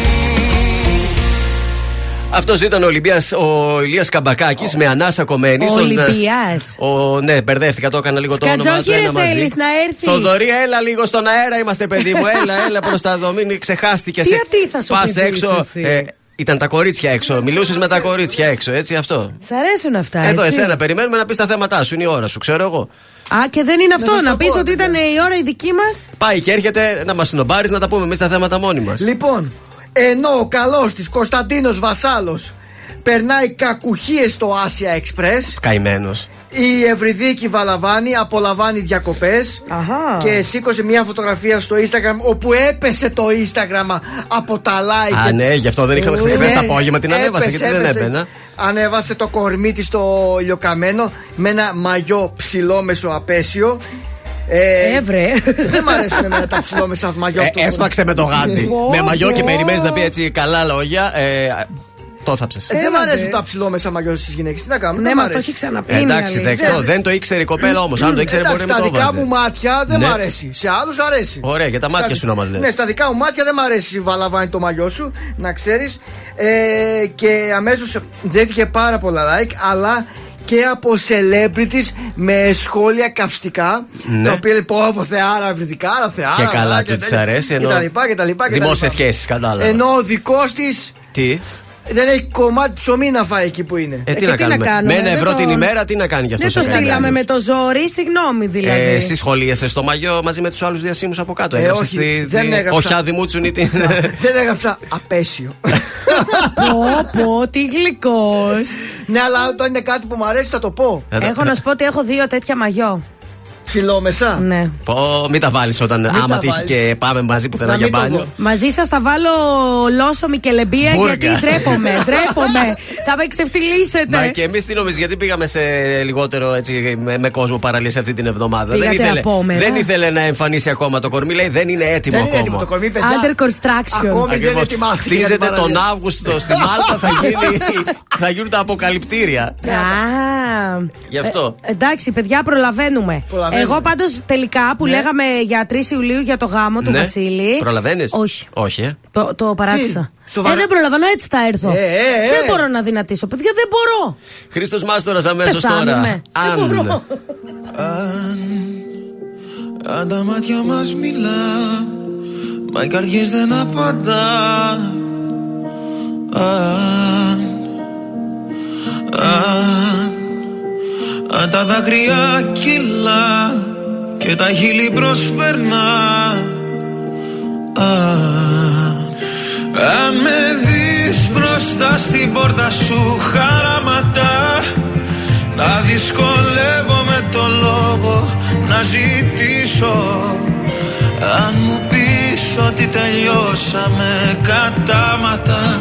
Αυτός ήταν ο Ολυμπίας, ο Ηλίας Καμπακάκης με ανάσα κομμένης. Ο στον- Ολυμπιάς. Ο, ναι, μπερδεύτηκα, το έκανα λίγο το όνομα. Σκατζόχι, το ρε, ένα μαζί. θέλεις να έρθεις; Θοδωρή, έλα λίγο στον αέρα, είμαστε παιδί μου. Έλα, έλα προς τα δω, μην ξεχάστηκες. Τι θα σου Πας πηδήσεις έξω. εσύ. ε, ήταν τα κορίτσια έξω. Μιλούσες με τα κορίτσια έξω, έτσι αυτό. Σ' αρέσουν αυτά. Εδώ, έτσι; εσένα, περιμένουμε να πεις τα θέματά σου. Είναι η ώρα σου, ξέρω εγώ. Α, και δεν είναι αυτό. σας Να το πεις πω, ότι ήταν η ώρα η δική μας; Πάει και έρχεται να μας συνομπάρεις να τα πούμε εμείς τα θέματα μόνοι μας. Λοιπόν, ενώ ο καλός της Κωνσταντίνος Βασάλος περνάει κακουχίες στο Asia Express, Καημένος. Η Ευρυδίκη Βαλαβάνη απολαμβάνει διακοπές και σήκωσε μια φωτογραφία στο Instagram όπου έπεσε το Instagram από τα like. Α, ναι, γι' αυτό δεν είχαμε χθες Ναι, το απόγευμα την ανέβασε έπεσε, γιατί δεν έπεσε. έμπαινα. Ανέβασε το κορμί της στο ηλιοκαμένο με ένα μαγιό ψηλόμεσο απέσιο. Ε, Έβρε. Δεν μ' αρέσουν εμένα τα ψηλόμεσα μαγιό Ε, αυτού. έσπαξε με το γάντι. Πω, με μαγιό και πω. περιμένει να πει έτσι καλά λόγια. Ε, το θάψες. Ε, δεν μ' αρέσουν τα ψηλόμεσα μαγιό στις γυναίκες. Τι να κάνουμε. Ναι, δεν μ' μας το αρέσει. έχει ξαναπεί. Εντάξει, είναι αλήθεια. δεκτό. Δεν το ήξερε η κοπέλα όμως. Αν το ήξερε, μπορεί Εντάξει, να στα το δικά βάζει. μου μάτια δεν Ναι. μ' αρέσει. Σε άλλους αρέσει. Ωραία, για τα Στα μάτια δι- σου να μας λες. Ναι, στα δικά μου μάτια δεν μ' αρέσει η βαλαβάνη το μαγιό σου, να ξέρεις. Ε, και αμέσως δέθηκε πάρα πολλά like, αλλά και από celebrities με σχόλια καυστικά. Ναι. Τα οποία λοιπόν από θεάρα, ευρυδικά, άρα θεάρα. Και καλά αλλά τους τη τέτοια. αρέσει. Και τα λοιπά, και τα λοιπά. και τα Δημόσιες λοιπά. σχέσεις, κατάλαβα. Ενώ ο δικός της Τι; Δεν έχει κομμάτι ψωμί να φάει εκεί που είναι. Ε, τι να κάνουμε; Με ένα ευρώ την ημέρα, τι να κάνει γι' αυτό Δεν το ο στείλαμε Σακαλιάνος. με το ζόρι, συγγνώμη δηλαδή. Ε, εσύ σχολίασες στο μαγιό μαζί με τους άλλους διασύμους από κάτω. Ε, Έγραψες όχι, τη- δεν τη- έγραψα. Όχι, άδειμούτσουν ή την. Δεν έγραψα απέσιο. πω, πω, τι γλυκός. Ναι, αλλά όταν είναι κάτι που μου αρέσει θα το πω. Έχω να σου πω ότι έχω δύο τέτοια μαγιό. Ψιλόμεσα. Ναι. Πω, μην τα βάλεις όταν άμα τα τύχει βάλεις. και πάμε μαζί πουθενά Να για μην το μπάνιο. δω. Μαζί σας θα βάλω λόσομη και λεμπία Μπούρκα. γιατί ντρέπομαι. ντρέπομαι. θα με ξεφτυλίσετε. Μα και εμείς τι νομίζεις, γιατί πήγαμε σε λιγότερο έτσι, με, με κόσμο παραλίες αυτή την εβδομάδα. Πήγατε δεν, ήθελε, απόμερα. δεν ήθελε να εμφανίσει ακόμα το κορμί, λέει δεν είναι έτοιμο Δεν είναι ακόμα. έτοιμο το κορμί, παιδιά. Under construction. Ακόμη δεν Ακριβώς. ετοιμάστηκε. για την Χτίζεται τον παραλία. Αύγουστο στη Μάλτα, θα, γίνει, θα γίνουν τα αποκαλυπτήρια. Α, Γι' αυτό. Ε, εντάξει, παιδιά, προλαβαίνουμε. Προλαβαίνουμε. Εγώ πάντως τελικά που Ναι. λέγαμε για 3 Ιουλίου για το γάμο του Ναι. Βασίλη. Προλαβαίνεις; Όχι. Όχι, ε; Το, το παράτησα. σοβαρά; Ε, δεν προλαβαίνω, έτσι θα έρθω. Ε, ε, ε. Δεν μπορώ να δυνατήσω. Παιδιά, δεν μπορώ. Χρήστος Μάστορας αμέσως τώρα. Πεθάνουμε. Δεν μπορώ. Αν, αν τα μάτια μας μιλά Μα οι καρδιές δεν απαντά Αν, αν, αν τα δάκρυα κυλά Και τα χείλη προσπερνά Αν, αν με δεις μπροστά στην πόρτα σου χαραματά να δυσκολεύομαι το λόγο να ζητήσω. Αν μου πεις ότι τελειώσαμε κατάματα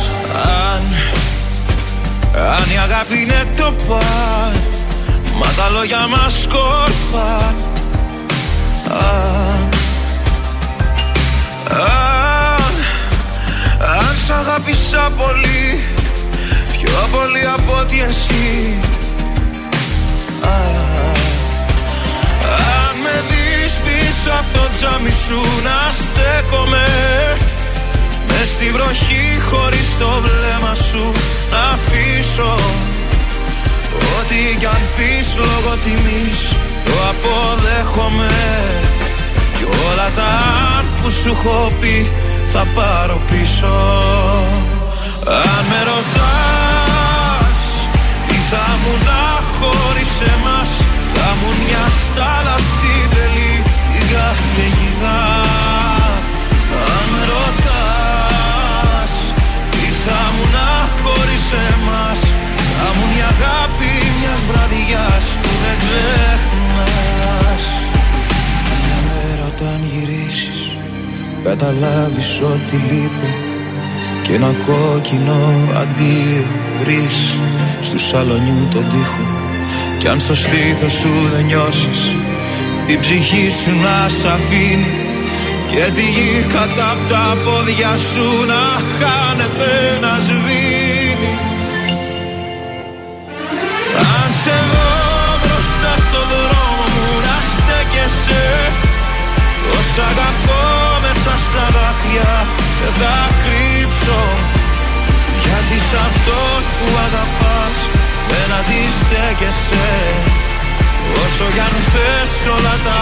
Αν, αν η αγάπη είναι το παν Μα τα λόγια μας σκόρπα Αν, αν, αν σ' αγάπησα πολύ Πιο πολύ από ότι εσύ. Α, Αν με δεις πίσω από το τζάμι σου να στέκομαι Μες στη βροχή χωρίς το βλέμμα σου να αφήσω Ό,τι κι αν πεις λόγω τιμής. Το αποδέχομαι Κι όλα τα αν που σου έχω πει θα πάρω πίσω. Αν με ρωτάς τι θα μου να χωρίς εμάς Θα μου μια στάλα στην τρελή την καταιγίδα Αν με ρωτάς τι θα μου να χωρίς εμάς. Θα μου η αγάπη μιας βραδιάς που δεν ξεχνάς. Μια μέρα όταν γυρίσεις Καταλάβεις ότι λείπω Και ένα κόκκινο αντίο βρεις Στου σαλονιού τον τοίχο. Κι αν στο στήθος σου δεν νιώσεις Η ψυχή σου να σ' αφήνει Και τη γη κατά απ' τα πόδια σου να χάνεται να σβήνει. Αν σε δω μπροστά στο δρόμο μου να στέκεσαι. Τόσα αγαπώ μέσα στα δάκρυα δεν θα κρύψω. Γιατί σ' αυτόν που αγαπάς δεν αντιστέκεσαι. Όσο κι αν θες όλα τα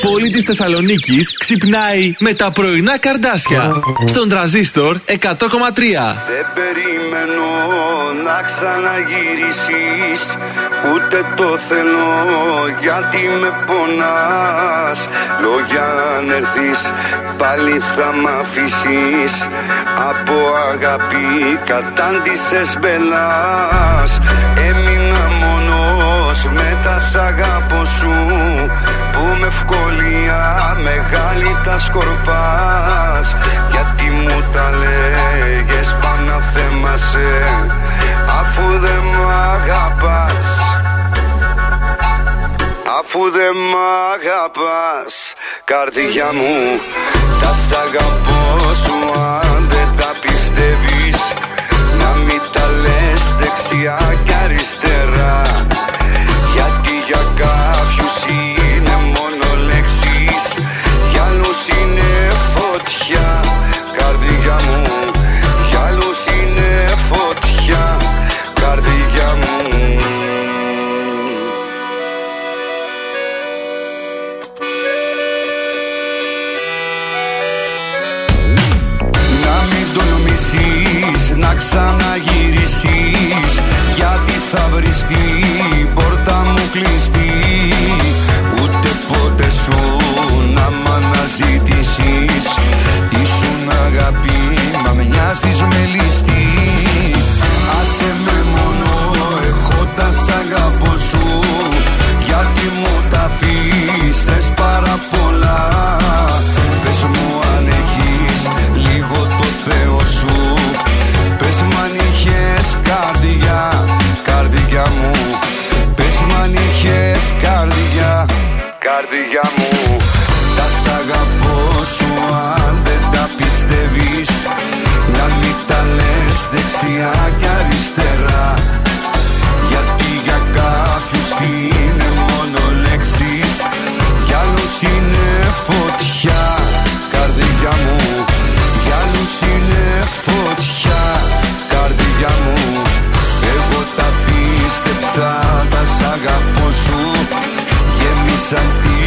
πόλη της Θεσσαλονίκης ξυπνάει με τα πρωινά καρδάσια. Στον τραζίστορ 100,3. Δεν περιμένω να ξαναγυρίσεις Ούτε το θέλω γιατί με πονάς Λόγια αν έρθεις πάλι θα μ' αφήσεις Από αγάπη κατάντησες μπελάς Έμεινα μόνος με τα σ' αγάπω σου Που με ευκολία μεγάλη τα σκορπάς. Γιατί μου τα λέγες πάνω θέμασε Αφού δεν μ' αγαπάς. Αφού δεν μ' αγαπάς Καρδιά μου Τα σ' αγαπώ σου αν δεν τα πιστεύεις. Να μην τα λες δεξιά και αριστερά. Γιατί για κάποιους είναι μόνο λέξεις. Για άλλους είναι φωτιά Καρδιά μου. Για άλλους είναι φωτιά Καρδιά μου. Να μην τολμήσεις να ξαναγυρίσεις. Γιατί θα βρεις την πόρτα μου κλειστή. Ούτε ποτέ σου να μ' αναζητήσεις. Ήσουν αγάπη μα μοιάζεις με ληστή δεξιά και αριστερά. Γιατί για κάποιους είναι μόνο λέξεις Για άλλους είναι φωτιά. Καρδιά μου Για άλλους είναι φωτιά. Καρδιά μου Εγώ τα πίστεψα Τα σ' αγαπώ σου. Γέμισαν της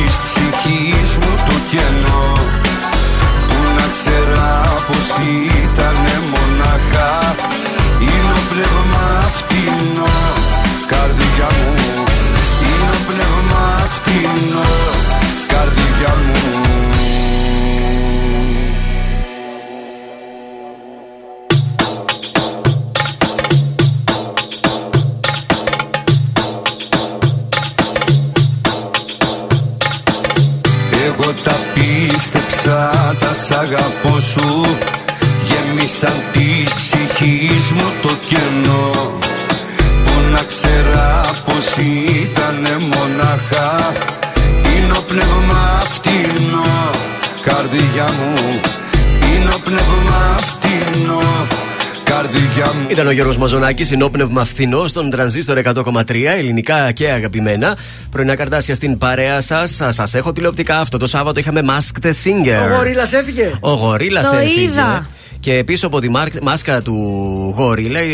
φτηνό. Καρδιά μου Είναι ο πνεύμα φτηνό. Καρδιά μου. Εγώ τα πίστεψα, τα σ' αγαπώ σου. Γέμισαν της ψυχής μου το κενό. Που να ξέρα πως ήτανε μονάχα Είναι ο πνεύμα φτηνό Καρδιά μου Είναι ο πνεύμα φτηνό Καρδιά μου Ήταν ο Γιώργος Μαζονάκης, συνόπνευμα φθηνός στον τρανζίστορ 100,3, ελληνικά και αγαπημένα. Πρωινά καρτάσια στην παρέα σας. Σας έχω τηλεοπτικά αυτό. Το Σάββατο είχαμε Masked Singer. Ο Γορίλας έφυγε. Ο Γορίλας Το έφυγε. είδα. Και πίσω από τη μάρ- μάσκα του Γορίλα ε,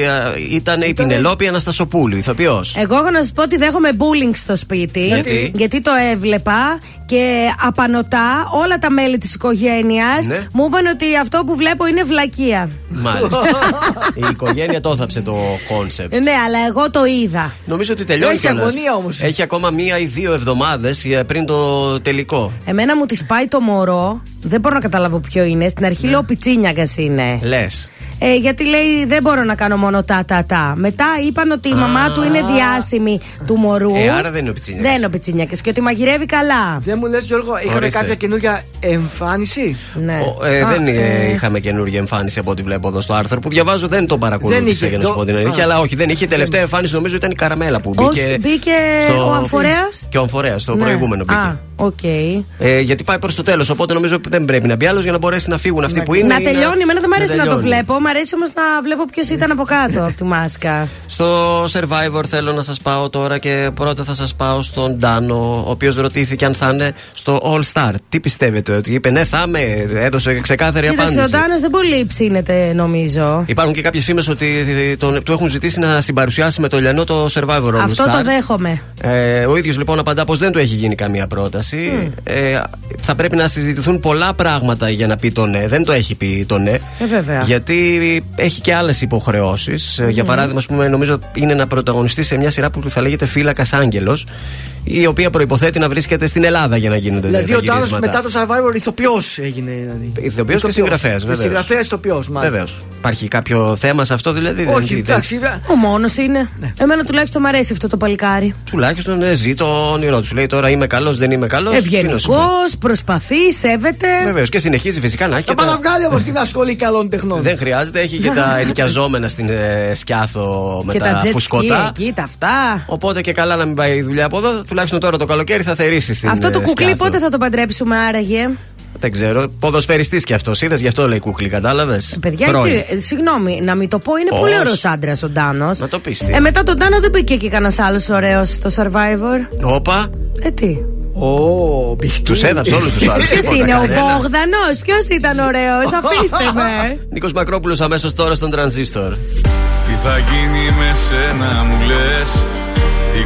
ήταν η Πινελόπη Αναστασοπούλου, ηθοποιός. Εγώ έχω να σας πω ότι δέχομαι bullying στο σπίτι. Γιατί; το έβλεπα και απανωτά όλα τα μέλη της οικογένειας Ναι. μου είπαν ότι αυτό που βλέπω είναι βλακεία. Μάλιστα. η οικογένεια το έθαψε το concept. Ναι, αλλά εγώ το είδα. Νομίζω ότι τελειώνει Έχει κιόλας. αγωνία όμως. Έχει ακόμα μία ή δύο εβδομάδες πριν το τελικό. Εμένα μου τη πάει το μωρό. Δεν μπορώ να καταλάβω ποιο είναι. Στην αρχή λέω πιτσίνιακα είναι. Λες. Ε, γιατί λέει δεν μπορώ να κάνω μόνο τα τα τα. Μετά είπαν ότι η μαμά του είναι διάσημη του μωρού. Ε, άρα δεν είναι ο Πιτσίνιακας. Δεν είναι ο Πιτσίνιακας και ότι μαγειρεύει καλά. Δεν μου λες, Γιώργο, είχαμε Ορίστε. κάποια καινούργια εμφάνιση; Ναι. Ο- ε, Α, δεν ε, ε. είχαμε καινούργια εμφάνιση από ό,τι βλέπω εδώ στο άρθρο που διαβάζω. Δεν τον παρακολούθησα Δεν είχε, για να σου το- πω την αλήθεια. Α. Αλλά όχι, δεν είχε. Η τελευταία εμφάνιση νομίζω ήταν η καραμέλα που μπήκε. Όχι, μπήκε ο Αμφορέας. Και ο Αμφορέας, το Ναι. προηγούμενο μπήκε. Α, οκ. Ε, γιατί πάει προς το τέλος. Οπότε νομίζω δεν πρέπει να μπει άλλος για να μπορέσει να φύγουν αυτοί που είναι. Να ή τελειώνει, εμένα δεν μου αρέσει να, το τελειώνει. βλέπω. Μ' μ' αρέσει όμως να βλέπω ποιος ήταν από κάτω από τη μάσκα. Στο Survivor θέλω να σας πάω τώρα και πρώτα θα σας πάω στον Ντάνο, ο οποίος ρωτήθηκε αν θα είναι στο All Star. Τι πιστεύετε, ότι είπε ναι, θα είμαι, έδωσε ξεκάθαρη Κοίταξε, ο απάντηση. Ντάνος δεν πολύ ψήνεται, νομίζω. Υπάρχουν και κάποιες φήμες ότι τον, του έχουν ζητήσει να συμπαρουσιάσει με το Λιανό το Survivor All Αυτό Star. το δέχομαι. Ε, ο ίδιος λοιπόν απαντά πως δεν του έχει γίνει καμία πρόταση. Ε, θα πρέπει να συζητηθούν πολλά πράγματα για να πει το ναι. Δεν το έχει πει το ναι. Ε, βέβαια. Γιατί έχει και άλλες υποχρεώσεις. Για παράδειγμα, ας πούμε, νομίζω είναι να πρωταγωνιστεί σε μια σειρά που θα λέγεται Φύλακας Άγγελος, η οποία προποθέτει να βρίσκεται στην Ελλάδα για να γίνονται Δηλαδή τα ο Τάνος γυρίσματα. μετά το survivor ηθοποιός έγινε. Δηλαδή. Ηθοποιός και συγγραφέας, Και βεβαίως. συγγραφέας ηθοποιός, μάλιστα. Βεβαίως. Υπάρχει κάποιο θέμα σε αυτό δηλαδή. δεν- Όχι, δεν- εντάξει, βέβαια. Ο μόνος είναι. Ναι. Εμένα τουλάχιστον μου αρέσει αυτό το παλικάρι. Τουλάχιστον ναι, ζει το όνειρό του. Λέει τώρα είμαι καλός, δεν είμαι καλός. Ευγενικός, προσπαθεί, σέβεται. Βεβαίως και συνεχίζει φυσικά να έχει Θα και πάει τα... να βγάλει όμω την σχολή καλών τεχνών. Δεν χρειάζεται, έχει και τα ενοικιαζόμενα στην ε, Σκιάθο με και τα τα jet ski φουσκωτά. εκεί, τα αυτά. Οπότε και καλά να μην πάει η δουλειά από εδώ. Τουλάχιστον τώρα το καλοκαίρι θα θερήσει στην Αυτό το ε, κουκλί Σκιάθο. πότε θα το παντρέψουμε άραγε; Δεν ξέρω. Ποδοσφαιριστής κι αυτός. Είδες γι' αυτό λέει κουκλί, κατάλαβες; Παιδιά, τι, ε, συγγνώμη, να μην το πω, είναι Πώς; πολύ ωραίος άντρας ο Ντάνος. Να το πεις. τι. Ε, μετά τον Ντάνο δεν μπήκε και κανένας άλλος ωραίος στο survivor. Όπα. Ε, τι; Τους έδαψε όλους τους άλλους. Ποιος είναι, ο Μπόγδανος, ποιος ήταν ωραίος, αφήστε με. Νίκος Μακρόπουλος αμέσως τώρα στον τρανζίστορ. Τι θα γίνει με σένα μου λες; Η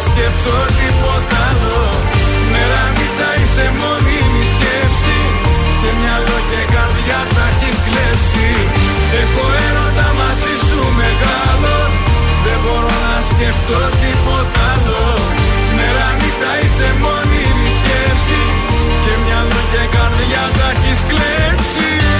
μπορώ να σκεφτώ τίποτα άλλο Μέρα νύχτα είσαι μόνιμη σκέψη. Και μυαλό και καρδιά τα έχεις κλέψει. Έχω έρωτα μαζί σου μεγάλο. Δεν μπορώ να σκεφτώ τίποτα άλλο. Μέρα νύχτα είσαι μόνιμη σκέψη. Και μυαλό και καρδιά τα έχεις κλέψει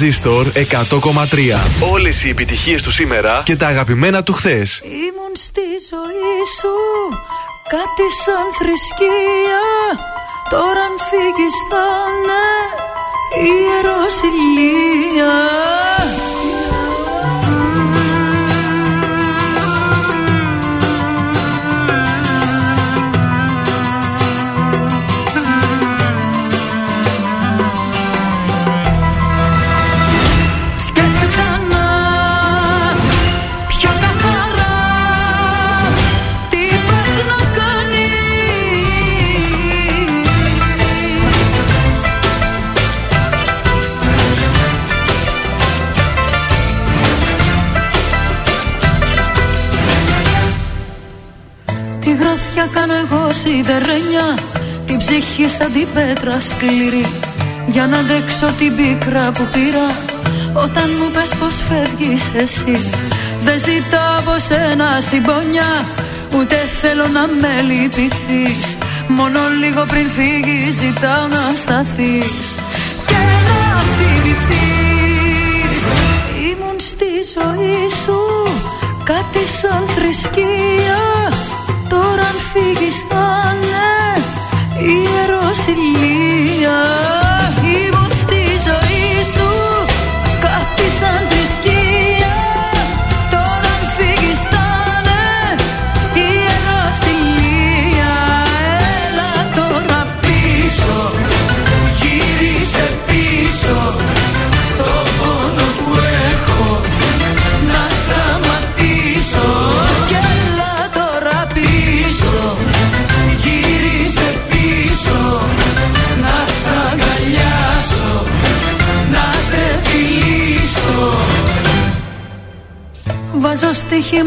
Τρανζίστορ 100,3. Όλες οι επιτυχίες του σήμερα και τα αγαπημένα του χθες. Ήμουν στη ζωή σου κάτι σαν θρησκεία Τώρα αν φύγεις θα είναι ιεροσιλία ψυχή σαν την πέτρα σκληρή. Για να αντέξω την πίκρα που πήρα. Όταν μου πες πως φεύγεις εσύ Δεν ζητάω από σένα συμπονιά Ούτε θέλω να με λυπηθείς. Μόνο λίγο πριν φύγεις ζητάω να σταθείς. Και να θυμηθείς. Ήμουν στη ζωή σου Κάτι σαν θρησκεία. Τώρα αν φύγεις θα είναι ιεροσυλία Ήμουν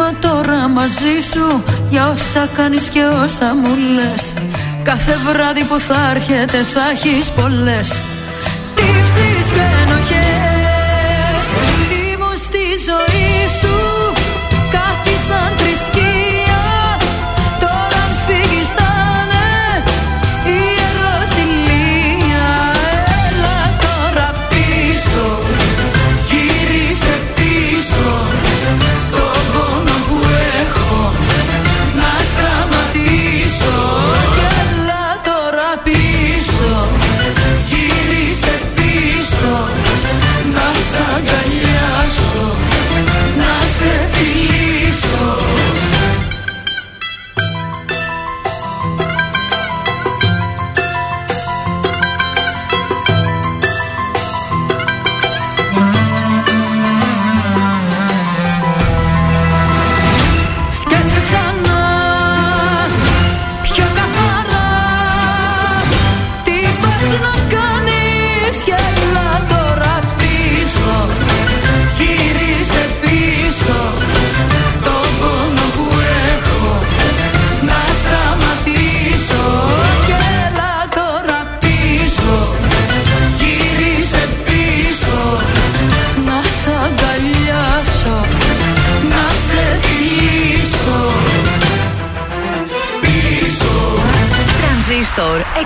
στοίχημα τώρα μαζί σου Για όσα κάνεις και όσα μου λες. Κάθε βράδυ που θα έρχεται θα έχεις πολλές. Τύψεις και ενοχές. Ήμουν στη ζωή σου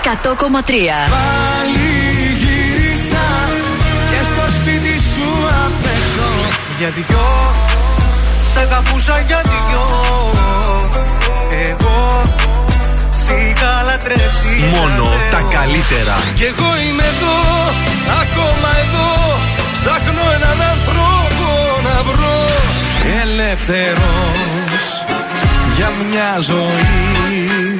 100,3. Πάλι γύρισα και στο σπίτι σου απ' έξω Για δυο, σ' αγαπούσα για δυο Εγώ σ' είχα λατρέψει Μόνο σαν τα Θεό. καλύτερα. Κι εγώ είμαι εδώ, ακόμα εδώ Ψάχνω έναν άνθρωπο να βρω Ελεύθερος για μια ζωή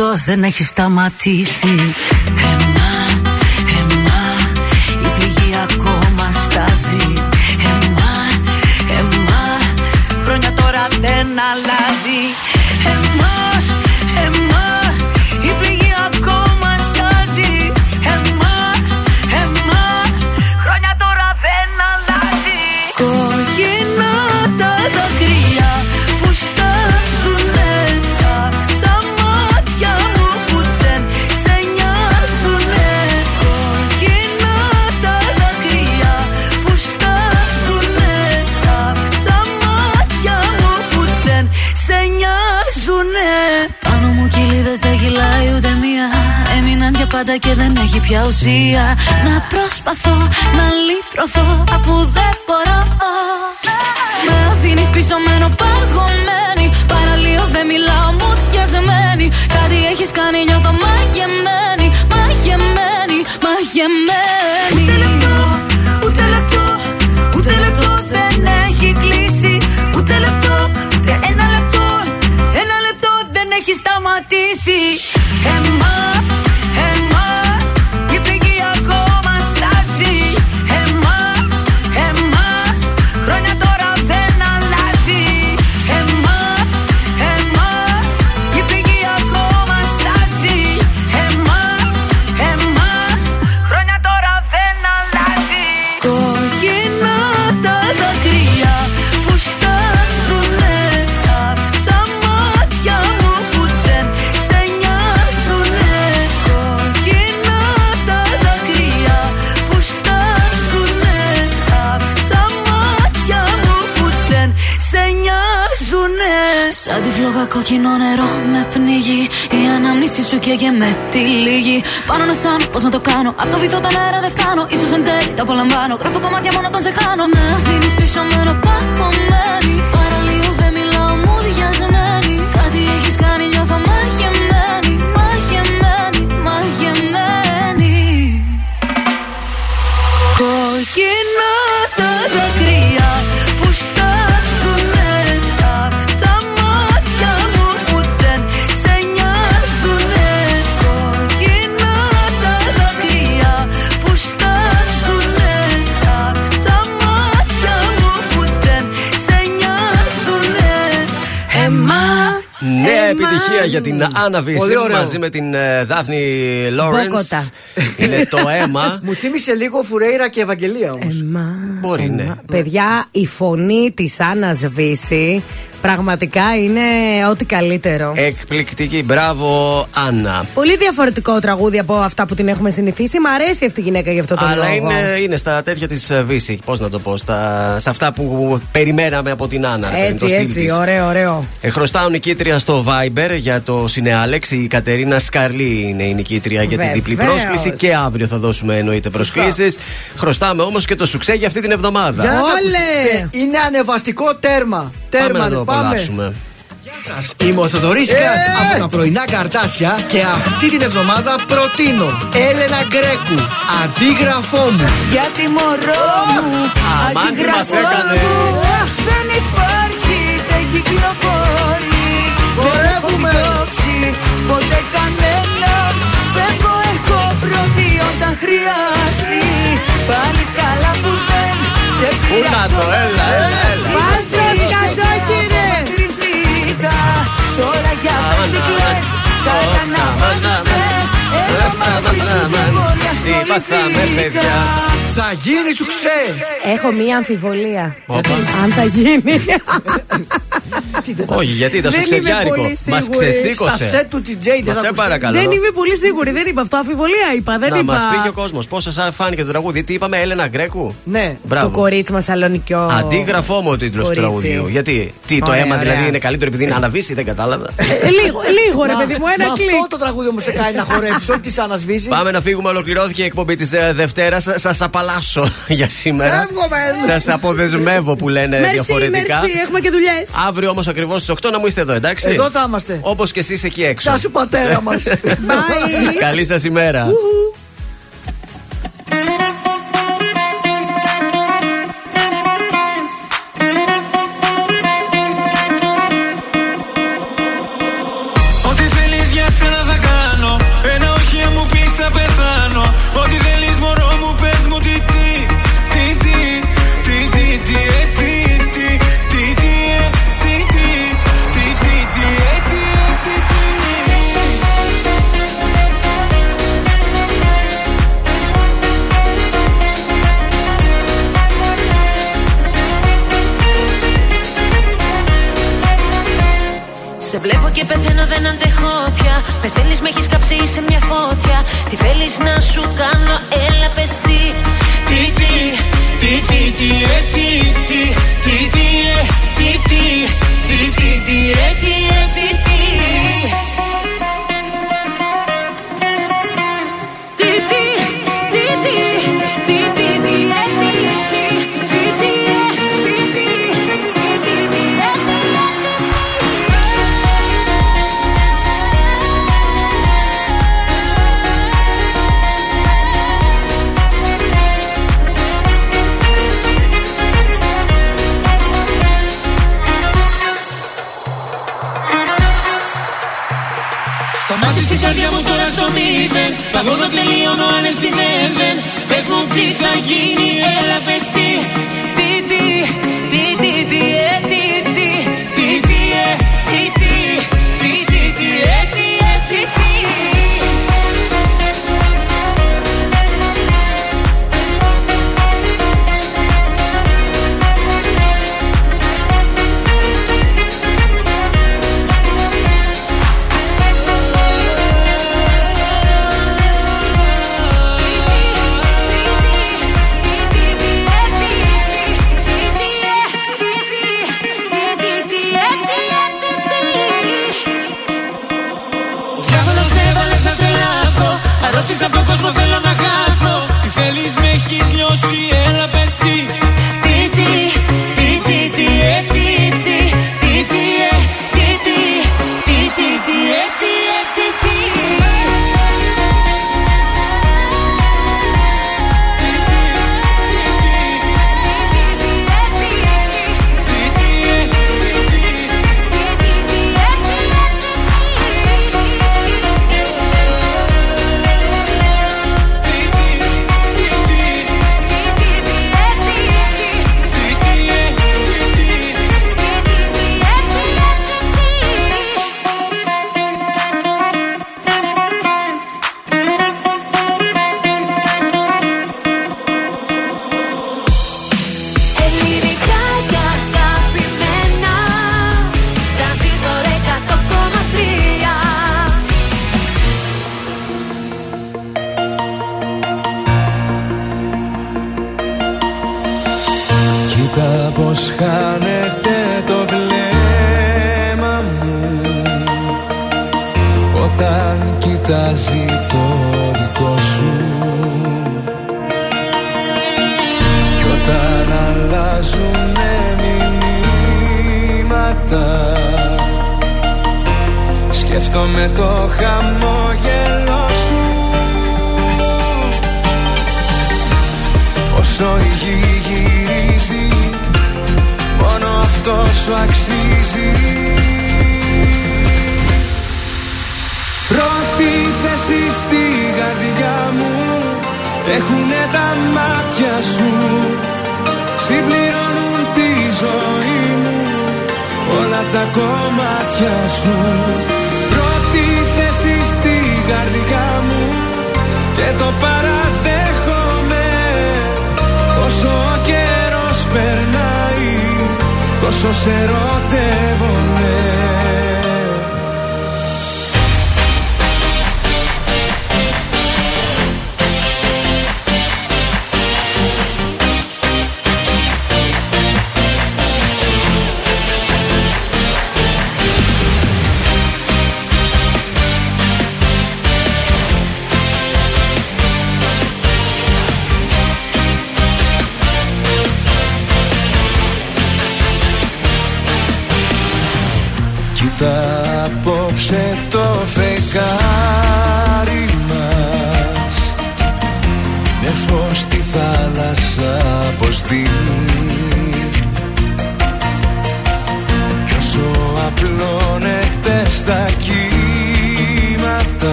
Ένα λεπτό δεν έχει σταματήσει. Εμά, εμά, η πληγή ακόμα στάζει. Εμά, εμά, χρόνια τώρα δεν αλλάζει πάντα και δεν έχει πια ουσία. Να προσπαθώ να λύτρωθώ αφού δεν μπορώ. Με αφήνεις πίσω μένω παγωμένη. Παραλίω δεν μιλάω μου διασμένη Κάτι έχεις κάνει νιώθω μαγεμένη, μαγεμένη, μαγεμένη. Σαν τη φλόγα κόκκινο νερό με πνίγει. Η ανάμνηση σου καίγε με τη λίγη. Πάνω να σαν πώς να το κάνω. Απ' το βυθό τον αέρα δεν φτάνω. Ίσως εν τέλει το απολαμβάνω. Γράφω κομμάτια μόνο όταν σε χάνω. Με αφήνεις πίσω μένω παγωμένη επιτυχία για την Άννα Βύση Πολύ ωραίο. μαζί με την ε, Δάφνη Λόρενς. Μπόκοτα. Είναι το αίμα. Μου θύμισε λίγο Φουρέιρα και Ευαγγελία όμως. Μπορεί, ναι. Παιδιά, η φωνή της Άννας Βύση πραγματικά είναι ό,τι καλύτερο. Εκπληκτική. Μπράβο, Άννα. Πολύ διαφορετικό τραγούδι από αυτά που την έχουμε συνηθίσει. Μ' αρέσει αυτή η γυναίκα γι' αυτό το Αλλά λόγο. είναι, είναι στα τέτοια της Βύση. Πώς να το πω, στα, σε αυτά που περιμέναμε από την Άννα. ρε παιδί, το Έτσι, στυλ έτσι, της. ωραίο, ωραίο. Ε, χρωστάω νικήτρια στο Viber για το Συνεάλεξ. Η Κατερίνα Σκαρλή είναι η νικήτρια για την διπλή Βεβαίως. πρόσκληση. Και αύριο θα δώσουμε εννοείται προσκλήσεις. Χρωστάμε όμως και το σουξέ για αυτή την εβδομάδα. Για να τα Όλε! ακούσουμε. Ε, Είναι ανεβαστικό τέρμα. Πάμε Τέρμα, να το ναι, πάμε. απολαύσουμε. Είμαι ο Θοδωρής Ε! Κάτς από τα πρωινά καρτάσια και αυτή την εβδομάδα προτείνω Έλενα Γκρέκου, αντίγραφό μου. Γιατί μωρό μου Αμάν τι μας αντιγραφό έκανε. μου, Δεν υπάρχει, δεν κυκλοφορεί Χορεύουμε. Δεν έχω διώξει ποτέ κανέναν Φεύγω έχω πρώτη όταν χρειαστεί Πάλι καλά που δεν σε Πού να το, έλα, έλα, έλα. Τώρα για πες τι κλαις Κάτα να βάλεις πες Εγώ μαζί σου Τι πάθαμε, παιδιά. Θα γίνει σου ξέ. Έχω μία αμφιβολία. Όπα. Αν θα γίνει. Όχι, γιατί ήταν στο Δεν είμαι ξεδιάρικο. πολύ Μας σίγουρη. ξεσήκωσε. Στα σετ του TJ Μα δεν σε θα παρακαλώ. Δεν είμαι πολύ σίγουρη. Δεν είπα αυτό. Αμφιβολία είπα. Δεν Να είπα. μας πει και ο κόσμος πώς σας φάνηκε το τραγούδι. Τι είπαμε, Έλενα Γκρέκου; Ναι. Το Μπράβο. κορίτσι μας σαλονικιό. Αντίγραφό μου ο τίτλος του κορίτσι. τραγουδιού. Γιατί, τι, το Ωραία, αίμα ωραία. δηλαδή είναι καλύτερο επειδή είναι αναβήσει, δεν κατάλαβα. Ε, λίγο, λίγο ρε παιδί μου, ένα Μα κλικ. αυτό το τραγούδι μου σε κάνει να χορέψει, όχι τη ανασβήσει. Πάμε να φύγουμε. Ολοκληρώθηκε η εκπομπή της Δευτέρας. Σας απαλλάσσω για σήμερα. Φεύγουμε. Σας αποδεσμεύω που λένε Μερσή, διαφορετικά. μερσή, έχουμε και δουλειές. Αύριο όμως ακριβώς στις 8 να μου είστε εδώ, εντάξει; Εδώ θα είμαστε. Όπως και εσείς εκεί έξω. Γεια σου πατέρα μας. Bye. Καλή σας ημέρα. Έχεις λιώσει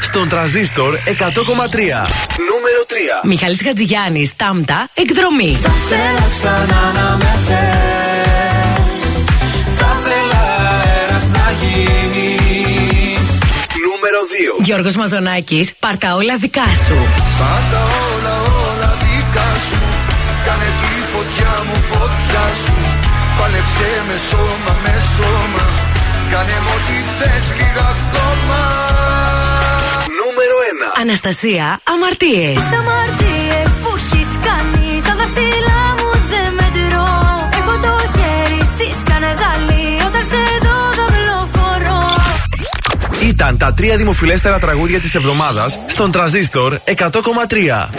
στον τραζίστορ 100,3. Νούμερο 3. Μιχάλης Χατζηγιάννης, Τάμτα, εκδρομή. Θα θέλω ξανά να με θες Θα θέλα αέρας να γίνεις Νούμερο 2. Γιώργος Μαζονάκης, πάρτα όλα δικά σου. Πάντα όλα όλα δικά σου Κάνε τη φωτιά μου φωτιά σου Πάλεψε με σώμα με σώμα Κάνε μου ό,τι θες λίγα ακόμα Νούμερο 1. Αναστασία, αμαρτίες. Τις αμαρτίες που έχεις κάνει στα δάχτυλά μου δεν μετρώ. Έχω το χέρι στη σκανεδάλη όταν σε δω δαυλοφορώ. Ήταν τα τρία δημοφιλέστερα τραγούδια της εβδομάδας στον τραζίστορ 100,3.